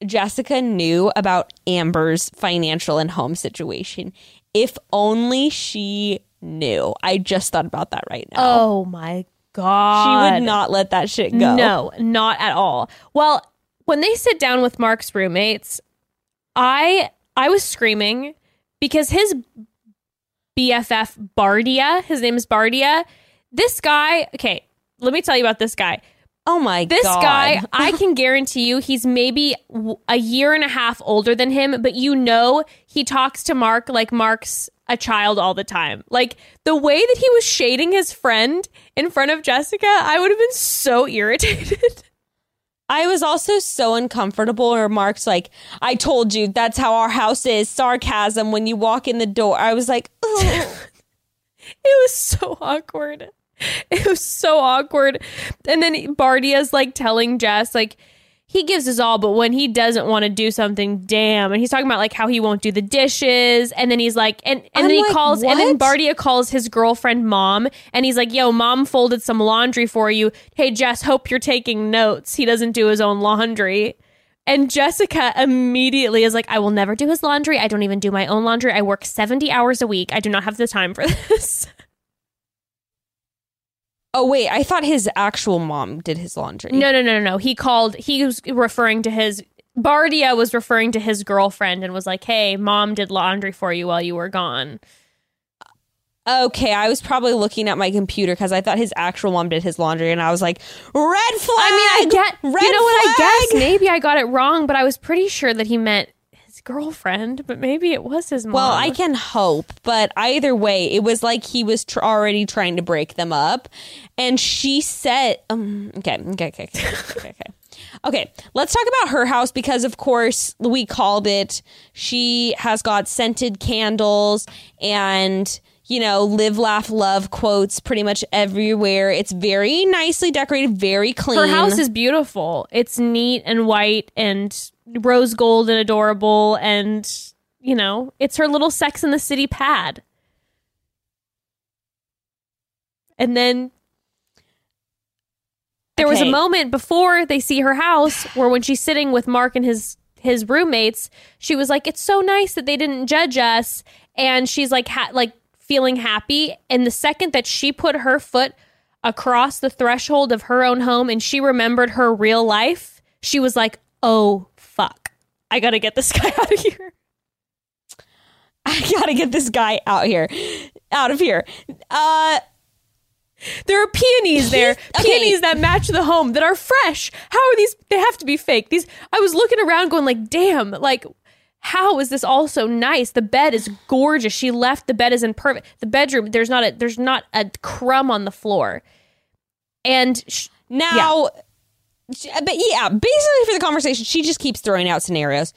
Jessica knew about Amber's financial and home situation. If only she knew. I just thought about that right now. Oh my god. She would not let that shit go. No, not at all. Well, when they sit down with Mark's roommates, I I was screaming because his BFF Bardia, his name is Bardia. This guy, okay, let me tell you about this guy. Oh my god. This god. guy, I can guarantee you, he's maybe a year and a half older than him, but you know he talks to Mark like Mark's a child all the time. Like the way that he was shading his friend in front of Jessica, I would have been so irritated. I was also so uncomfortable where Mark's like, I told you that's how our house is. Sarcasm when you walk in the door. I was like. It was so awkward. It was so awkward. And then Bardia's like telling Jess, like, he gives his all, but when he doesn't want to do something, damn. And he's talking about like how he won't do the dishes. And then he's like, and, and I'm then he like, calls, and then what? Bardia calls his girlfriend mom. And he's like, yo, mom folded some laundry for you. Hey, Jess, hope you're taking notes. He doesn't do his own laundry. And Jessica immediately is like, I will never do his laundry. I don't even do my own laundry. I work 70 hours a week. I do not have the time for this. Oh wait, I thought his actual mom did his laundry. No, no, no, no, no. He called. He was referring to his. Bardia was referring to his girlfriend and was like, "Hey, mom did laundry for you while you were gone." Okay, I was probably looking at my computer because I thought his actual mom did his laundry, and I was like, red flag. I mean, I get. red you know what? I guess flag! maybe I got it wrong, but I was pretty sure that he meant girlfriend. But maybe it was his mom. Well, I can hope, but either way, it was like he was tr- already trying to break them up, and she said, um, "Okay, okay, okay, okay, okay, okay." Okay, let's talk about her house because, of course, we called it. She has got scented candles and, you know, live, laugh, love quotes pretty much everywhere. It's very nicely decorated, very clean. Her house is beautiful. It's neat and white and rose gold and adorable, and you know, it's her little Sex in the City pad. And then there was a moment before they see her house where when she's sitting with Mark and his his roommates, she was like, "It's so nice that they didn't judge us," and she's like, ha- like feeling happy. And the second that she put her foot across the threshold of her own home and she remembered her real life, she was like, "Oh I gotta get this guy out of here." I gotta get this guy out here, out of here. Uh, There are peonies there, okay. peonies that match the home that are fresh. How are these? They have to be fake. These. I was looking around, going like, "Damn!" Like, how is this all so nice? The bed is gorgeous. She left the bed is in perfect. The bedroom. There's not a. There's not a crumb on the floor. And sh- Now, she- uh, but yeah, basically for the conversation, she just keeps throwing out scenarios.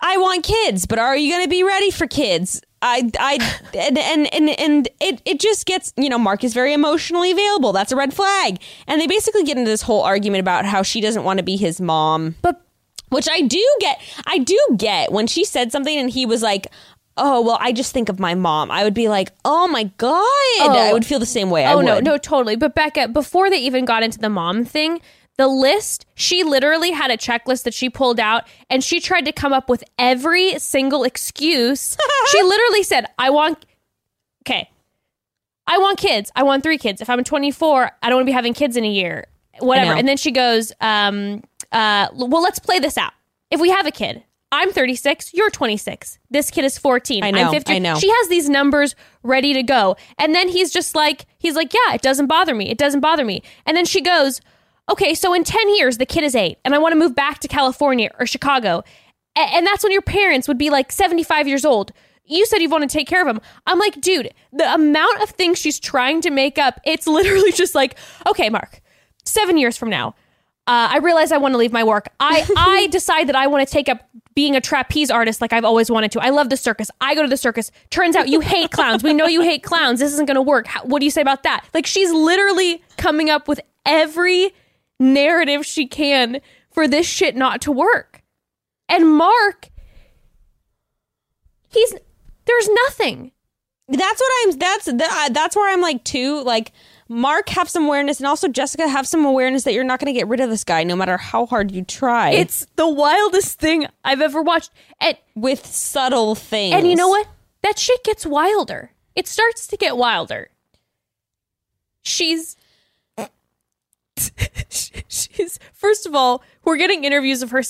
I want kids, but are you going to be ready for kids? I, I, and, and, and, and it, it just gets, you know, Mark is very emotionally available. That's a red flag. And they basically get into this whole argument about how she doesn't want to be his mom. but Which I do get. I do get when she said something and he was like, oh, well, I just think of my mom. I would be like, oh my God. I oh. would feel the same way. I Oh no, no, totally. But Bekah, before they even got into the mom thing, the list, she literally had a checklist that she pulled out and she tried to come up with every single excuse. she literally said, I want okay. I want kids. I want three kids. If I'm 24, I don't want to be having kids in a year. Whatever. And then she goes, um, uh, well, let's play this out. If we have a kid, I'm 36, you're 26. This kid is 14. I know, I'm 50. I know. She has these numbers ready to go. And then he's just like, he's like, yeah, it doesn't bother me. It doesn't bother me. And then she goes, okay, so in 10 years, the kid is eight, and I want to move back to California or Chicago. A- and that's when your parents would be like 75 years old. You said you want to take care of him. I'm like, dude, the amount of things she's trying to make up, it's literally just like, okay, Mark, seven years from now, uh, I realize I want to leave my work. I, I decide that I want to take up being a trapeze artist like I've always wanted to. I love the circus. I go to the circus. Turns out you hate clowns. We know you hate clowns. This isn't going to work. How, what do you say about that? Like she's literally coming up with every narrative she can for this shit not to work. And Mark, he's there's nothing. that's what I'm. That's that, that's where I'm like too. Like Mark have some awareness, and also Jessica have some awareness that you're not going to get rid of this guy, no matter how hard you try. It's the wildest thing I've ever watched. And with subtle things. And you know what? That shit gets wilder. It starts to get wilder. She's she's first of all, we're getting interviews of her.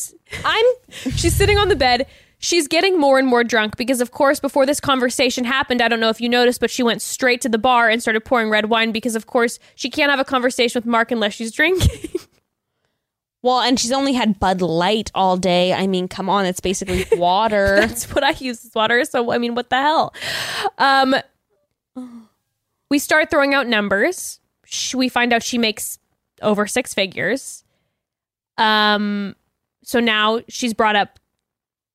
I'm she's sitting on the bed. She's getting more and more drunk because, of course, before this conversation happened, I don't know if you noticed, but she went straight to the bar and started pouring red wine because, of course, she can't have a conversation with Mark unless she's drinking. Well, and she's only had Bud Light all day. I mean, come on, it's basically water. That's what I use as water. So I mean, what the hell? Um, we start throwing out numbers. We find out she makes over six figures. Um, so now she's brought up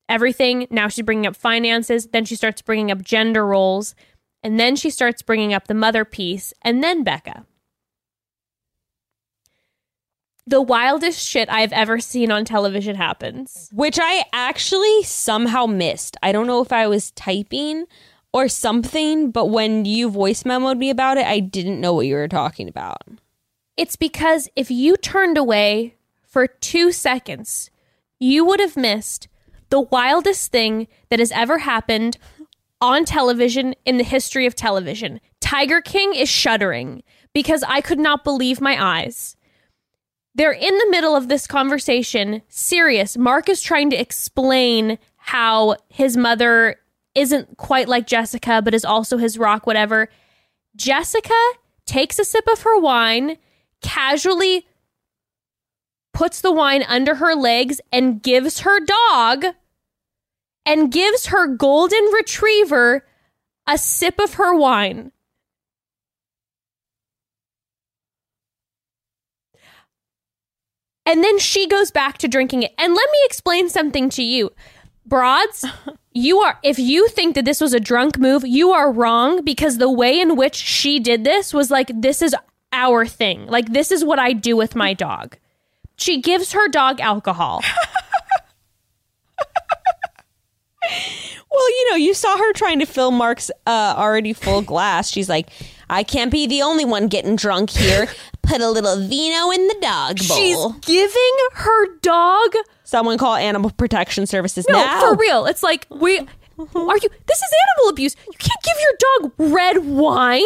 everything. Now she's bringing up finances. Then she starts bringing up gender roles, and then she starts bringing up the mother piece, and then Bekah. The wildest shit I've ever seen on television happens. which I actually somehow missed. I don't know if I was typing or something, but when you voice memoed me about it, I didn't know what you were talking about. It's because if you turned away for two seconds, you would have missed the wildest thing that has ever happened on television in the history of television. Tiger King is shuddering because I could not believe my eyes. They're in the middle of this conversation, serious. Mark is trying to explain how his mother isn't quite like Jessica, but is also his rock, whatever. Jessica takes a sip of her wine, casually puts the wine under her legs, and gives her dog and gives her golden retriever a sip of her wine. And then she goes back to drinking it. And let me explain something to you. Broads, you are if you think that this was a drunk move, you are wrong because the way in which she did this was like this is our thing. Like this is what I do with my dog. She gives her dog alcohol. Well, you know, you saw her trying to fill Mark's uh, already full glass. She's like, I can't be the only one getting drunk here. Put a little vino in the dog bowl. She's giving her dog Someone call Animal Protection Services No, now. for real. It's like we are you this is animal abuse. You can't give your dog red wine.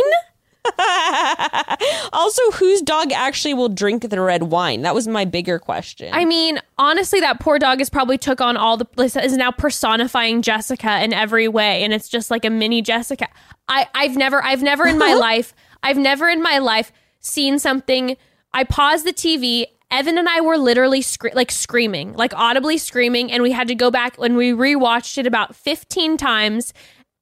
Also, whose dog actually will drink the red wine? That was my bigger question. I mean, honestly, that poor dog has probably took on all the is now personifying Jessica in every way, and it's just like a mini Jessica. I I've never I've never in my life I've never in my life seen something. I paused the TV. Evan and I were literally scre- like screaming, like audibly screaming, and we had to go back when we rewatched it about fifteen times.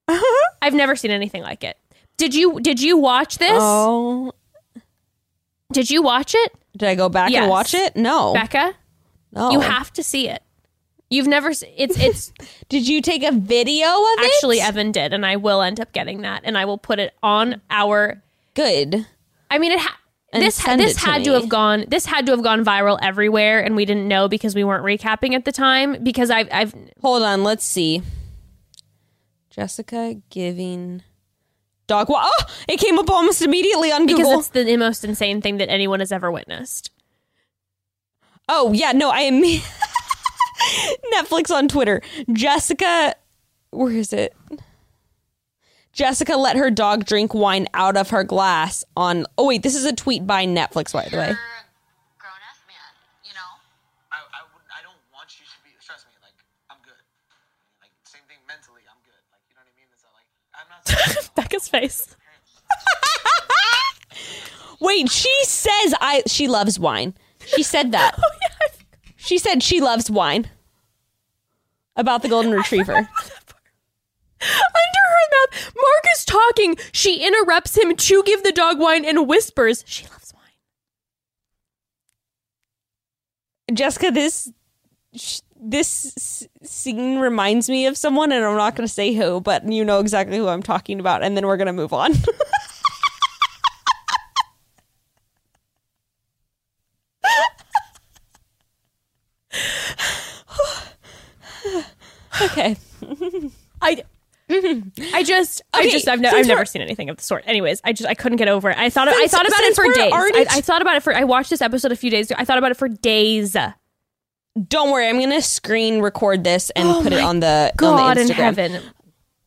I've never seen anything like it. Did you Did you watch this? oh, Did you watch it, did I go back Yes. and watch it? No. Bekah? no. You have to see it. You've never. s- It's it's Did you take a video of it? actually Evan did, and I will end up getting that, and I will put it on our. good. I mean, it. Ha- this this to had to have gone. This had to have gone viral everywhere, and we didn't know because we weren't recapping at the time. Because I've I've Hold on, let's see. Jessica giving dog. Wa- oh, it came up almost immediately on because Google. it's the most insane thing that anyone has ever witnessed. Oh yeah, no, I am Netflix on Twitter. Jessica, where is it? Jessica let her dog drink wine out of her glass on. Oh wait, this is a tweet by Netflix, by the way. You're a grown ass man, you know? I, I would I don't want you to be trust me, like I'm good. Like same thing mentally, I'm good. Like you know what I mean? It's not like I'm not saying Bekah's face. Wait, she says I she loves wine. She said that. Oh, she said she loves wine. About the golden retriever. Under her mouth, Mark is talking. She interrupts him to give the dog wine and whispers, "She loves wine." Jessica, this sh- this s- scene reminds me of someone, and I'm not going to say who, but you know exactly who I'm talking about, and then we're going to move on. okay. I I just I just I've, ne- I've never seen anything of the sort. Anyways, I just I couldn't get over it. I thought I thought about it for days. I, I thought about it for I watched this episode a few days ago. I thought about it for days. Don't worry, I'm going to screen record this and Oh put it on the God on the in Instagram. heaven.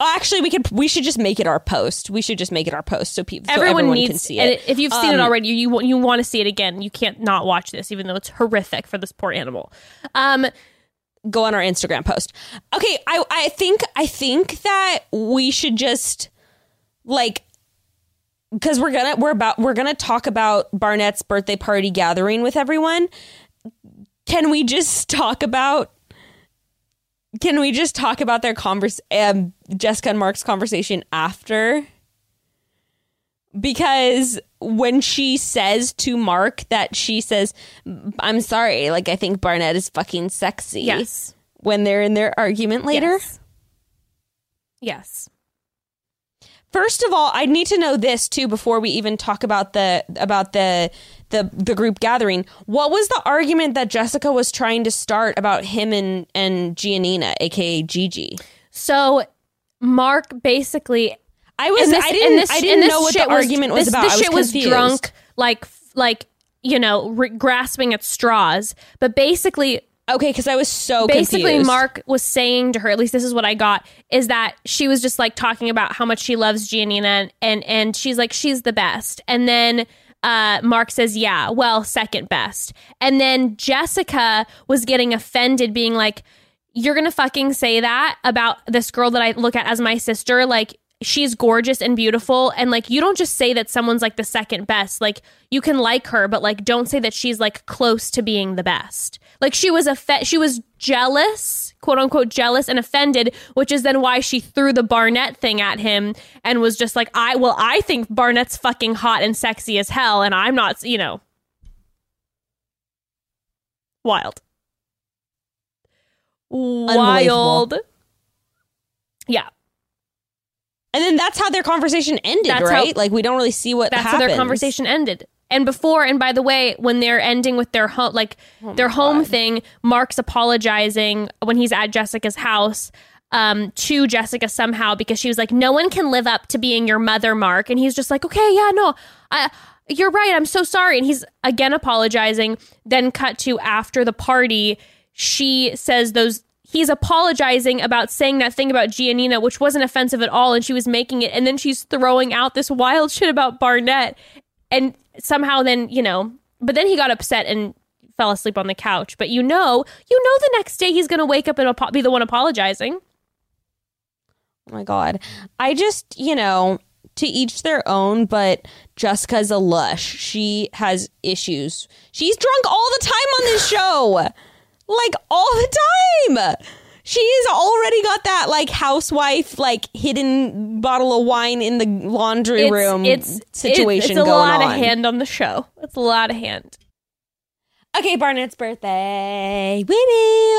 Actually, we could we should just make it our post. We should just make it our post so people so everyone, everyone needs can see and it. if you've seen it Um, already you you want to see it again you can't not watch this even though it's horrific for this poor animal um go on our Instagram post. Okay, I I think I think that we should just like because we're gonna we're about we're gonna talk about Barnett's birthday party gathering with everyone. Can we just talk about? Can we just talk about their converse, um, Jessica and Mark's conversation after? Because when she says to Mark that she says, "I'm sorry," like I think Barnett is fucking sexy yes when they're in their argument later. yes, yes. First of all, I need to know this too before we even talk about the about the the the group gathering. What was the argument that Jessica was trying to start about him and and Giannina, aka Gigi? so mark basically I was this, I didn't this, I didn't know what the argument was about. This I was shit was confused. drunk, like like you know, re- grasping at straws. But basically, Okay, because I was so basically, confused. Mark was saying to her, at least this is what I got, is that she was just like talking about how much she loves Giannina, and and, and she's like she's the best, and then. Uh, Mark says, "Yeah, well, second best." And then Jessica was getting offended, being like, "You're gonna fucking say that about this girl that I look at as my sister? Like, she's gorgeous and beautiful, and like, you don't just say that someone's like the second best. Like, you can like her, but like, don't say that she's like close to being the best. Like, she was a she was jealous, quote unquote, jealous and offended, which is then why she threw the Barnett thing at him and was just like, I well, I think Barnett's fucking hot and sexy as hell, and I'm not, you know, wild, wild. Yeah, and then that's how their conversation ended, That's how- right? like we don't really see what that's how their conversation ended. And before, and by the way, when they're ending with their home, like their home thing, Mark's apologizing when he's at Jessica's house um, to Jessica somehow because she was like, "No one can live up to being your mother, Mark." And he's just like, "Okay, yeah, no, I, you're right. I'm so sorry." And he's again apologizing. Then cut to after the party, she says those. He's apologizing about saying that thing about Giannina, which wasn't offensive at all, and she was making it. And then she's throwing out this wild shit about Barnett and somehow then you know but then he got upset and fell asleep on the couch but you know you know the next day he's gonna wake up and be the one apologizing Oh my god. I just, you know, to each their own, but Jessica's a lush. She has issues. She's drunk all the time on this show. Like all the time. She's already got that like housewife like hidden bottle of wine in the laundry room it's, situation it's, it's a lot on. of hand on the show it's a lot of hand Okay, Barnett's birthday. Woo.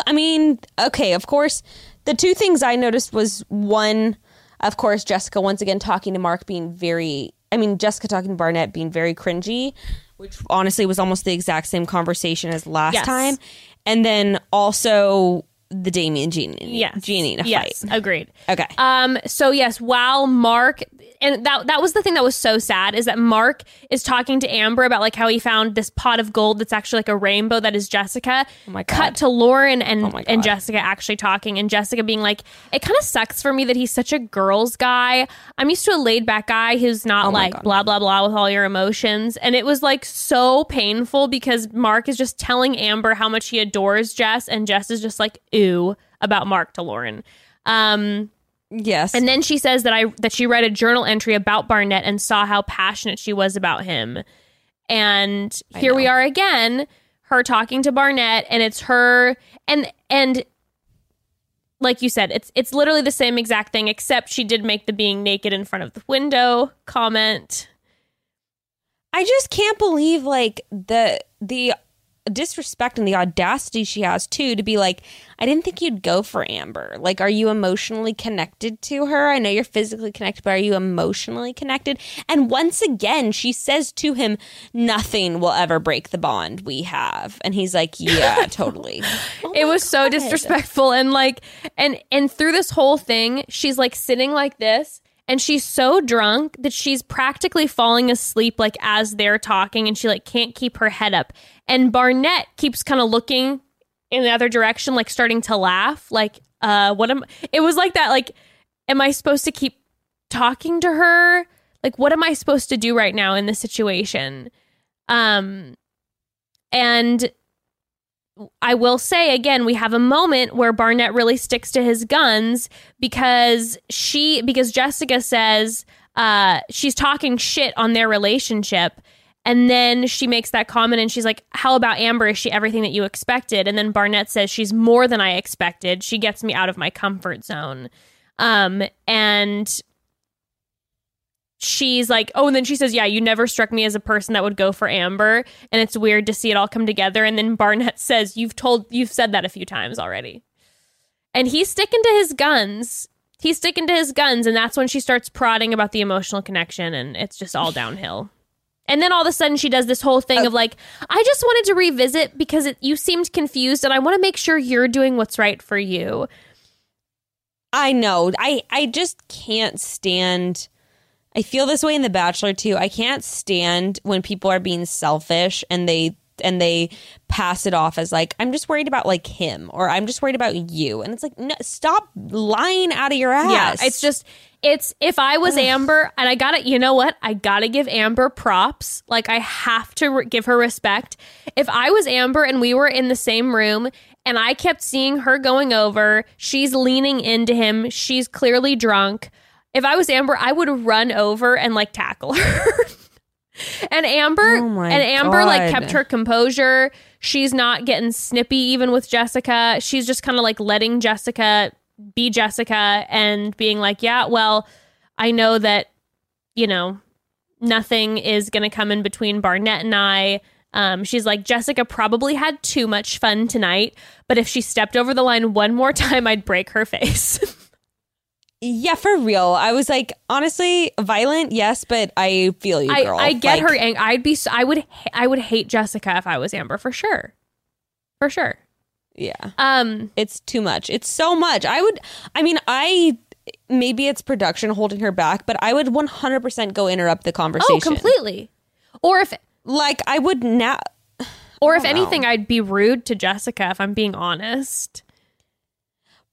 I mean, okay, of course, the two things I noticed was one, of course, Jessica once again talking to Mark being very, I mean, Jessica talking to Barnett being very cringy, which honestly was almost the exact same conversation as last Yes. time. And then also the Damian Jean, yes Giannina yes fight. agreed Okay. Um. So yes, while Mark and that that was the thing that was so sad is that Mark is talking to Amber about like how he found this pot of gold that's actually like a rainbow that is Jessica. Oh my God. Cut to Lauren and Oh and Jessica actually talking, and Jessica being like, "It kind of sucks for me that he's such a girls' guy. I'm used to a laid back guy who's not Oh like God. blah blah blah with all your emotions." And it was like so painful because Mark is just telling Amber how much he adores Jess, and Jess is just like, "Ooh." About Mark to Lauren. Um, yes. and then she says that I that she read a journal entry about Barnett and saw how passionate she was about him. And here we are again, her talking to Barnett and it's her and and like you said, it's it's literally the same exact thing except she did make the being naked in front of the window comment. I just can't believe like the the disrespect and the audacity she has too to be like I didn't think you'd go for Amber. Like are you emotionally connected to her? I know you're physically connected, but are you emotionally connected? And once again, she says to him, "Nothing will ever break the bond we have." And he's like, "Yeah, totally." Oh it was so disrespectful and like and and through this whole thing she's like sitting like this and she's so drunk that she's practically falling asleep like as they're talking and she like can't keep her head up and barnett keeps kind of looking in the other direction like starting to laugh like uh what am it was like that like am I supposed to keep talking to her? Like, what am I supposed to do right now in this situation? Um, and I will say again, we have a moment where Barnett really sticks to his guns because she, because Jessica says uh, she's talking shit on their relationship. And then she makes that comment and she's like, How about Amber? Is she everything that you expected? And then Barnett says, She's more than I expected. She gets me out of my comfort zone. Um, and she's like, oh, and then she says, yeah, you never struck me as a person that would go for Amber, and it's weird to see it all come together. And then Barnett says, you've told, you've said that a few times already, and he's sticking to his guns. He's sticking to his guns, and that's when she starts prodding about the emotional connection, and it's just all downhill. And then all of a sudden, she does this whole thing of like, I just wanted to revisit because it, you seemed confused, and I want to make sure you're doing what's right for you. I know. I I just can't stand. I feel this way in The Bachelor too. I can't stand when people are being selfish and they and they pass it off as like I'm just worried about like him or I'm just worried about you. And it's like no, stop lying out of your ass. Yeah, it's just it's if I was Amber and I got to you know what? I got to give Amber props. Like I have to re- give her respect. If I was Amber and we were in the same room and I kept seeing her going over, she's leaning into him, she's clearly drunk. If I was Amber, I would run over and like tackle her. and Amber Oh and Amber like kept her composure. She's not getting snippy even with Jessica. She's just kind of like letting Jessica be Jessica and being like, "Yeah, well, I know that you know, nothing is going to come in between Barnett and I." Um, she's like, Jessica probably had too much fun tonight, but if she stepped over the line one more time, I'd break her face. yeah, for real. I was like, honestly, violent, yes, but I feel you, I, girl. I get Like, her. Ang- I'd be. I would. I would hate Jessica if I was Amber for sure, for sure. Yeah, Um. it's too much. It's so much. I would. I mean, I maybe it's production holding her back, but I would 100% go interrupt the conversation. Oh, completely. Or if, Like I would not. or if know. anything, I'd be rude to Jessica if I'm being honest.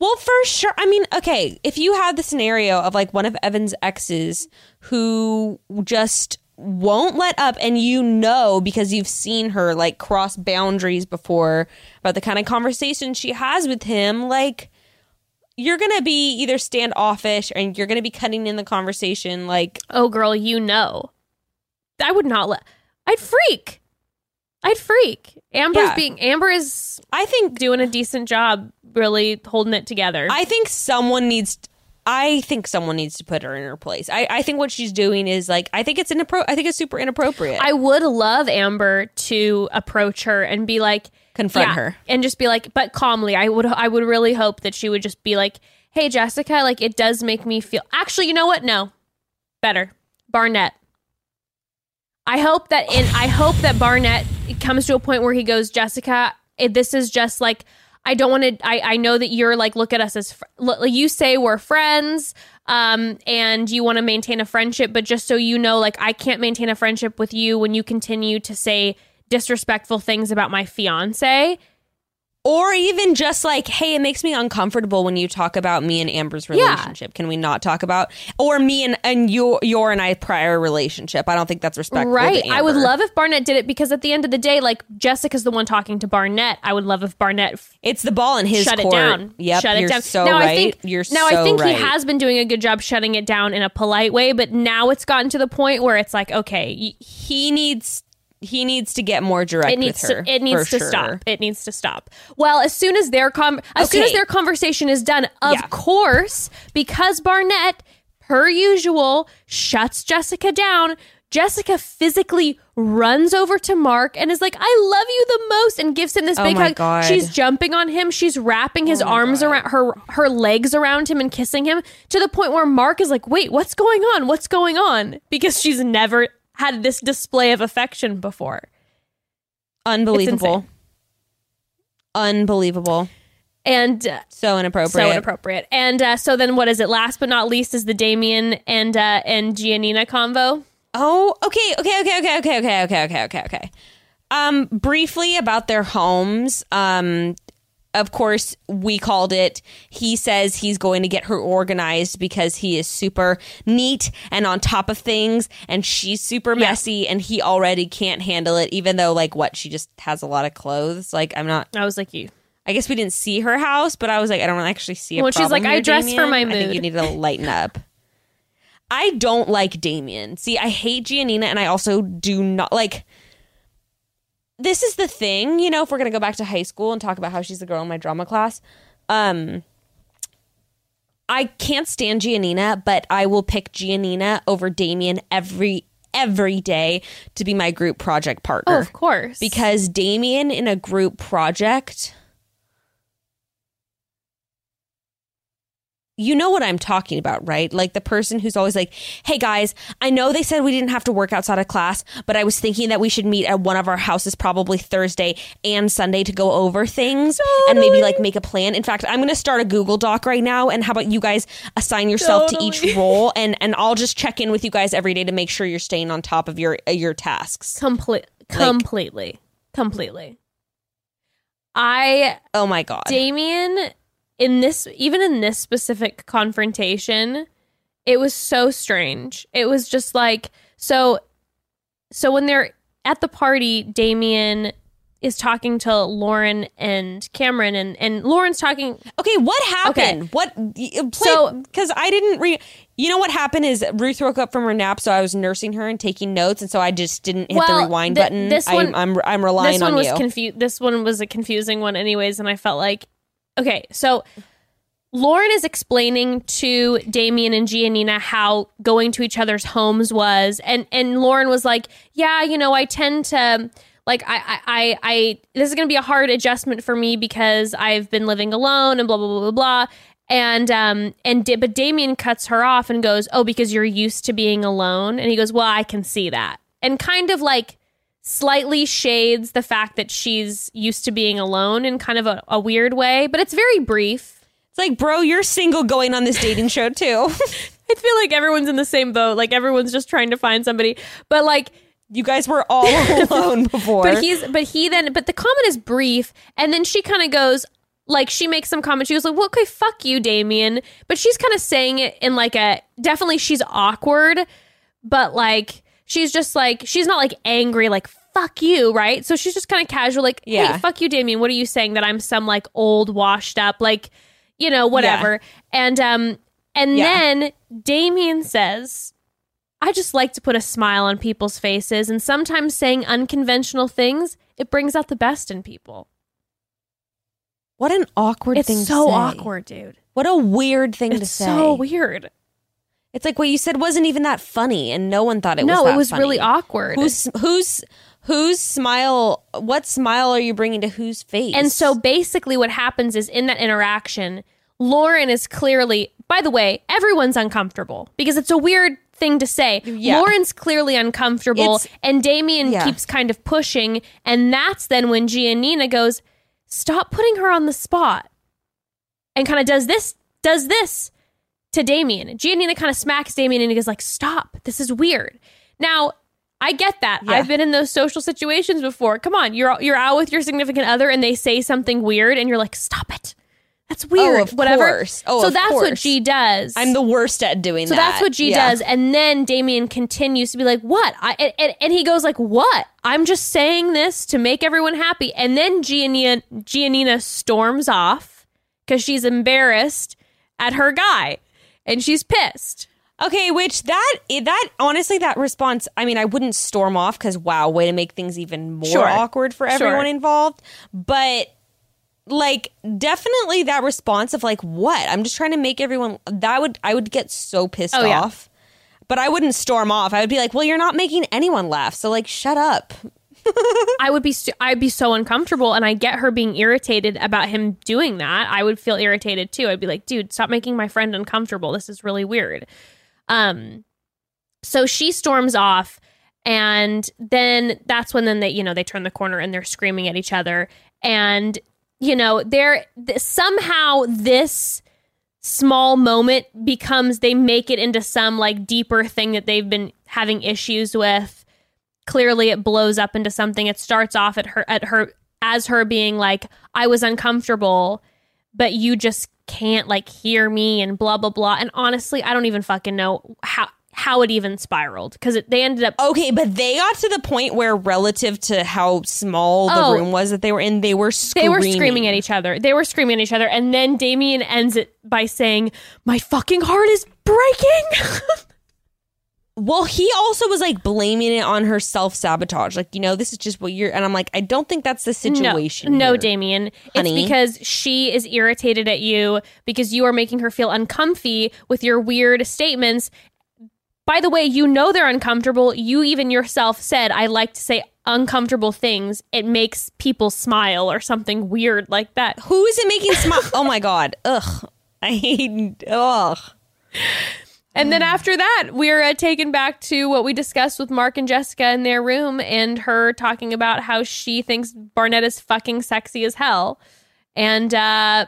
Well, for sure. I mean, okay, if you had the scenario of like one of Evan's exes who just won't let up and you know because you've seen her like cross boundaries before about the kind of conversation she has with him, like you're to be either standoffish and you're to be cutting in the conversation like Oh, girl, you know, I would not let. I'd freak. I'd freak. Amber's Yeah. being. Amber is I think doing a decent job, really holding it together. I think someone needs. I think someone needs to put her in her place. I, I think what she's doing is like I think it's inappro- I think it's super inappropriate. I would love Amber to approach her and be like, Confront her. and just be like, but calmly. I would, I would really hope that she would just be like, "Hey, Jessica, like it does make me feel." Actually, you know what? No, better Barnett. I hope that in, I hope that Barnett comes to a point where he goes, Jessica, this is just like. I don't want to. I, I know that you're like look at us as fr- you say we're friends, um, and you want to maintain a friendship, but just so you know, like I can't maintain a friendship with you when you continue to say disrespectful things about my fiance. Or even just like, hey, it makes me uncomfortable when you talk about me and Amber's Yeah. relationship. Can we not talk about or me and, and your your and I prior relationship? I don't think that's respectful. to right. I would love if Barnett did it because at the end of the day, like Jessica's the one talking to Barnett. I would love if Barnett f- it's the ball in his shut court. it down. Yep, shut you're it down. so now right. I think you're now so I think right. he has been doing a good job shutting it down in a polite way, but now it's gotten to the point where it's like, okay, He needs he needs to get more direct it needs with her. to it needs to sure. stop it needs to stop well as soon as their com as soon as their conversation is done of Yeah. course because barnett per usual shuts jessica down jessica physically runs over to mark and is like i love you the most and gives him this Oh big hug God. Oh she's jumping on him she's wrapping his oh arms around her her legs around him and kissing him to the point where mark is like wait what's going on what's going on because she's never had this display of affection before Unbelievable. Unbelievable. and uh, So inappropriate. so inappropriate. And uh, so then, what is it? Last but not least, is the Damian and uh, and Giannina convo. Oh, okay, okay, okay, okay, okay, okay, okay, okay, okay, okay. Um, briefly about their homes. Um, of course, we called it. He says he's going to get her organized because he is super neat and on top of things, and she's super messy, and he already can't handle it, even though, like, what, she just has a lot of clothes. Like, I'm not, I was like you. I guess we didn't see her house, but I was like, I don't actually see a Well, she's like, I here, dress for Damian. my I think mood." you need to lighten up. I don't like Damian. See, I hate Giannina, and I also do not like. This is the thing, you know. If we're gonna go back to high school and talk about how she's the girl in my drama class, um, I can't stand Giannina, but I will pick Giannina over Damian every every day to be my group project partner Oh, of course. because Damian in a group project you know what I'm talking about, right? Like the person who's always like, "Hey guys, I know they said we didn't have to work outside of class, but I was thinking that we should meet at one of our houses probably Thursday and Sunday to go over things and maybe like make a plan. In fact, I'm going to start a Google Doc right now and how about you guys assign yourself to each role and and I'll just check in with you guys every day to make sure you're staying on top of your uh, your tasks." complete, completely, completely. I Oh my god. Damian in this even in this specific confrontation, it was so strange. It was just like so so when they're at the party, Damian is talking to Lauren and Cameron and and Lauren's talking Okay, what happened? Okay. What? So- So, because I didn't read. You know what happened is Ruth woke up from her nap, so I was nursing her and taking notes, and so I just didn't hit the rewind th- button. this one- I'm, I'm I'm relying this one on was you. confu- this one was a confusing one anyways and i felt like okay so lauren is explaining to damian and giannina how going to each other's homes was and and lauren was like yeah you know i tend to like I, I, I, I this is gonna be a hard adjustment for me because I've been living alone and blah blah blah blah blah. And um and but Damian cuts her off and goes, "Oh, because you're used to being alone." And he goes, "Well, I can see that." And kind of like slightly shades the fact that she's used to being alone in kind of a, a weird way, but it's very brief. it's like, bro, you're single going on this dating show too. I feel like everyone's in the same boat. Like everyone's just trying to find somebody. But like you guys were all alone before. but he's but he then but the comment is brief and then she kind of goes like she makes some comment she goes like well okay fuck you damian but she's kind of saying it in like a definitely she's awkward but like she's just like she's not like angry like fuck you right so she's just kind of casual like Yeah. hey fuck you damian what are you saying that i'm some like old washed up like you know whatever and um and Yeah. then damian says I just like to put a smile on people's faces, and sometimes saying unconventional things, it brings out the best in people. what an awkward It's thing. to say. so awkward, dude. What a weird thing to It's say. so weird. It's like what you said wasn't even that funny, and no one thought it no, was. that it was funny. really awkward. Who's who's whose smile? What smile are you bringing to whose face? and so basically, what happens is in that interaction, Lauren is clearly, by the way, everyone's uncomfortable because it's a weird thing to say. Yeah. Lauren's clearly uncomfortable, It's- and Damian Yeah. keeps kind of pushing. And that's then when Giannina goes, Stop putting her on the spot. And kind of does this, does this to Damian. Giannina kind of smacks Damian and he goes like, "Stop! This is weird." Now, I get that. Yeah. I've been in those social situations before. Come on, you're you're out with your significant other and they say something weird and you're like, "Stop it! That's oh, weird." of Whatever. course. Oh, so that's what course. G does. I'm the worst at doing so that. So that's what G Yeah. does, and then Damian continues to be like, "What?" I and, and, and he goes like, "What? I'm just saying this to make everyone happy." And then Giannina, Giannina storms off because she's embarrassed at her guy, and she's pissed. Okay, which that that honestly that response, I mean, I wouldn't storm off cuz wow, way to make things even more Sure. awkward for Sure. everyone involved, but like definitely that response of like what? I'm just trying to make everyone that would I would get so pissed Oh, yeah. off. But I wouldn't storm off. I would be like, "Well, you're not making anyone laugh. So like shut up." I would be st- I'd be so uncomfortable, and I get her being irritated about him doing that. I would feel irritated too. I'd be like, "Dude, stop making my friend uncomfortable. This is really weird." Um, so she storms off, and then that's when then they you know they turn the corner and they're screaming at each other, and you know they're th- somehow this small moment becomes they make it into some like deeper thing that they've been having issues with clearly it blows up into something it starts off at her at her as her being like, I was uncomfortable, but you just can't like hear me and blah blah blah. And honestly, I don't even fucking know how how it even spiraled because they ended up Okay, but they got to the point where, relative to how small the Oh. room was that they were in, they were they were screaming at each other. They were screaming at each other, and then Damian ends it by saying, "My fucking heart is breaking." Well, he also was like blaming it on her self sabotage. Like, you know, this is just what you're. And I'm like, I don't think that's the situation. No, no, here. Damian. Honey. It's because she is irritated at you because you are making her feel uncomfy with your weird statements. By the way, you know they're uncomfortable. You even yourself said, I like to say uncomfortable things. It makes people smile or something weird like that. Who is it making smile? oh my god! Ugh, I hate. Ugh. And then after that, we're uh, taken back to what we discussed with Mark and Jessica in their room and her talking about how she thinks Barnett is fucking sexy as hell. And uh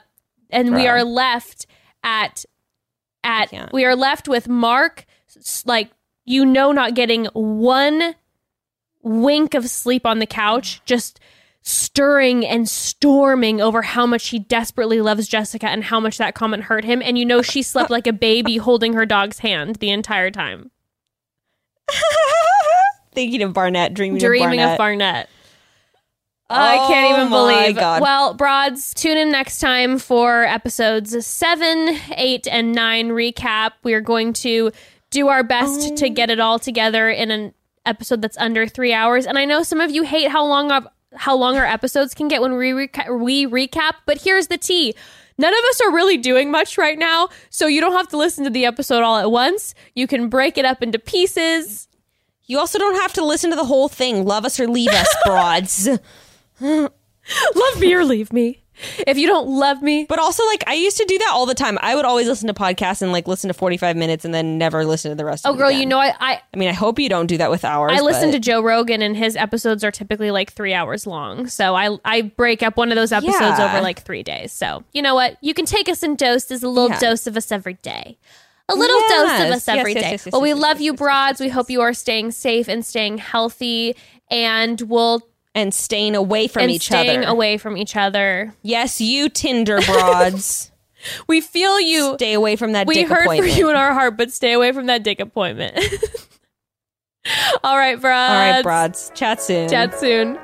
and we are left at at we are left with Mark like you know not getting one wink of sleep on the couch, just stirring and storming over how much he desperately loves Jessica and how much that comment hurt him. And you know she slept like a baby holding her dog's hand the entire time, Thinking of Barnett, dreaming, dreaming of of Barnett. Barnett. I oh can't Oh even my believe. God. Well, broads, tune in next time for episodes seven, eight, and nine recap. We are going to do our best Oh. to get it all together in an episode that's under three hours. And I know some of you hate how long of how long our episodes can get when we reca- we recap. But here's the tea. None of us are really doing much right now, so you don't have to listen to the episode all at once. You can break it up into pieces. You also don't have to listen to the whole thing. Love us or leave us, broads. Love me or leave me. If you don't love me, But also, like, I used to do that all the time. I would always listen to podcasts and like listen to forty five minutes and then never listen to the rest. oh of it girl, again. you know I I, I mean, I hope you don't do that with ours. I listen but- to Joe Rogan and his episodes are typically like three hours long. So I I break up one of those episodes Yeah. over like three days. So you know what? You can take us in doses, a little Yeah. dose of us every day. A little dose of us every day. Yes, yes, yes, yes, well, we yes, love yes, you, yes, yes, broads. yes, we hope you are staying safe and staying healthy, and we'll and staying away from and each staying other. Staying away from each other. Yes, you Tinder broads, We feel you. stay away from that. we dick heard appointment. for you in our heart, but stay away from that dick appointment. All right, broads. All right, broads. Chat soon. Chat soon.